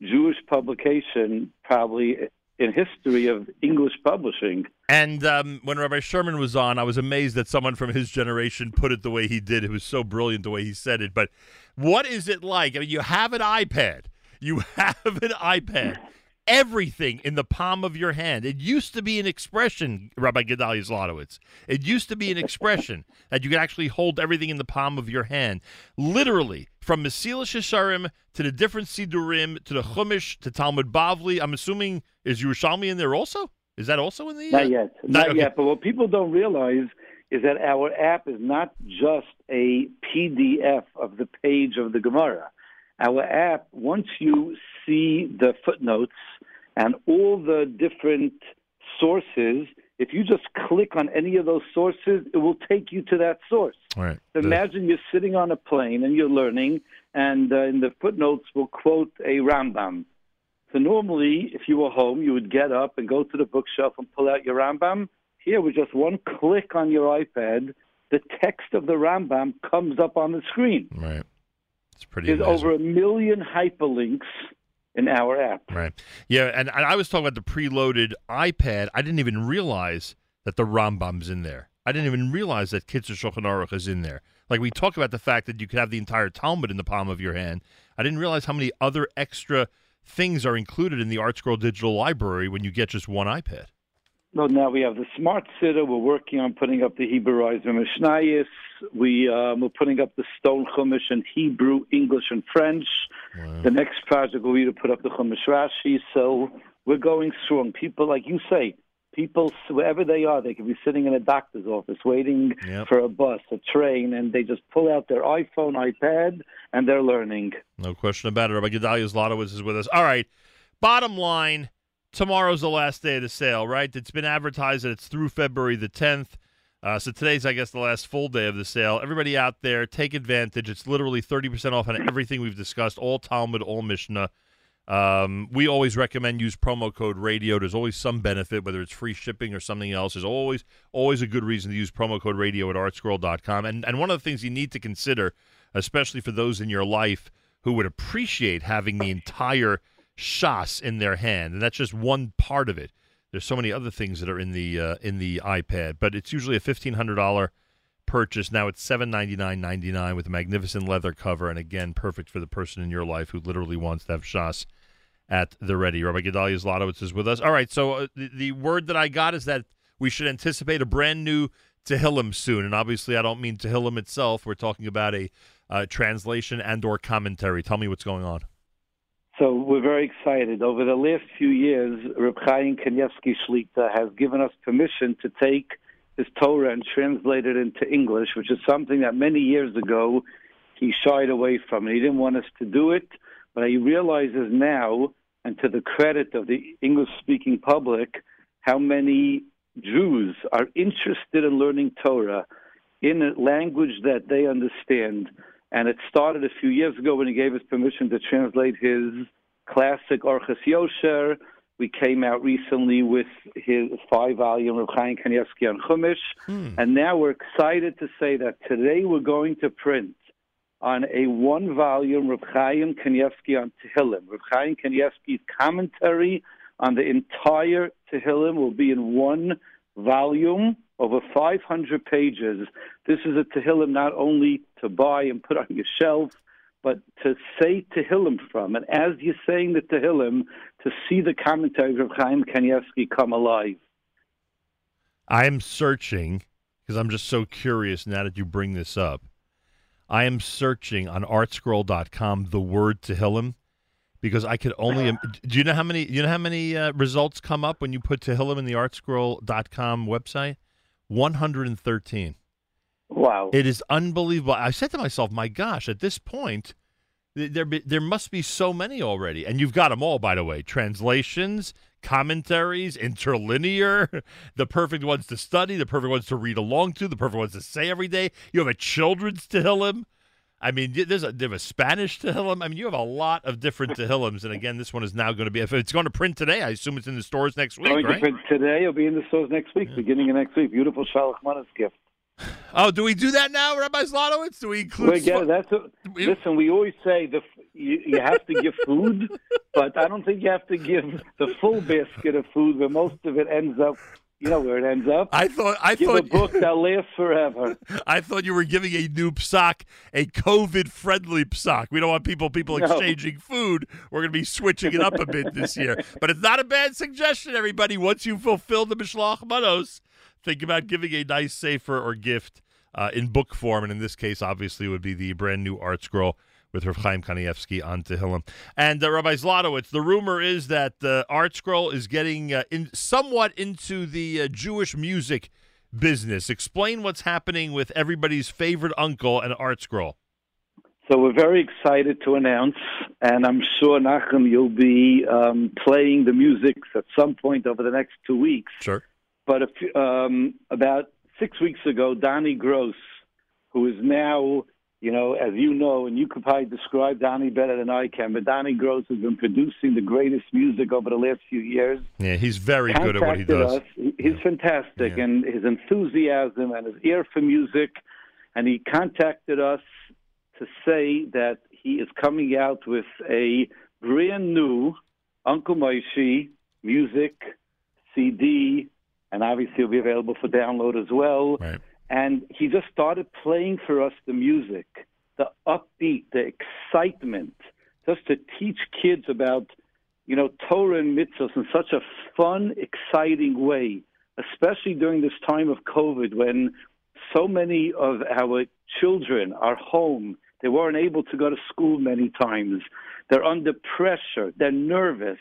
Jewish publication probably in history of English publishing. And um, when Rabbi Sherman was on, I was amazed that someone from his generation put it the way he did. It was so brilliant the way he said it. But what is it like? I mean, you have an iPad. You have an iPad. Everything in the palm of your hand. It used to be an expression, Rabbi Gedaliah Zlotowitz. It used to be an expression that you could actually hold everything in the palm of your hand. Literally, from Mesilas Yesharim to the different Siddurim to the Chumash to Talmud Bavli. I'm assuming is Yerushalmi in there also? Is that also in the? Uh... Not yet, not, not okay. yet. But what people don't realize is that our app is not just a PDF of the page of the Gemara. Our app, once you see the footnotes and all the different sources, if you just click on any of those sources, it will take you to that source. Right. So imagine you're sitting on a plane and you're learning, and uh, in the footnotes will quote a Rambam. So normally, if you were home, you would get up and go to the bookshelf and pull out your Rambam. Here, with just one click on your iPad, the text of the Rambam comes up on the screen. Right. It's pretty. There's amazing. over a million hyperlinks in our app. Right. Yeah, and, and I was talking about the preloaded iPad. I didn't even realize that the Rambam's in there. I didn't even realize that Kitzur Shulchan Aruch is in there. Like we talk about the fact that you could have the entire Talmud in the palm of your hand. I didn't realize how many other extra things are included in the ArtScroll Digital Library when you get just one iPad. Well, now we have the Smart Siddur. We're working on putting up the Hebraized Mishnayos. We, um, we're putting up the Stone Chumash in Hebrew, English, and French. Wow. The next project will be to put up the Chumash Rashi. So we're going strong. People, like you say, people wherever they are, they could be sitting in a doctor's office waiting Yep. for a bus, a train, and they just pull out their iPhone, iPad, and they're learning. No question about it. Rabbi Gedaliah Zlotowitz is with us. All right. Bottom line, tomorrow's the last day of the sale, right? It's been advertised that it's through February the 10th. Uh, so today's, I guess, the last full day of the sale. Everybody out there, take advantage. It's literally 30% off on everything we've discussed, all Talmud, all Mishnah. Um, we always recommend use promo code radio. There's always some benefit, whether it's free shipping or something else. There's always always a good reason to use promo code radio at artscroll.com. And and one of the things you need to consider, especially for those in your life who would appreciate having the entire shas in their hand, and that's just one part of it. There's so many other things that are in the uh, in the iPad, but it's usually a fifteen hundred dollar purchase. Now it's seven ninety nine ninety nine with a magnificent leather cover, and again, perfect for the person in your life who literally wants to have shas at the ready. Rabbi Gedaliah Zlotowitz is with us. All right, so uh, the, the word that I got is that we should anticipate a brand new Tehillim soon, and obviously I don't mean Tehillim itself. We're talking about a uh, translation and or commentary. Tell me what's going on. So we're very excited. Over the last few years, Reb Chaim Kanievsky Shlita has given us permission to take his Torah and translate it into English, which is something that many years ago he shied away from. He didn't want us to do it, but he realizes now, and to the credit of the English-speaking public, how many Jews are interested in learning Torah in a language that they understand. And it started a few years ago when he gave us permission to translate his classic Orchas Yosher. We came out recently with his five-volume Reb Chaim Kanievsky on Chumash, hmm. and now we're excited to say that today we're going to print on a one-volume Reb Chaim Kanievsky on Tehillim. Reb Chaim Kanievsky's commentary on the entire Tehillim will be in one volume over 500 pages. This is a Tehillim not only to buy and put on your shelf, but to say Tehillim from. And as you're saying the Tehillim, to see the commentaries of Chaim Kanievsky come alive. I am searching because I'm just so curious now that you bring this up. I am searching on artscroll.com the word Tehillim because I could only. Do you know how many? You know how many uh, results come up when you put Tehillim in the artscroll.com website? One hundred and thirteen. Wow! It is unbelievable. I said to myself, "My gosh!" At this point, there be, there must be so many already, and you've got them all, by the way. Translations, commentaries, interlinear, the perfect ones to study, the perfect ones to read along to, the perfect ones to say every day. You have a children's Tehillim. I mean, there's a, have a Spanish Tehillim. I mean, you have a lot of different Tehillims, and again, this one is now going to be. If it's going to print today, I assume it's in the stores next week, Going to print today. It'll be in the stores next week, beginning of next week. Beautiful Shalach Manas gift. Oh, do we do that now, Rabbi Zlotowitz? Do we include? We get it. That's a, we, listen. We always say the you, you have to give food, but I don't think you have to give the full basket of food, where most of it ends up. You know where it ends up. I thought. I give thought a book that lasts forever. I thought you were giving a new psak, a COVID-friendly psak. We don't want people people No. exchanging food. We're going to be switching it up a bit this year, but it's not a bad suggestion. Everybody, once you fulfill the mishloach manos, think about giving a nice sefer or gift uh, in book form, and in this case, obviously, it would be the brand new ArtScroll with Rav Chaim Kanievsky on Tehillim. And uh, Rabbi Zlotowitz, the rumor is that the ArtScroll is getting uh, in somewhat into the uh, Jewish music business. Explain what's happening with everybody's favorite uncle and ArtScroll. So we're very excited to announce, and I'm sure Nachum, you'll be um, playing the music at some point over the next two weeks. Sure. But a few, um, about six weeks ago, Donnie Gross, who is now, you know, as you know, and you could probably describe Donnie better than I can, but Donnie Gross has been producing the greatest music over the last few years. Yeah, he's very good at what he does. Us. He- He's fantastic, and his enthusiasm and his ear for music. And he contacted us to say that he is coming out with a brand new Uncle Moishy music CD, and obviously it'll be available for download as well. Right. And he just started playing for us the music, the upbeat, the excitement, just to teach kids about you know, Torah and mitzvahs in such a fun, exciting way, especially during this time of COVID when so many of our children are home They weren't able to go to school many times. They're under pressure. They're nervous.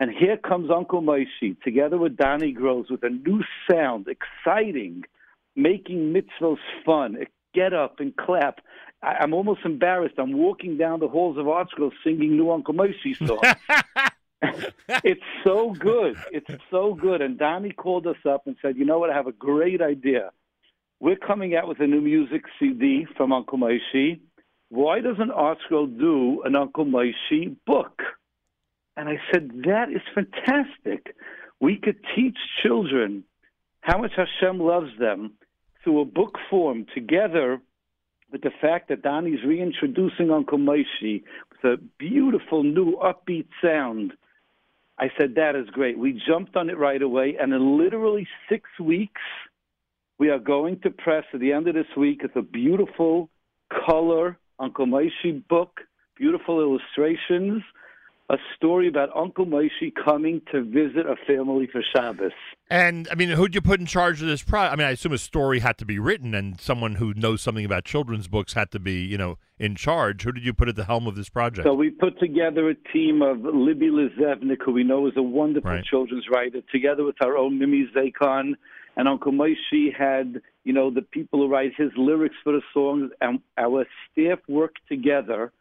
And here comes Uncle Moshe together with Donnie Gross with a new sound, exciting, making mitzvahs fun. Get up and clap. I, I'm almost embarrassed. I'm walking down the halls of ArtScroll singing new Uncle Moshe songs. it's so good. It's so good. And Donnie called us up and said, "You know what? I have a great idea. We're coming out with a new music CD from Uncle Moshe. Why doesn't Scroll do an Uncle Moshe book?" And I said, "That is fantastic. We could teach children how much Hashem loves them through a book form together." With the fact that Donnie's reintroducing Uncle Moshe with a beautiful new upbeat sound, I said, that is great. We jumped on it right away, and in literally six weeks, we are going to press at the end of this week. It's a beautiful color Uncle Moshe book, beautiful illustrations, a story about Uncle Moshe coming to visit a family for Shabbos. And I mean, who'd you put in charge of this project? I mean, I assume a story had to be written, and someone who knows something about children's books had to be, you know, in charge. Who did you put at the helm of this project? So we put together a team of Libby Lazewnik, who we know is a wonderful Right. children's writer, together with our own Mimi Zakon. And Uncle Moshe had, you know, the people who write his lyrics for the songs, and our staff worked together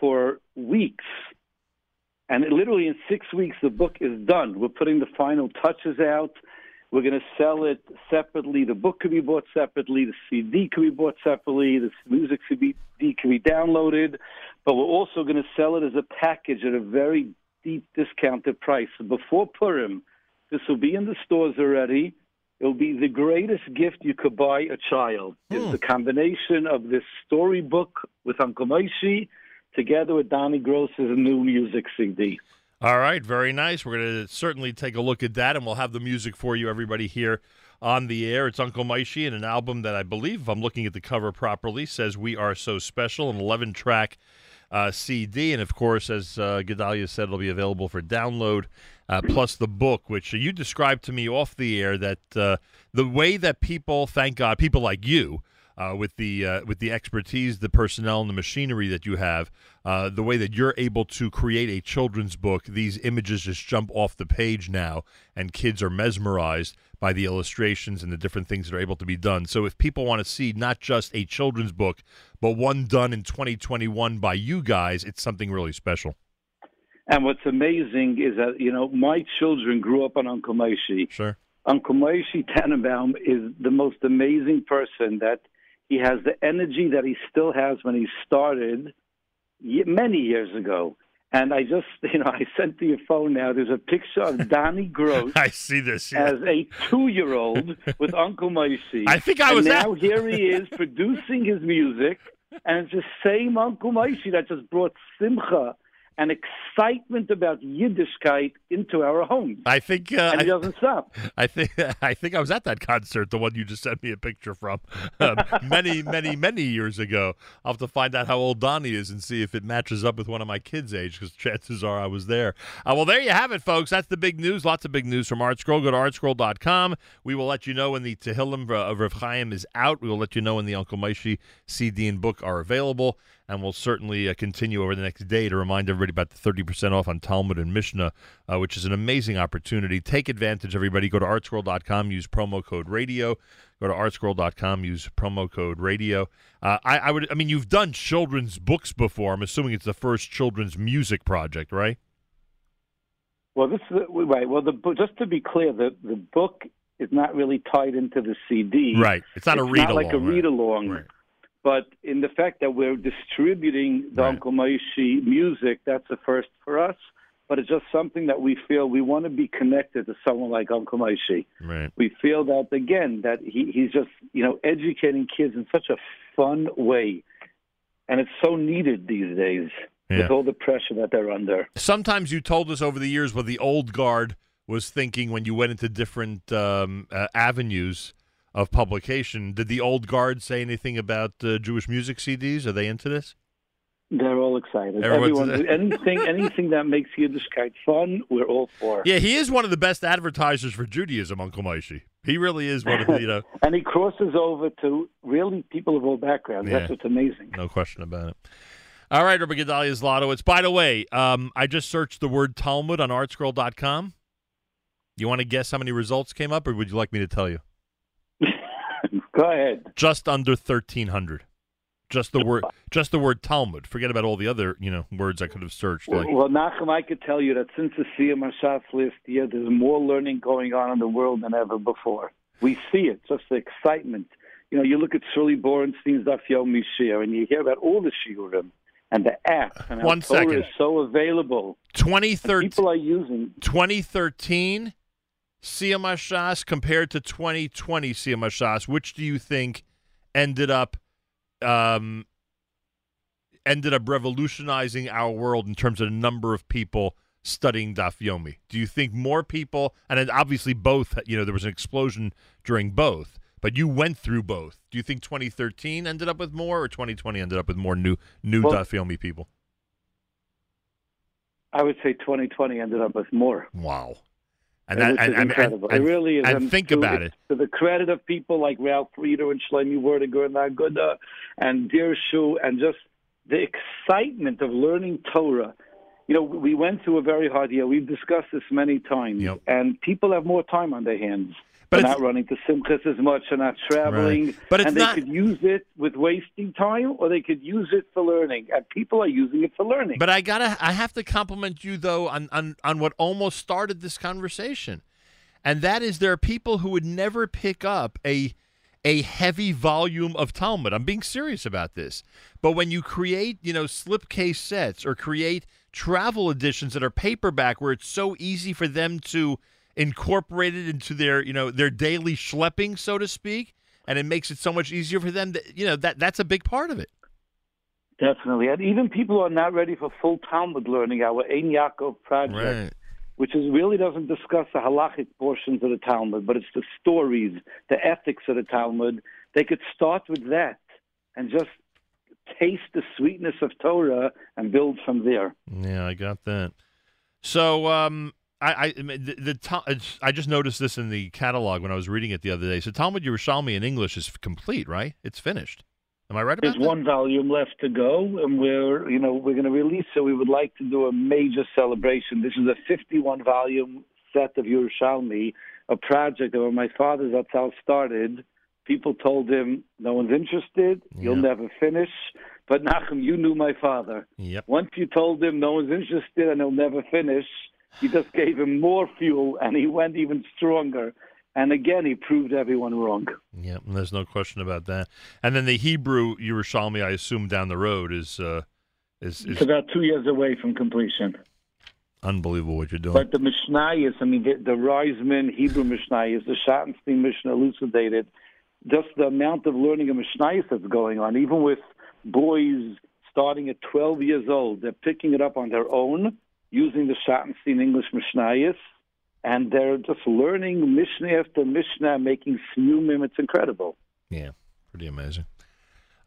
for weeks. And it, literally in six weeks, the book is done. We're putting the final touches out. We're going to sell it separately. The book could be bought separately. The CD could be bought separately. The music CD can be downloaded. But we're also going to sell it as a package at a very deep discounted price. So before Purim, this will be in the stores already. It'll be the greatest gift you could buy a child. It's the combination of this storybook with Uncle Moshe together with Donnie Gross's new music CD. All right, very nice. We're going to certainly take a look at that, and we'll have the music for you, everybody, here on the air. It's Uncle Maishi and an album that I believe, if I'm looking at the cover properly, says We Are So Special, an 11 track uh, CD. And of course, as uh, Gedaliah said, it'll be available for download, uh, plus the book, which you described to me off the air that uh, the way that people, thank God, people like you, uh, with the uh, with the expertise, the personnel, and the machinery that you have, uh, the way that you're able to create a children's book, these images just jump off the page now, and kids are mesmerized by the illustrations and the different things that are able to be done. So, if people want to see not just a children's book, but one done in 2021 by you guys, it's something really special. And what's amazing is that, you know, my children grew up on Uncle Moshe. Sure. Uncle Moshe Tannenbaum is the most amazing person that he has the energy that he still has when he started many years ago. And I just, you know, I sent to your phone now. There's a picture of Donnie Gross I see this. yeah. as a two-year-old with Uncle Moshe. I think I and was now at- here he is producing his music, and it's the same Uncle Moshe that just brought simcha and excitement about Yiddishkeit into our homes. I think uh, and he I- doesn't stop. I think I think I was at that concert, the one you just sent me a picture from, um, many, many, many years ago. I'll have to find out how old Donnie is and see if it matches up with one of my kids' age, because chances are I was there. Uh, well, there you have it, folks. That's the big news. Lots of big news from ArtScroll. Go to artscroll.com. We will let you know when the Tehillim of Rav Chaim is out. We will let you know when the Uncle Maishi CD and book are available. And we'll certainly uh, continue over the next day to remind everybody about the 30% off on Talmud and Mishnah, uh, which is an amazing opportunity. Take advantage, everybody. Go to artscroll.com, use promo code radio. Go to artscroll.com, use promo code radio. Uh, I, I would, I mean, you've done children's books before. I'm assuming it's the first children's music project, right? Well, this is right. Well, the just to be clear, the the book is not really tied into the CD. Right. It's not a read-along, like a right. read along. But in the fact that we're distributing the Uncle Moshe music, that's a first for us. But it's just something that we feel we want to be connected to someone like Uncle Moshe. Right. We feel that again that he, he's just you know educating kids in such a fun way, and it's so needed these days Yeah. with all the pressure that they're under. Sometimes you told us over the years what the old guard was thinking when you went into different um, uh, avenues of publication. Did the old guard say anything about uh, Jewish music CDs? Are they into this? They're all excited. Everyone's- Everyone, anything, anything that makes Yiddishkeit fun, we're all for. Yeah, he is one of the best advertisers for Judaism, Uncle Maishi. He really is one of the, you know, and he crosses over to really people of all backgrounds. Yeah. That's what's amazing. no question about it. All right, Rabbi Gedaliah Zlotowitz. By the way, um, I just searched the word Talmud on artscroll.com. You want to guess how many results came up, or would you like me to tell you? Go ahead. Just under 1,300. Just the word, just the word Talmud. Forget about all the other, you know, words I could have searched. Like, Well, Nachum, I could tell you that since the Siyum Hashas list year, there's more learning going on in the world than ever before. We see it, just the excitement. You know, you look at Shirley Borenstein's Daf Yomi Shir, and you hear about all the shiurim and the app and One Torah is so available. 2013, People are using 2013 Siyum Hashas compared to 2020 Siyum Hashas, which do you think ended up um, ended up revolutionizing our world in terms of the number of people studying Dafyomi? Do you think more people, and then obviously both, you know, there was an explosion during both, but you went through both. Do you think 2013 ended up with more, or 2020 ended up with more new new Well- Daf Yomi people? I would say 2020 ended up with more. Wow. And And that, and, incredible. and- it really is. And think to, about it. To the credit of people like Ralph Reeder and Shlomi Werdiger and Aguda and Dirshu and just the excitement of learning Torah. You know, we went through a very hard year. We've discussed this many times, and people have more time on their hands. But they're not running to Simchas as much, and not traveling. Right. But it's and they not- could use it with wasting time, or they could use it for learning. And people are using it for learning. But I gotta, I have to compliment you though on, on on what almost started this conversation, and that is there are people who would never pick up a a heavy volume of Talmud. I'm being serious about this. But when you create, you know, slipcase sets or create travel editions that are paperback, where it's so easy for them to incorporate it into their, you know, their daily schlepping, so to speak, and it makes it so much easier for them. That, you know, that that's a big part of it. Definitely. And even people who are not ready for full Talmud learning, our Ein Yaakov project, Right. which is really doesn't discuss the halachic portions of the Talmud, but it's the stories, the ethics of the Talmud. They could start with that and just taste the sweetness of Torah and build from there. Yeah, I got that. So, um, I, I, the, the I just noticed this in the catalog when I was reading it the other day. So, Talmud Yerushalmi in English is complete, right? It's finished. Am I right about There's one volume left to go, and we're you know we're going to release So We would like to do a major celebration. This is a 51 volume set of Yerushalmi, a project that when my father Zatzal started, people told him no one's interested, you'll never finish. But Nachum, you knew my father. Yep. Once you told him no one's interested and he'll never finish, you just gave him more fuel, and he went even stronger. And again, he proved everyone wrong. Yeah, there's no question about that. And then the Hebrew Yerushalmi, I assume down the road is uh, is, It's is about two years away from completion. unbelievable what you're doing. But the Mishnayos, I mean, the, the Ryzman Hebrew Mishnayos, the Schottenstein Mishnah elucidated just the amount of learning of Mishnayos that's going on. Even with boys starting at 12 years old, they're picking it up on their own using the Schottenstein English Mishnayos, and they're just learning Mishnah after Mishnah, making siyumim. It's incredible. Yeah, pretty amazing.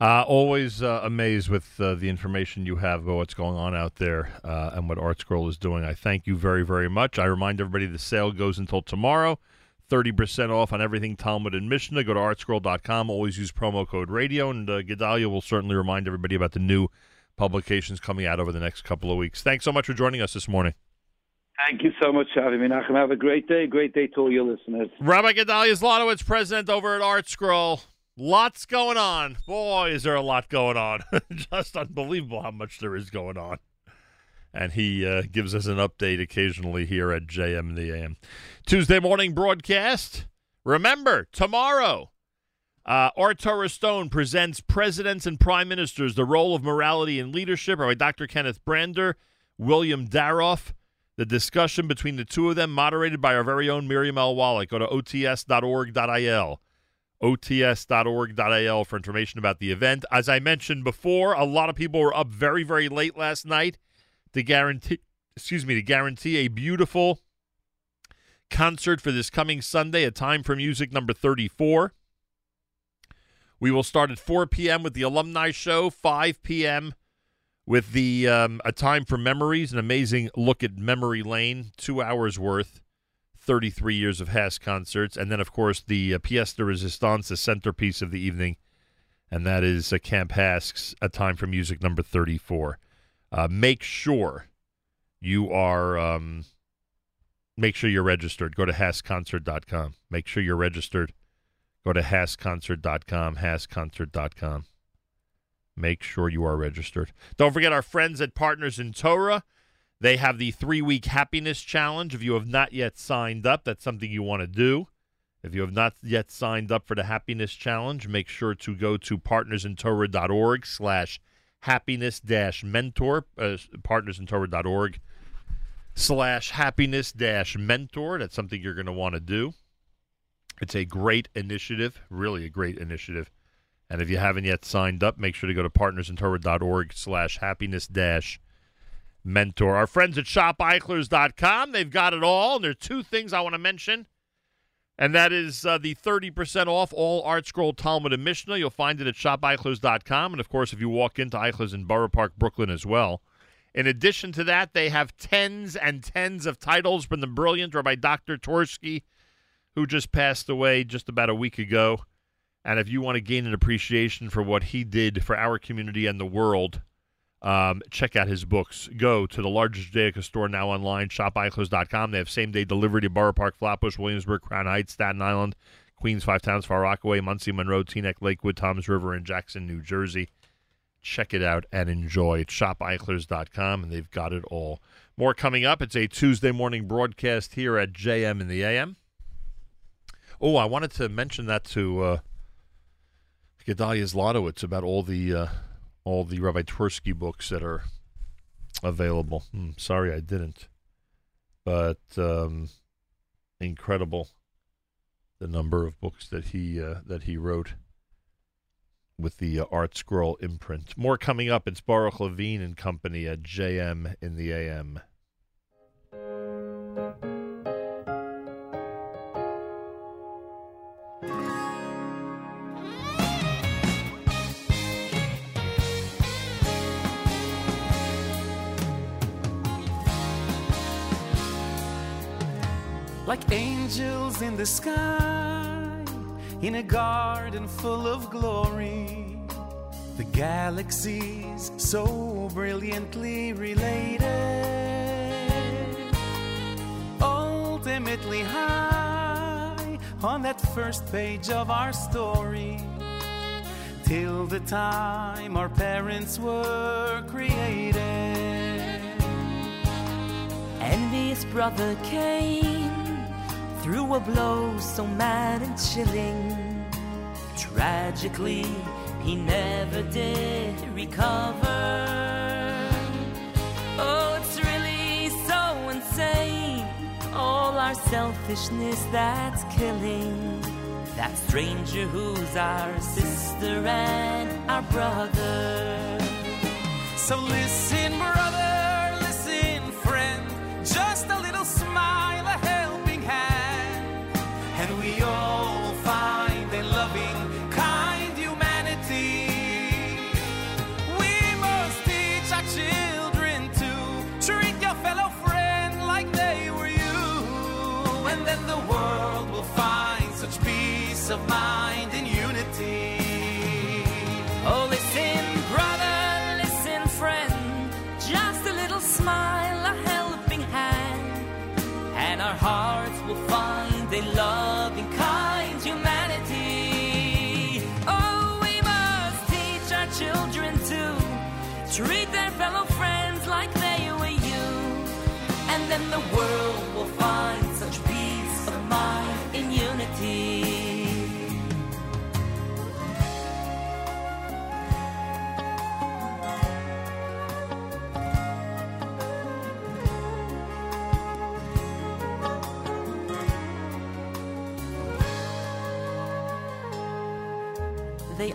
Uh, always uh, amazed with uh, the information you have about what's going on out there uh, and what ArtScroll is doing. I thank you very, very much. I remind everybody the sale goes until tomorrow. 30% off on everything Talmud and Mishnah. Go to artscroll.com. Always use promo code radio. And uh, Gedaliah will certainly remind everybody about the new publications coming out over the next couple of weeks. Thanks so much for joining us this morning. Thank you so much, Shavi Menachem. Have a great day. Great day to all your listeners. Rabbi Gedaliah Zlotowitz, president over at ArtScroll. Lots going on. Boy, is there a lot going on. Just unbelievable how much there is going on. And he uh, gives us an update occasionally here at JM the AM. Tuesday morning broadcast. Remember, tomorrow, uh, Ohr Torah Stone presents Presidents and Prime Ministers, the role of morality and leadership, by Dr. Kenneth Brander, William Daroff. The discussion between the two of them, moderated by our very own Miriam L. Wallach. Go to ots.org.il. ots.org.il for information about the event. As I mentioned before, a lot of people were up very, very late last night to guarantee, excuse me, to guarantee a beautiful concert for this coming Sunday, a time for music number 34. We will start at 4 p.m. with the alumni show, 5 p.m. with the um, a time for memories, an amazing look at memory lane, two hours worth. 33 years of HASC concerts. And then, of course, the uh, pièce de résistance, the centerpiece of the evening, and that is uh, Camp HASC's A Time for Music number 34. Uh, make sure you are. Um, make sure you're registered. Go to HASCConcert.com. Make sure you're registered. Go to HASCConcert.com, HASCConcert.com. Make sure you are registered. Don't forget our friends at Partners in Torah. They have the three week happiness challenge. If you have not yet signed up, that's something you want to do. If you have not yet signed up for the happiness challenge, make sure to go to partnersintorah.org slash happiness dash mentor, uh, partnersintorah.org slash happiness dash mentor. That's something you're going to want to do. It's a great initiative, really a great initiative. And if you haven't yet signed up, make sure to go to partnersintorah.org slash happiness dash mentor. Our friends at shopeichlers.com, they've got it all. And there are two things I want to mention. And that is uh, the 30% off all ArtScroll Talmud and Mishnah. You'll find it at shopeichlers.com. And of course, if you walk into Eichlers in Borough Park, Brooklyn as well. In addition to that, they have tens and tens of titles from the brilliant Rabbi Dr. Twersky, who just passed away just about a week ago. And if you want to gain an appreciation for what he did for our community and the world, um, check out his books. Go to the largest Judaica store now online, shopeichlers.com. They have same day delivery to Borough Park, Flatbush, Williamsburg, Crown Heights, Staten Island, Queens, Five Towns, Far Rockaway, Monsey, Monroe, Teaneck, Lakewood, Toms River, and Jackson, New Jersey. Check it out and enjoy. It's shopeichlers.com, and they've got it all. More coming up. It's a Tuesday morning broadcast here at JM in the AM. Oh, I wanted to mention that to uh, Gedaliah Zlotowitz about all the uh, all the Rabbi Twersky books that are available. Hmm, sorry, I didn't, but um, incredible the number of books that he uh, that he wrote with the uh, ArtScroll imprint. More coming up. It's Baruch Levine and Company at JM in the AM. Like angels in the sky, in a garden full of glory. The galaxies so brilliantly related, oh, ultimately high on that first page of our story. Till the time our parents were created. Envious brother Cain threw a blow so mad and chilling. Tragically, he never did recover. Oh, it's really so insane. All our selfishness that's killing. That stranger who's our sister and our brother. So listen, brother,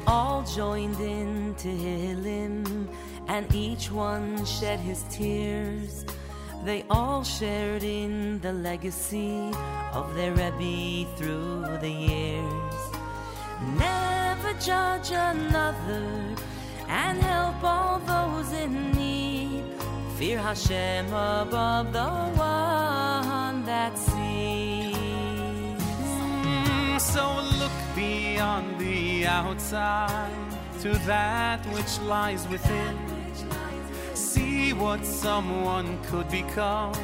all joined in to him, and each one shed his tears. They all shared in the legacy of their Rebbe through the years. Never judge another and help all those in need. Fear Hashem above the one that sees. So look beyond the outside to that which lies within. See what someone could become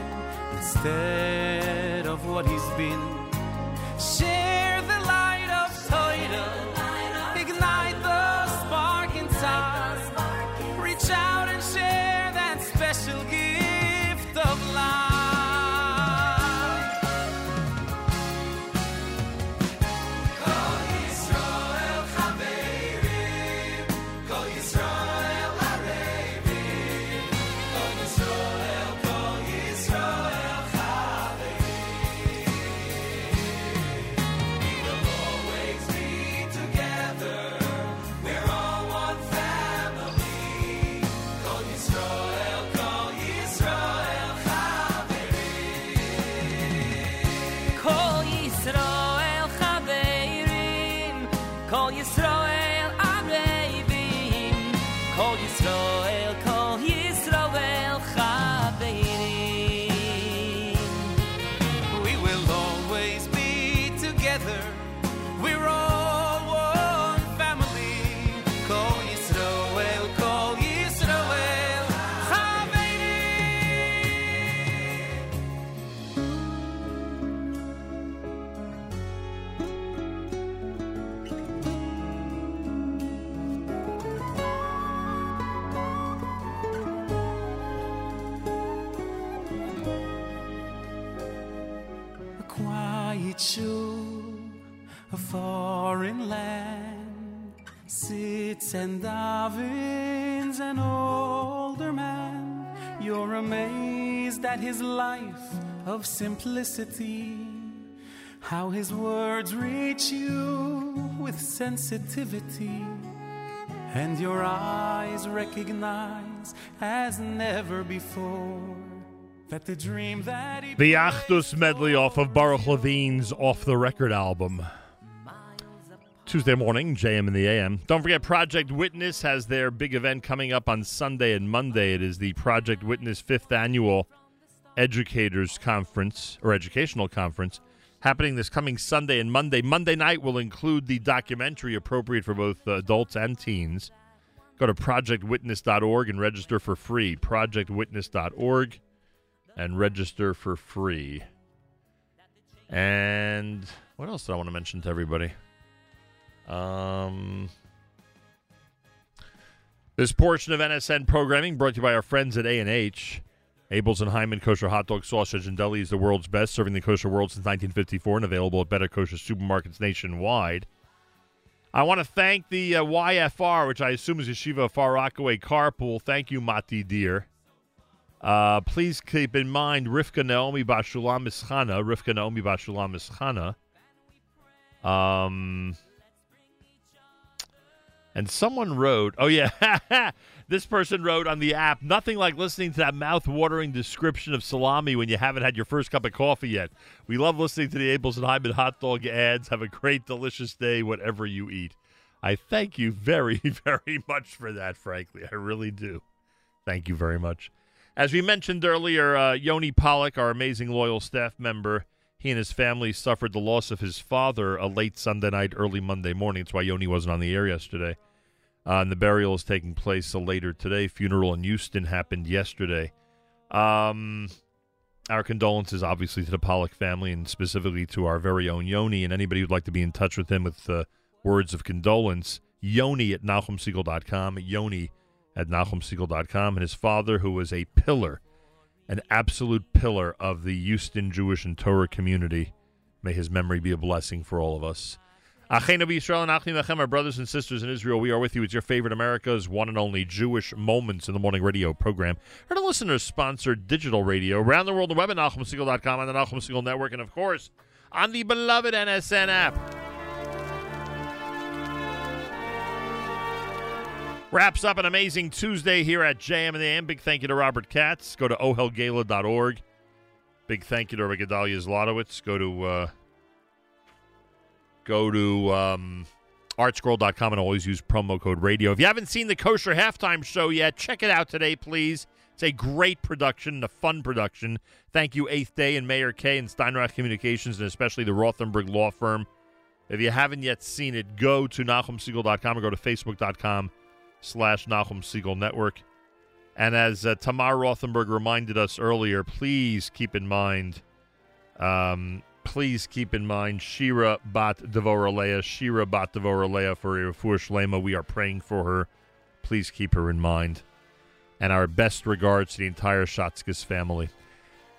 instead of what he's been. Share of simplicity, how his words reach you with sensitivity. And your eyes recognize as never before that the dream that he The Achdus medley off of Baruch Levine's Off the Record album. Tuesday morning, JM in the AM. Don't forget, Project Witness has their big event coming up on Sunday and Monday. It is the Project Witness fifth annual Educators Conference or Educational Conference happening this coming Sunday and Monday. Monday night will include the documentary appropriate for both adults and teens. Go to projectwitness.org and register for free. Projectwitness.org and register for free. And what else do I want to mention to everybody? Um, this portion of NSN programming brought to you by our friends at A&H. Abeles and Heymann Kosher Hot Dog Sausage and Deli is the world's best, serving the kosher world since 1954 and available at better kosher supermarkets nationwide. I want to thank the uh, YFR, which I assume is Yeshiva Far Rockaway Carpool. Thank you, Mati dear. Uh, please keep in mind Rivka Naomi Bashulam Ischana. Rivka Naomi Bashulam Ischana. Um, and someone wrote, oh, yeah, this person wrote on the app, nothing like listening to that mouth-watering description of salami when you haven't had your first cup of coffee yet. We love listening to the Abeles and Heymann hot dog ads. Have a great, delicious day, whatever you eat. I thank you very, very much for that, frankly. I really do. Thank you very much. As we mentioned earlier, uh, Yoni Pollock, our amazing loyal staff member, he and his family suffered the loss of his father a late Sunday night, early Monday morning. That's why Yoni wasn't on the air yesterday. Uh, and the burial is taking place uh, later today. Funeral in Houston happened yesterday. Um, our condolences, obviously, to the Pollock family and specifically to our very own Yoni. And anybody who'd like to be in touch with him with uh, words of condolence, Yoni at NachumSegal.com. Yoni at NachumSegal.com. And his father, who was a pillar, an absolute pillar of the Houston Jewish and Torah community. May his memory be a blessing for all of us. And our brothers and sisters in Israel, we are with you. It's your favorite America's one and only Jewish Moments in the Morning radio program. Heard a listener-sponsored digital radio around the world, the web at NachumSegal.com, on the Nachum Segal Network, and of course, on the beloved NSN app. Wraps up an amazing Tuesday here at JM and the AM. Big thank you to Robert Katz. Go to ohelgala.org. Big thank you to Rabbi Gedaliah Zlotowitz. Go to uh, go to um, artscroll.com and always use promo code radio. If you haven't seen the Kosher Halftime Show yet, check it out today, please. It's a great production, a fun production. Thank you, Eighth Day and Mayor K and Steinreich Communications, and especially the Rothenberg Law Firm If you haven't yet seen it, go to NachumSegal.com or go to Facebook.com slash Nachum Segal Network. And as uh, Tamar Rothenberg reminded us earlier, please keep in mind, um, please keep in mind Shira Bat Devoraleah, Shira Bat Devoraleah for Refuah Shlema. We are praying for her. Please keep her in mind. And our best regards to the entire Schatzkes family.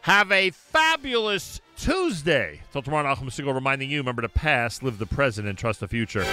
Have a fabulous Tuesday. Till tomorrow, Nachum Segal reminding you, remember the past, live the present, and trust the future.